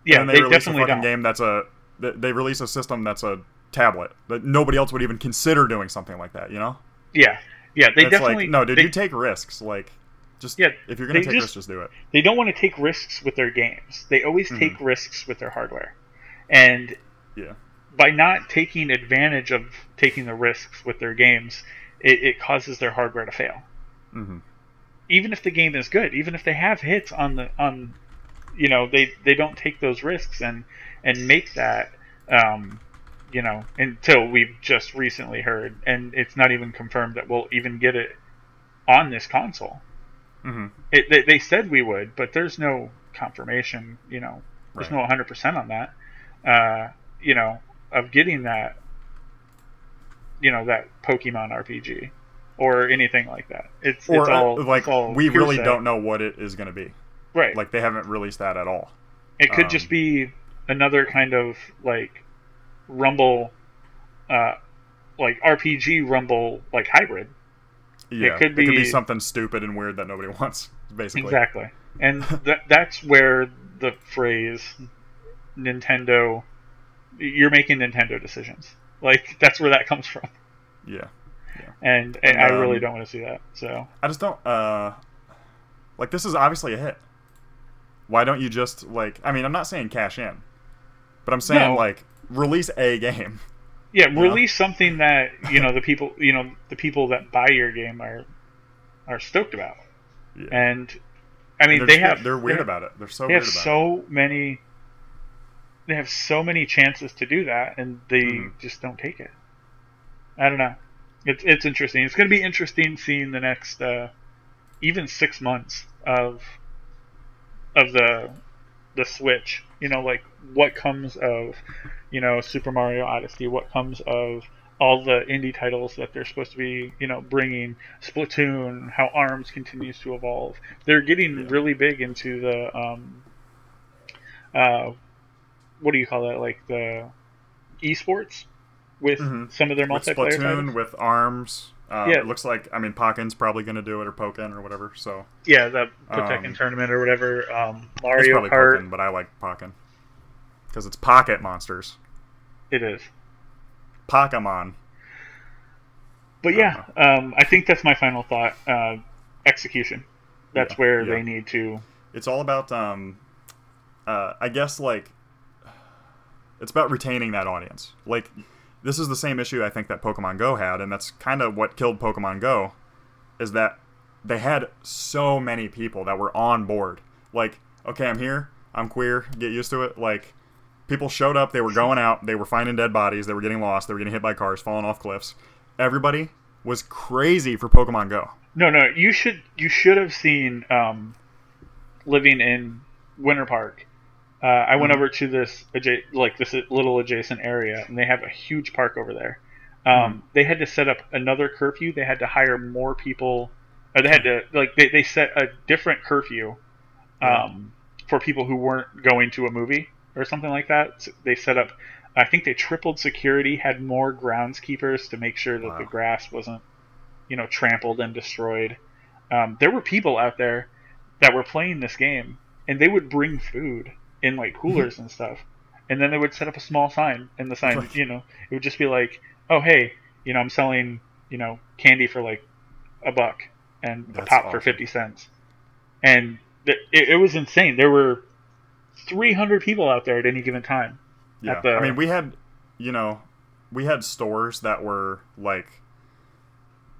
Speaker 1: yeah
Speaker 2: and
Speaker 1: they,
Speaker 2: they, release a fucking
Speaker 1: don't.
Speaker 2: game that's a they- release a system that's a tablet that nobody else would even consider doing something like that. You know,
Speaker 1: Yeah, yeah, they definitely
Speaker 2: like no, dude,
Speaker 1: they,
Speaker 2: you take risks. Like just
Speaker 1: Yeah,
Speaker 2: if you're gonna take
Speaker 1: just-
Speaker 2: risks, just do it.
Speaker 1: they don't want to take risks with their games. They always
Speaker 2: Mm-hmm.
Speaker 1: take risks with their hardware, and
Speaker 2: Yeah.
Speaker 1: By not taking advantage of taking the risks with their games, it, it causes their hardware to fail.
Speaker 2: hmm
Speaker 1: Even if the game is good, even if they have hits on the on, you know, they they don't take those risks and and make that. Um, you know, until we've just recently heard, and it's not even confirmed that we'll even get it on this console.
Speaker 2: hmm
Speaker 1: It, they, they said we would, but there's no confirmation. You know, there's
Speaker 2: Right.
Speaker 1: no 100 percent on that. Uh, you know, of getting that. You know that Pokemon RPG, or anything like that. It's
Speaker 2: Or
Speaker 1: it's all
Speaker 2: uh, like
Speaker 1: it's all
Speaker 2: we really don't know what it is going to be.
Speaker 1: Right.
Speaker 2: Like they haven't released that at all.
Speaker 1: it could
Speaker 2: um,
Speaker 1: just be another kind of like Rumble, uh, like RPG Rumble like hybrid.
Speaker 2: Yeah,
Speaker 1: could
Speaker 2: it could be
Speaker 1: be-
Speaker 2: something stupid and weird that nobody wants. Basically,
Speaker 1: Exactly. And that that's where the phrase Nintendo you're making Nintendo decisions. Like that's where that comes from.
Speaker 2: Yeah,
Speaker 1: And and I
Speaker 2: Um,
Speaker 1: really don't want to see that. So
Speaker 2: I just don't. uh Like this is obviously a hit. Why don't you just like? I mean, I'm not saying cash in, but I'm saying
Speaker 1: No.
Speaker 2: like release a game.
Speaker 1: yeah,
Speaker 2: know?
Speaker 1: release something that, you know, the people you know, the people that buy your game are are stoked about.
Speaker 2: Yeah.
Speaker 1: And I mean
Speaker 2: they're,
Speaker 1: they have
Speaker 2: they're weird
Speaker 1: they-
Speaker 2: about it. They're so
Speaker 1: they
Speaker 2: weird
Speaker 1: have
Speaker 2: about it.
Speaker 1: so many they have so many chances to do that and they
Speaker 2: Mhm.
Speaker 1: just don't take it. I don't know. It's it's interesting. It's going to be interesting seeing the next uh, even six months of of the the switch. You know like what comes of you know super mario odyssey what comes of all the indie titles that they're supposed to be you know bringing splatoon how arms continues to evolve. They're getting
Speaker 2: Yeah.
Speaker 1: really big into the um uh what do you call that like the esports with
Speaker 2: Mhm.
Speaker 1: some of their
Speaker 2: with
Speaker 1: multiplayer
Speaker 2: Splatoon,
Speaker 1: titles.
Speaker 2: with Arms. Uh,
Speaker 1: Yeah.
Speaker 2: It looks like I mean Pokken's probably going to do it or Pokken or whatever. So
Speaker 1: yeah the Potekken
Speaker 2: Um,
Speaker 1: tournament or whatever um
Speaker 2: it's
Speaker 1: mario
Speaker 2: probably
Speaker 1: kart
Speaker 2: Pokken, but I like Pokken because it's pocket monsters.
Speaker 1: it is
Speaker 2: Pokemon.
Speaker 1: but yeah um i think that's my final thought uh execution that's
Speaker 2: Yeah,
Speaker 1: where
Speaker 2: yeah.
Speaker 1: they need to
Speaker 2: It's all about um, uh, I guess like it's about retaining that audience. Like this is the same issue I think that Pokemon Go had, and that's kind of what killed Pokemon Go. is that they had so many people that were on board. Like, okay, I'm here. I'm queer. Get used to it. Like, people showed up. They were going out. They were finding dead bodies. They were getting lost. They were getting hit by cars, falling off cliffs. Everybody was crazy for Pokemon Go.
Speaker 1: No, no, you should you should have seen um, living in Winter Park. Uh, I went
Speaker 2: Mhm.
Speaker 1: over to this adja- like this little adjacent area, and they have a huge park over there. Um, They had to set up another curfew. They had to hire more people. Or they had to like they, they set a different curfew um, for people who weren't going to a movie or something like that. So they set up. I think they tripled security, had more groundskeepers to make sure that
Speaker 2: Wow.
Speaker 1: the grass wasn't, you know, trampled and destroyed. Um, there were people out there that were playing this game, and they would bring food in like coolers and stuff, and then they would set up a small sign, and the sign,
Speaker 2: Right.
Speaker 1: you know, it would just be like, "Oh, hey, you know, I'm selling, you know, candy for like a buck and a
Speaker 2: That's
Speaker 1: pop for fifty cents," and th- it, it was insane. There were 300 people out there at any given time.
Speaker 2: Yeah,
Speaker 1: the-
Speaker 2: I mean, we had, you know, we had stores that were like,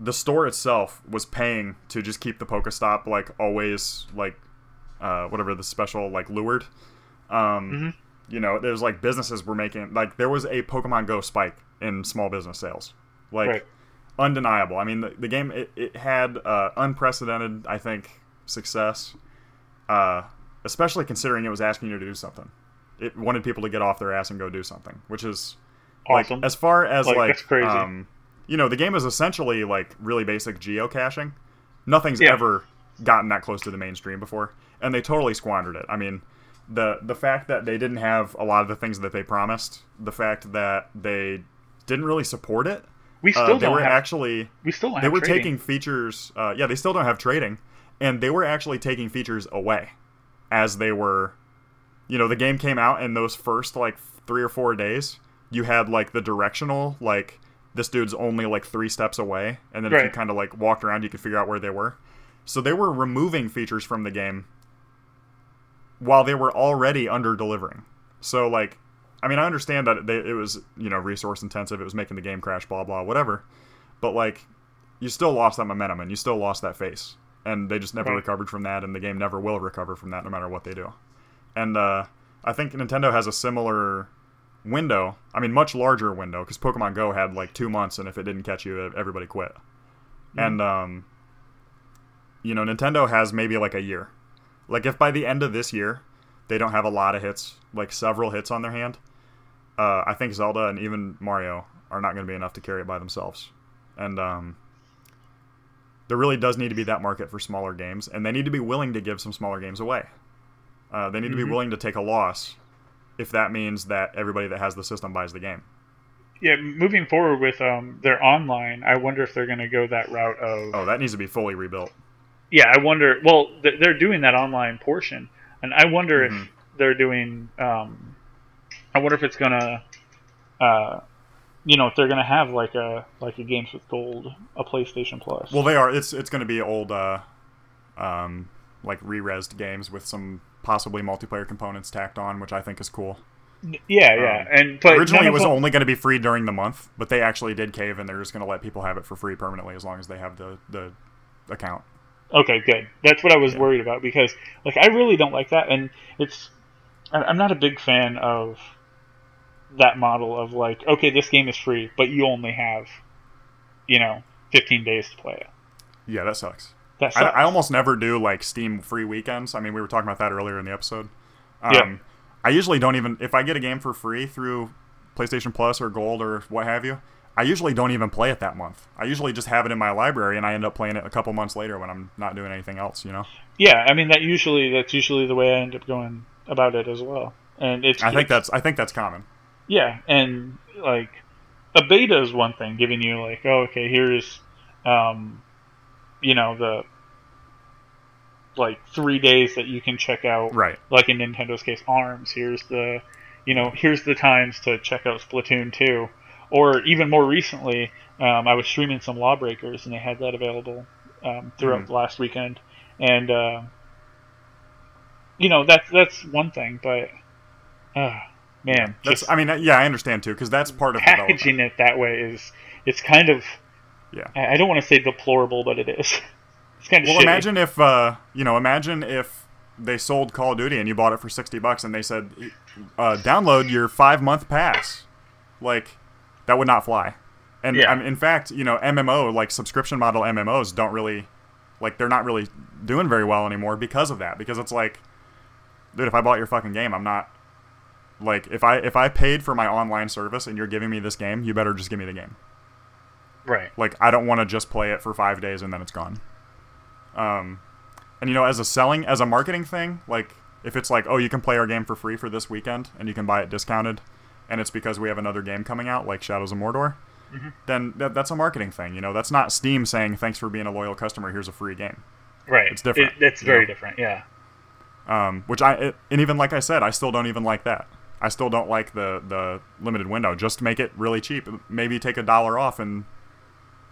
Speaker 2: the store itself was paying to just keep the Pokestop like always like, uh, whatever the special like lured. Um,
Speaker 1: Mhm.
Speaker 2: You know, there's like businesses were making like there was a Pokemon Go spike in small business sales, like
Speaker 1: Right.
Speaker 2: undeniable. I mean, the, the game it, it had uh, unprecedented, I think, success, uh, especially considering it was asking you to do something. It wanted people to get off their ass and go do something, which is
Speaker 1: Awesome.
Speaker 2: like as far as
Speaker 1: Like,
Speaker 2: like,
Speaker 1: crazy.
Speaker 2: um, you know, the game is essentially like really basic geocaching. Nothing's
Speaker 1: Yeah.
Speaker 2: ever gotten that close to the mainstream before, and they totally squandered it. I mean, the the fact that they didn't have a lot of the things that they promised, the fact that they didn't really support it.
Speaker 1: we
Speaker 2: Uh,
Speaker 1: still
Speaker 2: they
Speaker 1: don't
Speaker 2: were
Speaker 1: have.
Speaker 2: actually
Speaker 1: we still
Speaker 2: they were
Speaker 1: trading.
Speaker 2: taking features. Uh, yeah, they still don't have trading, and they were actually taking features away as they were. You know, the game came out, and those first like three or four days, you had like the directional, like this dude's only like three steps away, and then if you kind of like walked around, you could figure out where they were. So they were removing features from the game while they were already under delivering. So like, I mean, I understand that they, it was you know resource intensive, it was making the game crash, blah blah, whatever. But like, you still lost that momentum and you still lost that face, and they just never
Speaker 1: Right.
Speaker 2: recovered from that, and the game never will recover from that, no matter what they do. And uh, I think Nintendo has a similar window. I mean, much larger window because Pokemon Go had like two months, and if it didn't catch you, everybody quit. And um, you know, Nintendo has maybe like a year. Like if by the end of this year they don't have a lot of hits, like several hits on their hand, uh, I think Zelda and even Mario are not going to be enough to carry it by themselves. And um, there really does need to be that market for smaller games, and they need to be willing to give some smaller games away. Uh, they need to be
Speaker 1: Mhm.
Speaker 2: willing to take a loss if that means that everybody that has the system buys the game.
Speaker 1: yeah, moving forward with um, their online, I wonder if they're going to go that route of.
Speaker 2: Oh, that needs to be fully rebuilt.
Speaker 1: Yeah, I wonder. Well, th- they're doing that online portion, and I wonder
Speaker 2: Mhm.
Speaker 1: if they're doing. Um, I wonder if it's gonna, uh, you know, if they're gonna have like a like a games with gold, a PlayStation Plus.
Speaker 2: Well, they are. It's it's going to be old, uh, um, like re-resed games with some possibly multiplayer components tacked on, which I think is cool.
Speaker 1: yeah, yeah,
Speaker 2: um,
Speaker 1: and but
Speaker 2: Originally, it was only going to be free during the month, but they actually did cave, and they're just going to let people have it for free permanently as long as they have the the account.
Speaker 1: Okay, good. That's what I was
Speaker 2: Yeah.
Speaker 1: worried about because, like, I really don't like that, and it's. I- I'm not a big fan of that model of like, okay, this game is free, but you only have, you know, 15 days to play it.
Speaker 2: Yeah, that sucks.
Speaker 1: That
Speaker 2: I,
Speaker 1: sucks.
Speaker 2: I almost never do like Steam free weekends. I mean, we were talking about that earlier in the episode. Um,
Speaker 1: Yeah.
Speaker 2: I usually don't even if I get a game for free through PlayStation Plus or Gold or what have you. I usually don't even play it that month. I usually just have it in my library, and I end up playing it a couple months later when I'm not doing anything else. You know,
Speaker 1: yeah, I mean that usually that's usually the way I end up going about it as well. And it's
Speaker 2: I think that's I think that's common.
Speaker 1: yeah, and like a beta is one thing, giving you like, oh, okay, here's, um, you know, the like three days that you can check out
Speaker 2: Right.
Speaker 1: like in Nintendo's case, ARMS. Here's the, you know, here's the times to check out Splatoon 2. Or even more recently, um, I was streaming some Lawbreakers, and they had that available um, throughout
Speaker 2: Mhm.
Speaker 1: last weekend. And uh, you know, that's that's one thing, but uh, man,
Speaker 2: That's
Speaker 1: just
Speaker 2: I mean yeah I understand too because that's part of
Speaker 1: packaging it that way is it's kind of
Speaker 2: Yeah.
Speaker 1: I I don't want to say deplorable, but it is. It's kind of
Speaker 2: Well,
Speaker 1: shitty.
Speaker 2: imagine if uh, you know, imagine if they sold Call of Duty and you bought it for sixty bucks, and they said, uh, "Download your five month pass." Like, that would not fly. And
Speaker 1: Yeah.
Speaker 2: um, in fact, you know, MMO like subscription model MMOs don't really, like, they're not really doing very well anymore because of that. Because it's like, dude, if I bought your fucking game, I'm not. Like, if I if I paid for my online service and you're giving me this game, you better just give me the game.
Speaker 1: right.
Speaker 2: Like I don't want to just play it for five days and then it's gone. Um, and you know, as a selling, as a marketing thing, like if it's like, oh, you can play our game for free for this weekend and you can buy it discounted, and it's because we have another game coming out like Shadows of Mordor, then that, that's a marketing thing. You know, that's not Steam saying thanks for being a loyal customer. Here's a free game.
Speaker 1: Right.
Speaker 2: It's different,
Speaker 1: It, it's very
Speaker 2: know?
Speaker 1: different. Yeah.
Speaker 2: Um, which I it, and even like I said, I still don't even like that. I still don't like the the limited window. Just make it really cheap. Maybe take a dollar off and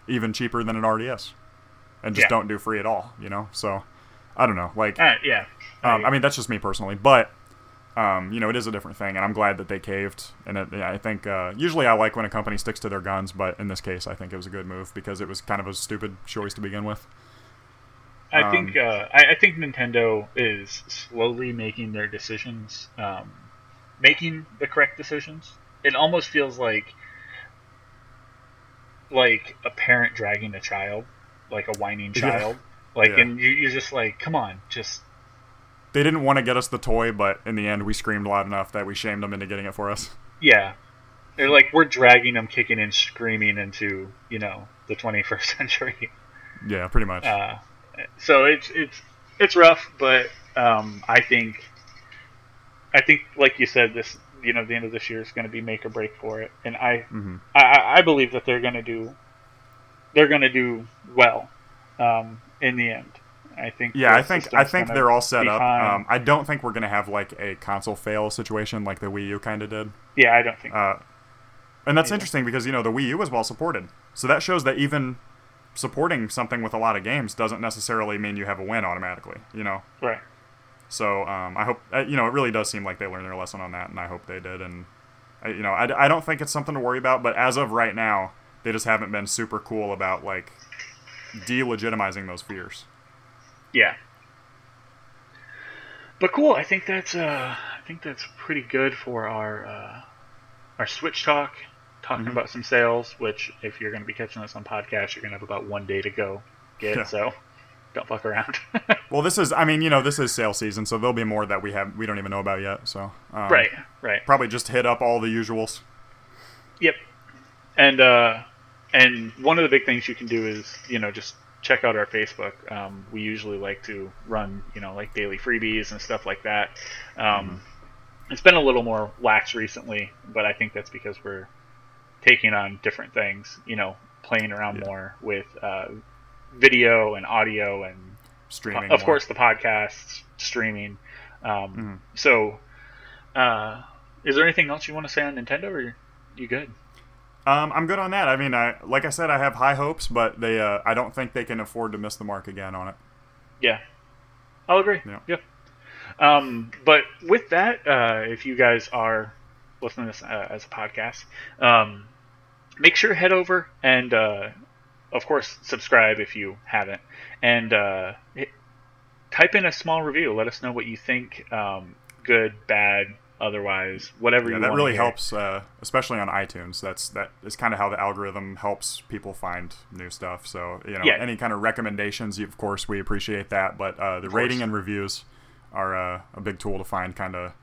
Speaker 2: even cheaper than an RDS, and just
Speaker 1: Yeah.
Speaker 2: don't do free at all. You know. So I don't know. Like
Speaker 1: Uh, yeah.
Speaker 2: um, I mean, that's just me personally, but um, you know, it is a different thing, and I'm glad that they caved. And it, yeah, I think uh, usually I like when a company sticks to their guns, but in this case, I think it was a good move because it was kind of a stupid choice to begin with.
Speaker 1: I think uh, I, I think Nintendo is slowly making their decisions, um, making the correct decisions. It almost feels like like a parent dragging a child, like a whining
Speaker 2: Yeah.
Speaker 1: child. Like,
Speaker 2: Yeah.
Speaker 1: and you, you're just like, come on, just
Speaker 2: They didn't want to get us the toy, but in the end, we screamed loud enough that we shamed them into getting it for us.
Speaker 1: yeah. They're like we're dragging them, kicking and screaming into you know the 21st century.
Speaker 2: Yeah, pretty much.
Speaker 1: Uh, so it's it's it's rough, but um, I think I think like you said, this you know the end of this year is going to be make or break for it, and I
Speaker 2: hmm
Speaker 1: I, I I believe that they're going to do they're going to do well um, in the end. I think
Speaker 2: Yeah, I think I think they're all set up. Um, I don't think we're gonna have like a console fail situation like the Wii U kind of did.
Speaker 1: yeah, I don't think.
Speaker 2: Uh, and that's
Speaker 1: Yeah.
Speaker 2: interesting because you know the Wii U was well supported, so that shows that even supporting something with a lot of games doesn't necessarily mean you have a win automatically. You know,
Speaker 1: right.
Speaker 2: so um, I hope uh, you know it really does seem like they learned their lesson on that, and I hope they did. And uh, you know, I, I don't think it's something to worry about, but as of right now, they just haven't been super cool about like delegitimizing those fears.
Speaker 1: Yeah. But cool. I think that's uh, I think that's pretty good for our uh, our Switch talk. Talking
Speaker 2: Mhm.
Speaker 1: about some sales, which if you're going to be catching this on podcast, you're going to have about one day to go get.
Speaker 2: Yeah.
Speaker 1: So don't fuck around.
Speaker 2: Well, this is I mean you know this is sale season, so there'll be more that we have we don't even know about yet. So um,
Speaker 1: right. Right.
Speaker 2: probably just hit up all the usuals.
Speaker 1: Yep. And uh, and one of the big things you can do is you know just check out our Facebook. Um, we usually like to run you know like daily freebies and stuff like that. Um, It's been a little more lax recently, but I think that's because we're taking on different things. You know, playing around
Speaker 2: Yeah.
Speaker 1: more with uh, video and audio and
Speaker 2: Streaming,
Speaker 1: of
Speaker 2: more.
Speaker 1: course the podcasts, streaming. Um,
Speaker 2: Mhm.
Speaker 1: So, uh, is there anything else you want to say on Nintendo, or you good?
Speaker 2: Um, I'm good on that. I mean, I like I said, I have high hopes, but they uh, I don't think they can afford to miss the mark again on it.
Speaker 1: Yeah, I'll agree.
Speaker 2: Yeah.
Speaker 1: Um, but with that, uh, if you guys are listening to this uh, as a podcast, um, make sure to head over and, uh, of course, subscribe if you haven't, and uh, type in a small review. Let us know what you think. Um, good, bad, otherwise, whatever
Speaker 2: Yeah,
Speaker 1: you
Speaker 2: that really
Speaker 1: hear.
Speaker 2: helps, uh, especially on iTunes. That's that is kind of how the algorithm helps people find new stuff. So you know,
Speaker 1: Yeah.
Speaker 2: any kind of recommendations, of course, we appreciate that. But uh, the rating and reviews are uh, a big tool to find kind of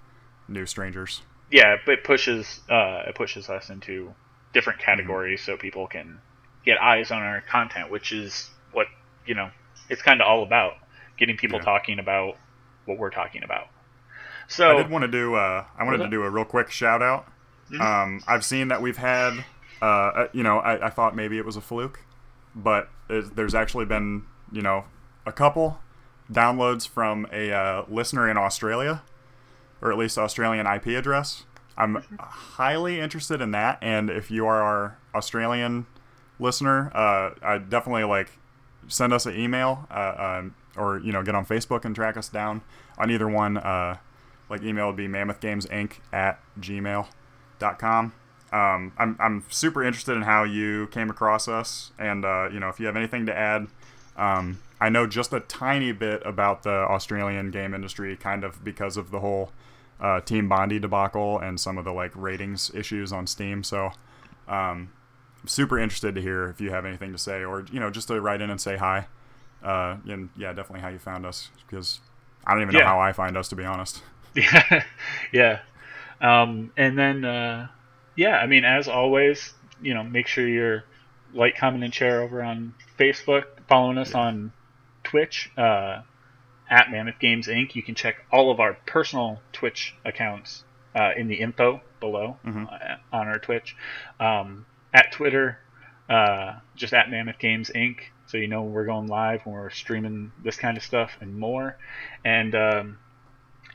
Speaker 2: new strangers.
Speaker 1: yeah, it pushes uh, it pushes us into different
Speaker 2: Mm-hmm.
Speaker 1: categories so people can get eyes on our content, which is what you know it's kind of all about getting people
Speaker 2: Yeah.
Speaker 1: talking about what we're talking about. So
Speaker 2: I did want to do. Uh, I wanted to do a real quick shout out.
Speaker 1: Mhm.
Speaker 2: Um, I've seen that we've had. Uh, uh, you know, I, I thought maybe it was a fluke, but there's, there's actually been you know a couple downloads from a uh, listener in Australia, or at least Australian IP address. I'm highly interested in that, and if you are our Australian listener, uh, I definitely like send us an email, uh, um, or you know, get on Facebook and track us down on either one. Like email would be mammothgamesinc at gmail.com. um, I'm I'm super interested in how you came across us, and uh, you know if you have anything to add. Um, I know just a tiny bit about the Australian game industry, kind of because of the whole uh, Team Bondi debacle and some of the like ratings issues on Steam. So, um, I'm super interested to hear if you have anything to say, or you know, just to write in and say hi. Uh, and yeah, definitely how you found us, because I don't even know
Speaker 1: Yeah.
Speaker 2: how I find us, to be honest.
Speaker 1: Yeah, yeah. Um, and then, uh, yeah, I mean, as always, you know, make sure you're like, comment, and share over on Facebook, following us on Twitch uh, at Mammoth Games Inc. You can check all of our personal Twitch accounts uh, in the info below
Speaker 2: Mhm.
Speaker 1: uh, on our Twitch. Um, at Twitter, uh, just at Mammoth Games Inc. So you know when we're going live when we're streaming this kind of stuff and more. And um,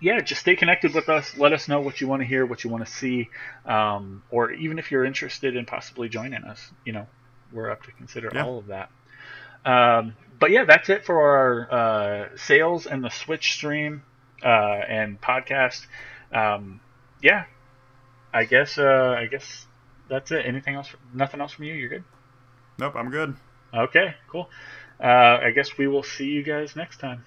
Speaker 1: yeah, just stay connected with us. Let us know what you want to hear, what you want to see, um, or even if you're interested in possibly joining us. You know, we're up to consider
Speaker 2: Yeah.
Speaker 1: all of that. Um, but yeah, that's it for our uh, sales and the Switch stream uh, and podcast. Um, yeah, I guess uh, I guess that's it. Anything else? Nothing else from you? You're good.
Speaker 2: Nope, I'm good.
Speaker 1: Okay, cool. Uh, I guess we will see you guys next time.